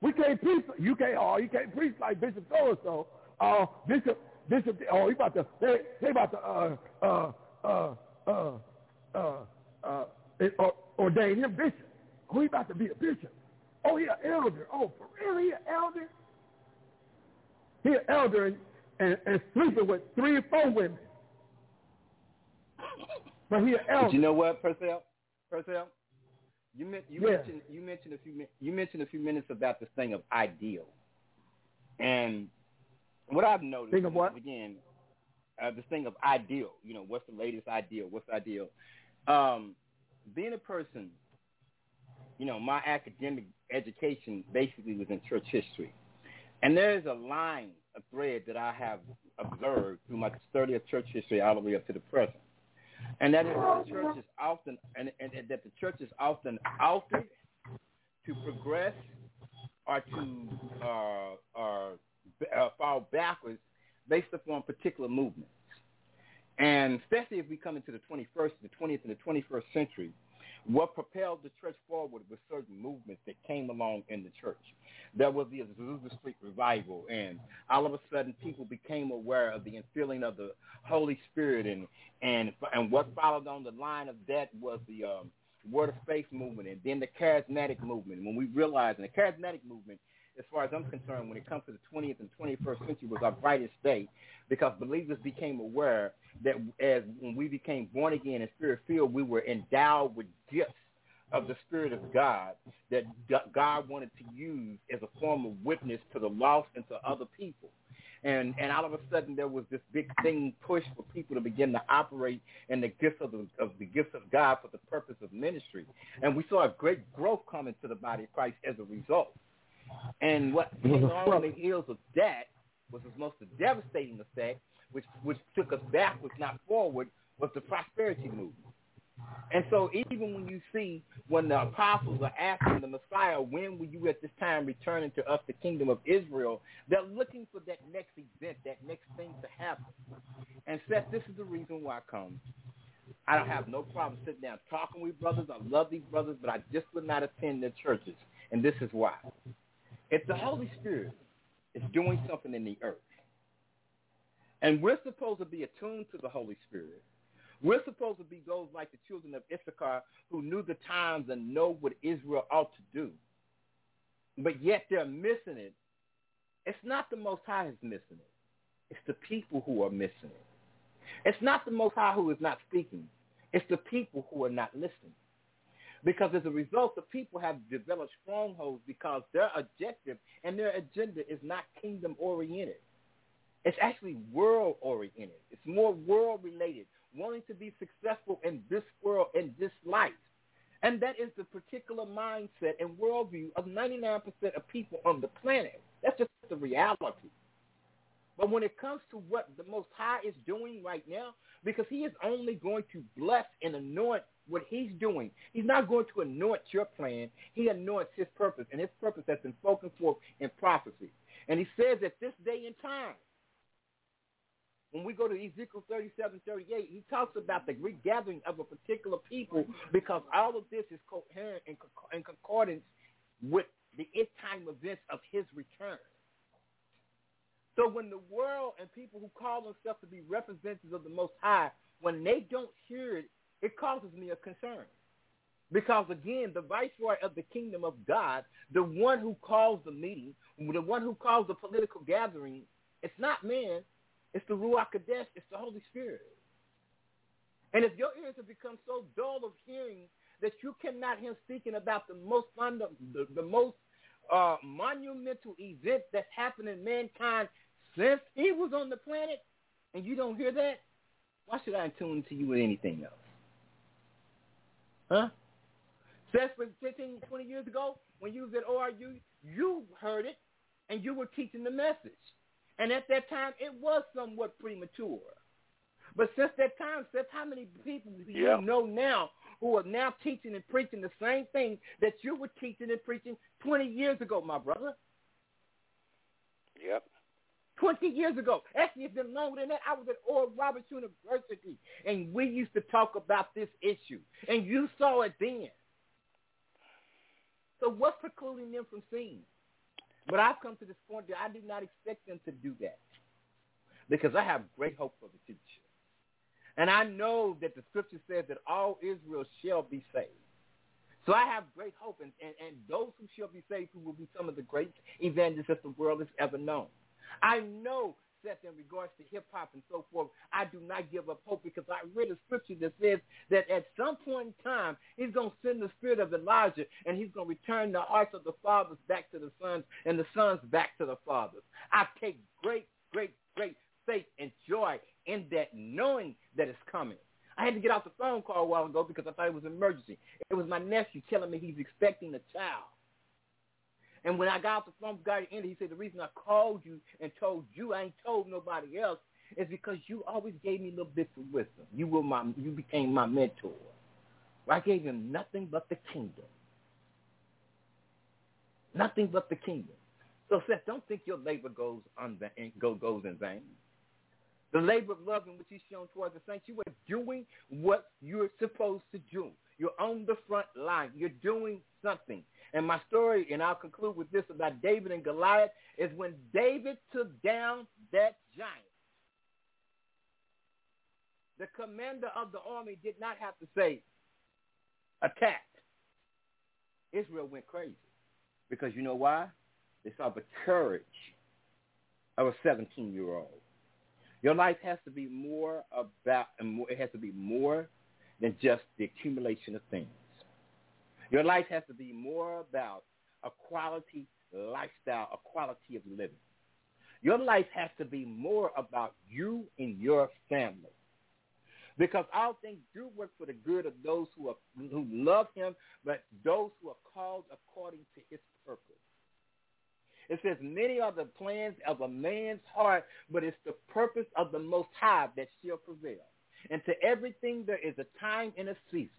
We can't preach. You can't. Oh, you can't preach like Bishop so and so. Oh, Bishop, Bishop. Oh, he about to. They, they about to. Uh, uh, uh, uh, uh, uh, ordain him bishop. Who he about to be a bishop. Oh, he an elder. Oh, for real, he an elder? He an elder and, and, and sleeping with three or four women. But he an elder. But you know what, Purcell? Purcell, you, men- you Yeah. mentioned you mentioned a few you mentioned a few minutes about this thing of ideal, and what I've noticed Thing of what? again, uh, this thing of ideal. You know, what's the latest ideal? What's ideal? Um, being a person, you know, my academic education basically was in church history, and there's a line, a thread that I have observed through my study of church history all the way up to the present and that is the church is often and, and, and that the church is often altered to progress or to uh, uh, uh, fall backwards based upon particular movements. And especially if we come into the 21st, the 20th, and the 21st century, what propelled the church forward was certain movements that came along in the church. There was the Azusa Street revival, and all of a sudden people became aware of the infilling of the Holy Spirit, and and and what followed on the line of that was the um, Word of Faith movement, and then the Charismatic movement. When we realized, and the Charismatic movement, as far as I'm concerned, when it comes to the 20th and 21st century, was our brightest day, because believers became aware that as when we became born again and spirit filled, we were endowed with gifts of the Spirit of God that God wanted to use as a form of witness to the lost and to other people. And and all of a sudden there was this big thing pushed for people to begin to operate in the gifts of the of the gifts of God for the purpose of ministry. And we saw a great growth coming to the body of Christ as a result. And what came on the heels of that was the most devastating effect, which which took us backwards, not forward, was the prosperity movement. And so even when you see when the apostles are asking the Messiah, when will you at this time return to us the kingdom of Israel, they're looking for that next event, that next thing to happen. And Seth, this is the reason why I come. I don't have no problem sitting down talking with brothers. I love these brothers, but I just would not attend their churches. And this is why. If the Holy Spirit is doing something in the earth, and we're supposed to be attuned to the Holy Spirit, we're supposed to be those like the children of Issachar who knew the times and know what Israel ought to do. But yet they're missing it. It's not the Most High who's missing it. It's the people who are missing it. It's not the Most High who is not speaking. It's the people who are not listening. Because as a result, the people have developed strongholds because their objective and their agenda is not kingdom-oriented. It's actually world-oriented. It's more world-related, wanting to be successful in this world, in this life. And that is the particular mindset and worldview of 99% of people on the planet. That's just the reality. But when it comes to what the Most High is doing right now, because he is only going to bless and anoint what he's doing. He's not going to anoint your plan. He anoints his purpose, and his purpose has been spoken forth in prophecy. And he says that this day and time, when we go to Ezekiel 37, 38, he talks about the regathering of a particular people because all of this is coherent and in concordance with the end time events of his return. So when the world and people who call themselves to be representatives of the Most High, when they don't hear it, it causes me a concern. Because again, the viceroy of the kingdom of God, the one who calls the meeting, the one who calls the political gathering, it's not man, it's the Ruach Kadesh, it's the Holy Spirit. And if your ears have become so dull of hearing that you cannot hear speaking about the most funda- the, the most uh, monumental event that's happened in mankind since he was on the planet, and you don't hear that, why should I tune to you with anything else? Huh? Since 15, 20 years ago, when you was at ORU, you heard it, and you were teaching the message. And at that time, it was somewhat premature. But since that time, since how many people do you know now who are now teaching and preaching the same thing that you were teaching and preaching 20 years ago, my brother? Yep. 20 years ago. Actually, it's been longer than that. I was at Oral Roberts University, and we used to talk about this issue, and you saw it then. So what's precluding them from seeing? But I've come to this point that I do not expect them to do that because I have great hope for the future. And I know that the scripture says that all Israel shall be saved. So I have great hope, and, and, and those who shall be saved who will be some of the great evangelists that the world has ever known. I know that in regards to hip hop and so forth, I do not give up hope because I read a scripture that says that at some point in time, he's going to send the spirit of Elijah and he's going to return the hearts of the fathers back to the sons and the sons back to the fathers. I take great, great, great faith and joy in that knowing that it's coming. I had to get off the phone call a while ago because I thought it was an emergency. It was my nephew telling me he's expecting a child. And when I got off the phone with God ended, he said, the reason I called you and told you, I ain't told nobody else, is because you always gave me little bits of wisdom. You were my, you became my mentor. I gave him nothing but the kingdom. Nothing but the kingdom. So Seth, don't think your labor goes, unva- goes in vain. The labor of love in which he's shown towards the saints, you are doing what you're supposed to do. You're on the front line. You're doing something. And my story, and I'll conclude with this about David and Goliath, is when David took down that giant, the commander of the army did not have to say, attack. Israel went crazy. Because you know why? They saw the courage of a 17-year-old. Your life has to be more about, it has to be more than just the accumulation of things. Your life has to be more about a quality lifestyle, a quality of living. Your life has to be more about you and your family. Because all things do work for the good of those who are, who love him, but those who are called according to his purpose. It says, many are the plans of a man's heart, but it's the purpose of the Most High that shall prevail. And to everything there is a time and a season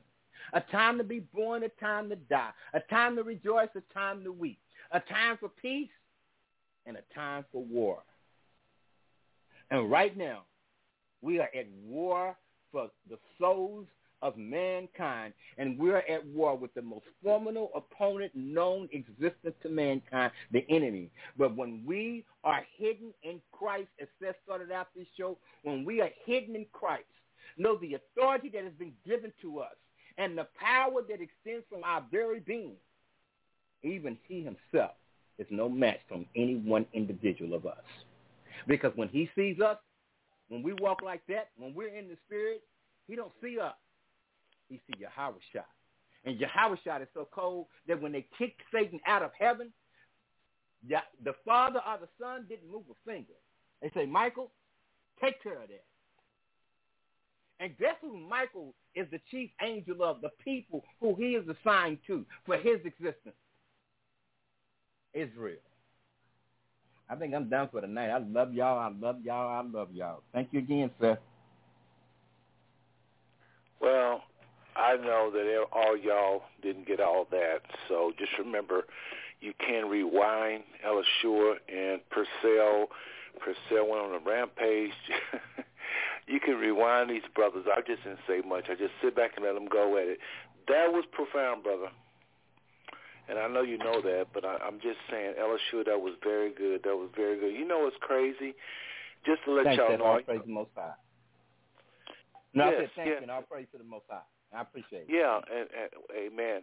a time to be born, a time to die, a time to rejoice, a time to weep, a time for peace, and a time for war. And right now, we are at war for the souls of mankind, and we're at war with the most formidable opponent known existence to mankind, the enemy. But when we are hidden in Christ, as Seth started out this show, when we are hidden in Christ, know the authority that has been given to us and the power that extends from our very being, even he himself is no match from any one individual of us. Because when he sees us, when we walk like that, when we're in the spirit, he don't see us. He see Yahweh shot. And Yahweh shot is so cold that when they kicked Satan out of heaven, the Father or the Son didn't move a finger. They say, Michael, take care of that. And guess who Michael is the chief angel of, the people who he is assigned to for his existence? Israel. I think I'm done for tonight. I love y'all. I love y'all. I love y'all. Thank you again, sir. Well, I know that all y'all didn't get all that, so just remember you can rewind Elishua and Purcell. Purcell went on a rampage. you can rewind these brothers. I just didn't say much. I just sit back and let them go at it. That was profound, brother. And I know you know that, but I, I'm just saying, Elishua, that was very good. That was very good. You know what's crazy? Just to let Thanks, y'all know. I'll praise the Most High. No, yes, I said thank yes. you, and I'll praise to the Most High. I appreciate it. Yeah, and, and amen.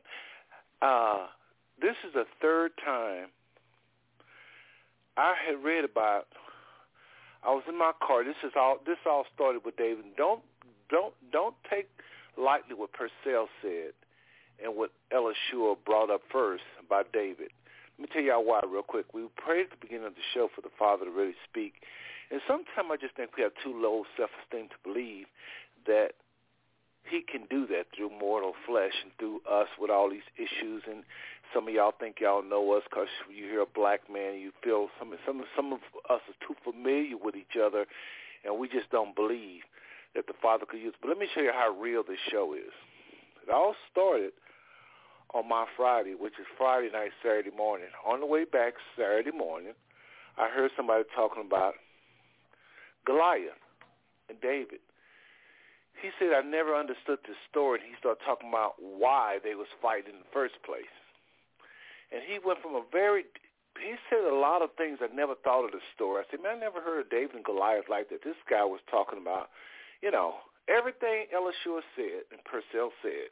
Uh, this is the third time I had read about I was in my car. This is all. This all started with David. Don't don't don't take lightly what Purcell said and what Elishua brought up first by David. Let me tell y'all why real quick. We prayed at the beginning of the show for the Father to really speak, and sometimes I just think we have too low self-esteem to believe that he can do that through mortal flesh and through us with all these issues and some of y'all think y'all know us because you hear a black man, you feel some some some of us are too familiar with each other, and we just don't believe that the Father could use. But let me show you how real this show is. It all started on my Friday, which is Friday night, Saturday morning. On the way back Saturday morning, I heard somebody talking about Goliath and David. He said, I never understood this story, and he started talking about why they was fighting in the first place and he went from a very he said a lot of things I never thought of the story. I said, man, I never heard of David and Goliath like that. This guy was talking about, you know, everything Elishua said and Purcell said.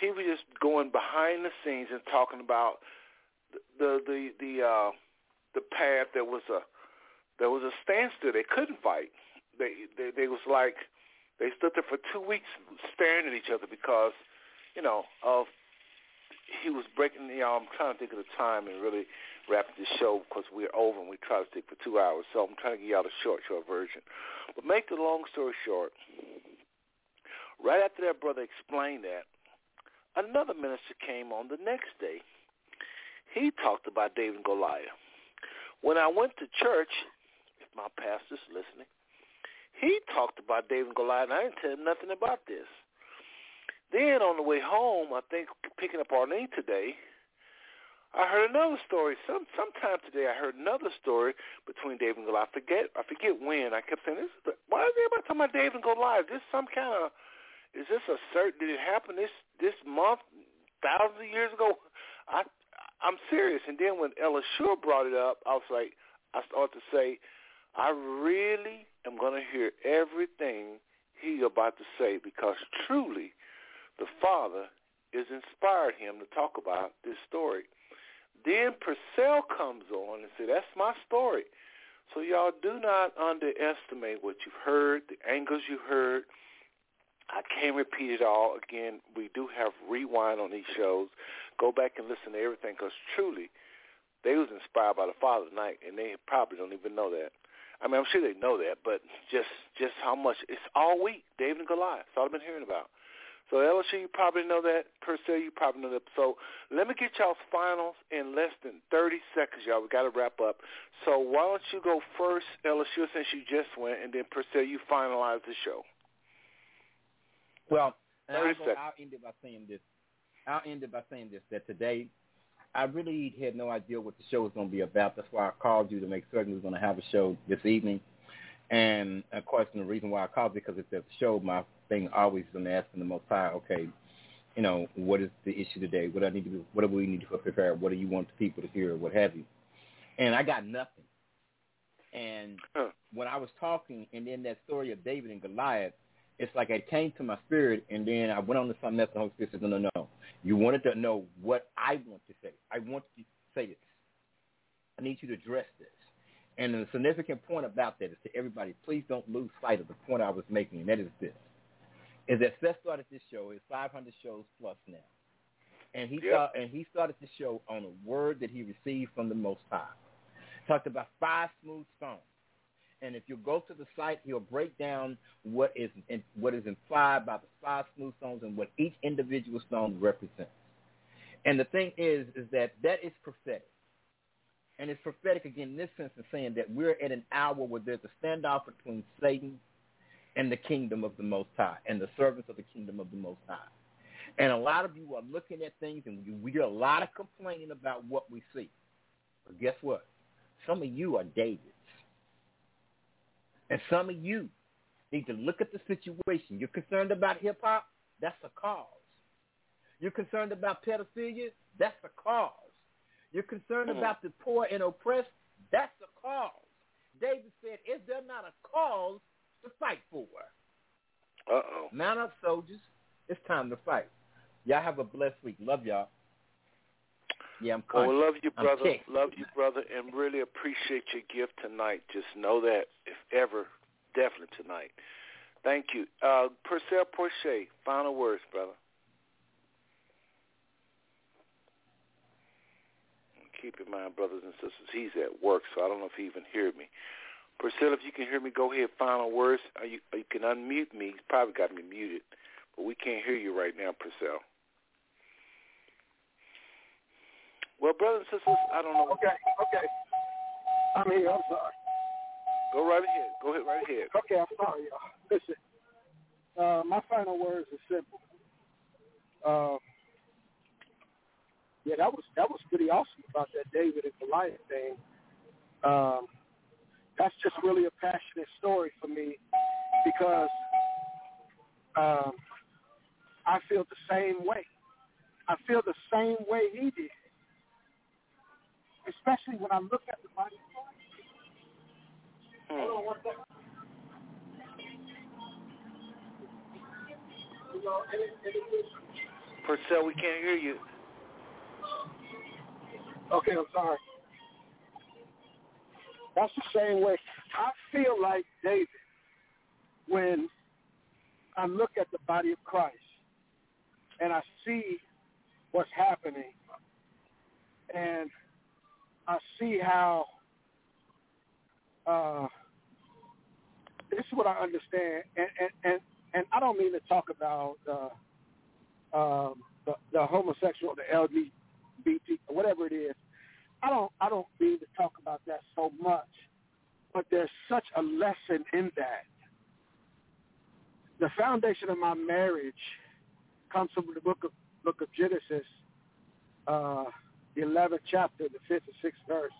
he was just going behind the scenes and talking about the the the uh, the path that was a there was a standstill. They couldn't fight. They they, they was like they stood there for two weeks staring at each other because you know of he was breaking. You know, I'm trying to think of the time and really wrap this show because we're over and we try to stick for two hours. So I'm trying to give y'all the short, short version. But make the long story short, right after that brother explained that, another minister came on the next day. He talked about David and Goliath. When I went to church, if my pastor's listening, he talked about David and Goliath, and I didn't tell him nothing about this. Then on the way home, I think picking up Arlene today, I heard another story. Some sometime today, I heard another story between David and Goliath. I forget I forget when. I kept saying, "This is the, why is everybody talking about David and Goliath? Is this some kind of is this a certain? Did it happen this this month, thousands of years ago? I I'm serious. And then when Ella Sure brought it up, I was like, I started to say, I really am going to hear everything he about to say because truly, the Father is inspired him to talk about this story. Then Purcell comes on and says, that's my story. So y'all do not underestimate what you've heard, the angles you heard. I can't repeat it all. Again, we do have rewind on these shows. Go back and listen to everything because truly, they was inspired by the Father tonight, and they probably don't even know that. I mean, I'm sure they know that, but just just how much it's all week. David and Goliath. That's all I've been hearing about. So Elishua, you probably know that. Purcell, you probably know that. So let me get y'all's finals in less than 30 seconds, y'all. We got to wrap up. So why don't you go first, Elishua, since you just went, and then Purcell, you finalize the show. Well, I'll, go, I'll end it by saying this. I'll end it by saying this, that today I really had no idea what the show was going to be about. That's why I called you to make certain we were going to have a show this evening. And of course, the reason why I called because it's a show, my thing always is to ask the Most High, okay, you know, what is the issue today? What do I need to do? What do we need to prepare? What do you want the people to hear? What have you? And I got nothing. And when I was talking, and then that story of David and Goliath, it's like it came to my spirit, and then I went on to something else. The Holy Spirit said, "No, no, no. You wanted to know what I want to say. I want you to say this. I need you to address this." And the significant point about that is to everybody, please don't lose sight of the point I was making, and that is this is that Seth started this show. It's 500 shows plus now, and he yep. and he started the show on a word that he received from the Most High. Talked about five smooth stones, and if you go to the site, he'll break down what is in, what is implied by the five smooth stones and what each individual stone represents. And the thing is, is that that is prophetic. And it's prophetic again in this sense of saying that we're at an hour where there's a standoff between Satan and the kingdom of the Most High and the servants of the kingdom of the Most High. And a lot of you are looking at things and we hear a lot of complaining about what we see. But guess what? Some of you are Davids. And some of you need to look at the situation. You're concerned about hip-hop? That's a cause. You're concerned about pedophilia? That's a cause. You're concerned mm-hmm. about the poor and oppressed? That's the cause. David said, is there not a cause to fight for. Uh-oh. Mount up, soldiers. It's time to fight. Y'all have a blessed week. Love y'all. Yeah, I'm conscious. Oh, love you, brother. Love you, brother, and really appreciate your gift tonight. Just know that, if ever, definitely tonight. Thank you. Uh, Purcell Porche, final words, brother. Keep in mind, brothers and sisters, he's at work, so I don't know if he even heard me. Purcell, if you can hear me, go ahead. Final words. You, you can unmute me. He's probably got me muted, but we can't hear you right now, Purcell. Well, brothers and sisters, I don't know. Okay, okay. I'm here. I'm sorry. Go right ahead. Go ahead, right ahead. Okay, I'm sorry, y'all. Listen, uh, my final words are simple. Uh, yeah, that was that was pretty awesome about that David and Goliath thing. Um, that's just really a passionate story for me because um, I feel the same way. I feel the same way he did, especially when I look at the body. Hmm. Hold on one second. You know, and it, and it Purcell, we can't hear you. Okay, I'm sorry. That's the same way. I feel like David when I look at the body of Christ and I see what's happening and I see how uh, this is what I understand, and and and, and I don't mean to talk about uh, um, the, the homosexual, the LGBT, whatever it is. I don't I don't mean to talk about that so much, but there's such a lesson in that. The foundation of my marriage comes from the book of book of Genesis, uh, the 11th chapter, the fifth and sixth verse.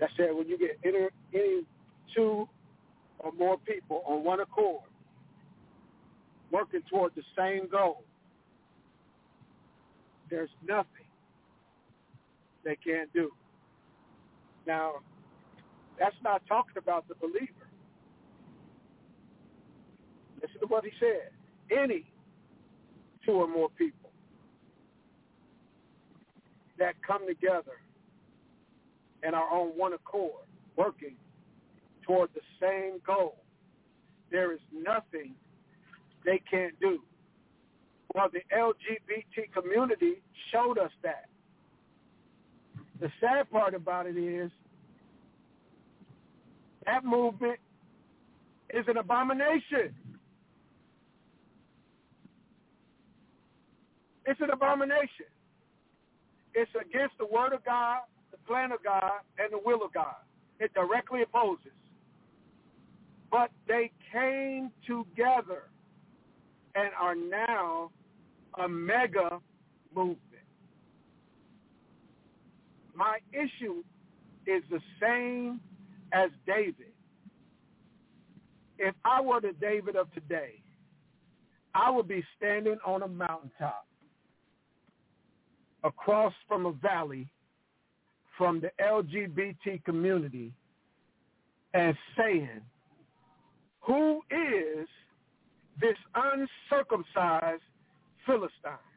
That said, when you get any, any two or more people on one accord, working toward the same goal, there's nothing they can't do. Now, that's not talking about the believer. Listen to what he said. Any two or more people that come together and are on one accord, working toward the same goal, there is nothing they can't do. Well, the LGBT community showed us that. The sad part about it is that movement is an abomination. It's an abomination. It's against the word of God, the plan of God, and the will of God. It directly opposes. But they came together and are now a mega movement. My issue is the same as David. If I were the David of today, I would be standing on a mountaintop across from a valley from the LGBT community and saying, who is this uncircumcised Philistine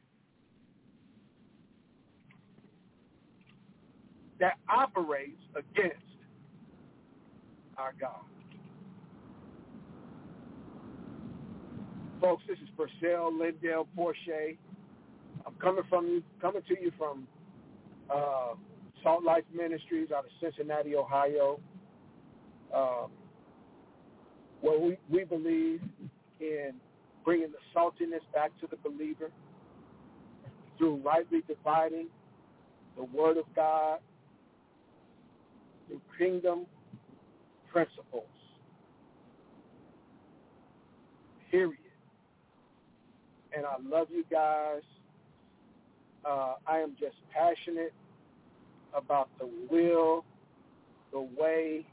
that operates against our God? Folks, this is Purcell Lindell Porche. I'm coming from coming to you from uh, Salt Life Ministries out of Cincinnati, Ohio. Um, where we, we believe in bringing the saltiness back to the believer through rightly dividing the word of God, through kingdom principles. Period. And I love you guys. Uh, I am just passionate about the will, the way,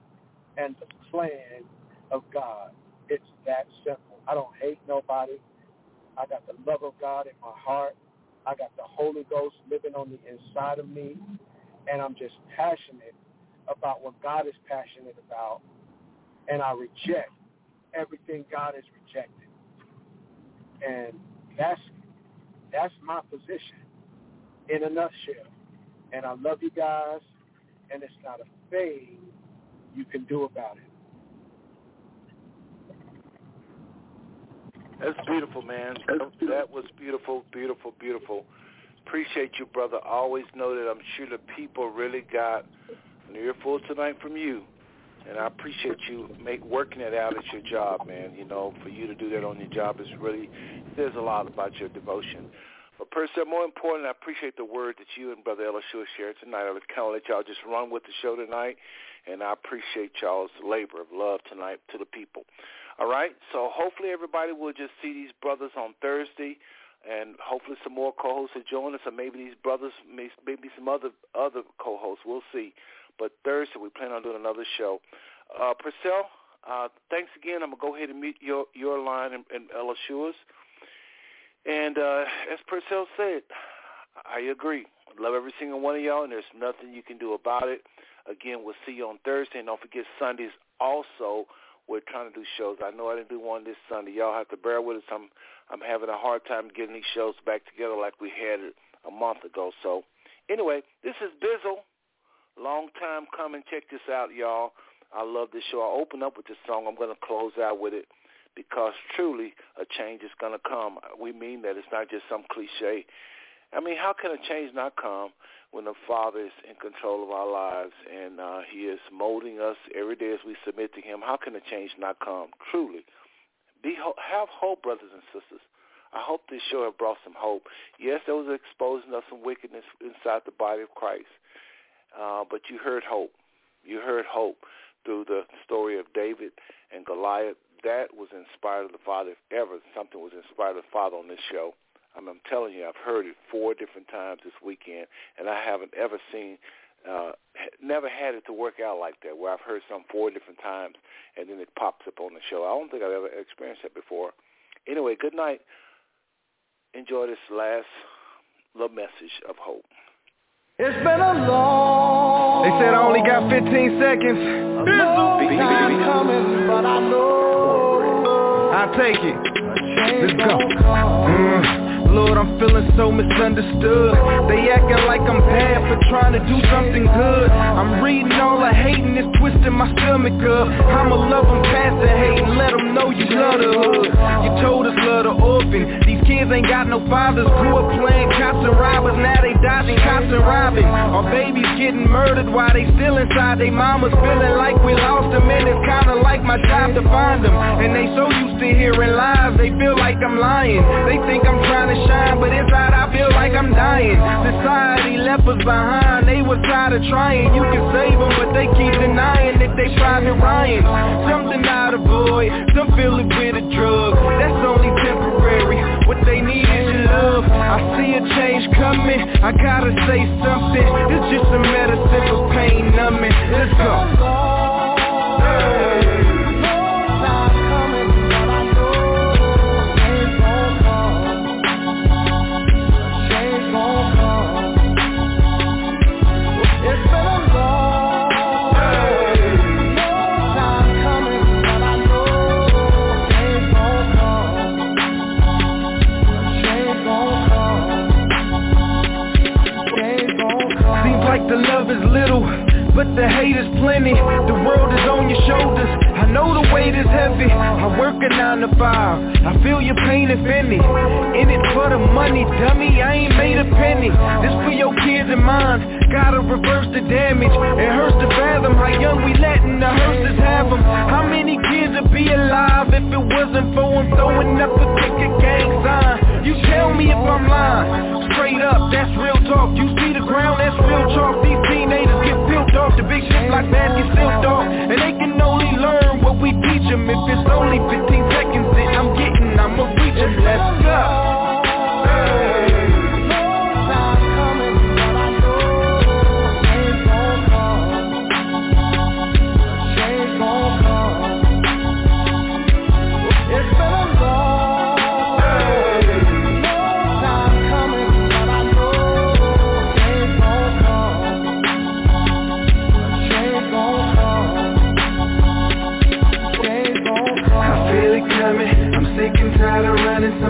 and the plan of God. It's that simple. I don't hate nobody. I got the love of God in my heart. I got the Holy Ghost living on the inside of me. And I'm just passionate about what God is passionate about. And I reject everything God is rejecting. And that's that's my position in a nutshell. And I love you guys, and it's not a thing you can do about it. That's beautiful, man. That was beautiful, beautiful, beautiful. Appreciate you, brother. I always know that I'm sure the people really got an earful tonight from you. And I appreciate you make working it out at your job, man. You know, for you to do that on your job is really says a lot about your devotion. But Purcell, more important, I appreciate the word that you and Brother Elishua shared tonight. I kind of let y'all just run with the show tonight, and I appreciate y'all's labor of love tonight to the people. All right, so hopefully everybody will just see these brothers on Thursday, and hopefully some more co-hosts will join us, or maybe these brothers, maybe some other other co-hosts. We'll see. But Thursday we plan on doing another show. Uh, Purcell, uh, thanks again. I'm gonna go ahead and meet your your line and, and Elishua's. And uh, as Purcell said, I agree. Love every single one of y'all, and there's nothing you can do about it. Again, we'll see you on Thursday, and don't forget Sundays also we're trying to do shows. I know I didn't do one this Sunday. Y'all have to bear with us. I'm I'm having a hard time getting these shows back together like we had it a month ago. So anyway, this is Bizzle. Long time coming. Check this out, y'all. I love this show. I open up with this song. I'm going to close out with it because truly a change is going to come. We mean that. It's not just some cliche. I mean, how can a change not come when the Father is in control of our lives and uh, He is molding us every day as we submit to Him? How can a change not come? Truly, be have hope, brothers and sisters. I hope this show has brought some hope. Yes, there was exposing of some wickedness inside the body of Christ, uh, but you heard hope. You heard hope through the story of David and Goliath. That was inspired of the Father. If ever something was inspired of the Father on this show, I mean, I'm telling you, I've heard it four different times this weekend, and I haven't ever seen, uh, never had it to work out like that, where I've heard some four different times, and then it pops up on the show. I don't think I've ever experienced that before. Anyway, good night. Enjoy this last little message of hope. It's been a long. They said I only got 15 seconds. Time coming, but I know. I'll take it. Let's go. Mm. Lord, I'm feeling so misunderstood. They acting like I'm bad for trying to do something good. I'm reading all the hating, it's twisting my stomach up. I'ma love them past the hate and let them know you love the hood. You told us love the orphan. These kids ain't got no fathers. Grew up playing cops and robbers. Now they dodging cops and robbing. Our babies getting murdered while they still inside. They mamas feeling like we lost them And it's kinda like my job to find them And they so used to hearing lies They feel like I'm lying. They think I'm trying to shine, but inside I feel like I'm dying. Society left us behind, they was tired of trying You can save them, but they keep denying that they private Ryan Something out of void, some feel it with a drug. That's only temporary, what they need is your love. I see a change coming, I gotta say something. It's just a medicine for pain numbing. Let's go. the the hate is plenty. The world is on your shoulders. Know the weight is heavy. I work a nine to five. I feel your pain if any. In it for the money, dummy. I ain't made a penny. This for your kids and mine. Gotta reverse the damage. It hurts to fathom how young we letting the hearses have them. How many kids would be alive if it wasn't for them throwing up a ticket gang sign? You tell me if I'm lying. Straight up, that's real talk. You see the ground, that's real chalk. These teenagers get built off. The big shit like that get silked off. And they can only learn what we teach them. If it's only 15 seconds that I'm getting, I'ma reach them. Let's go.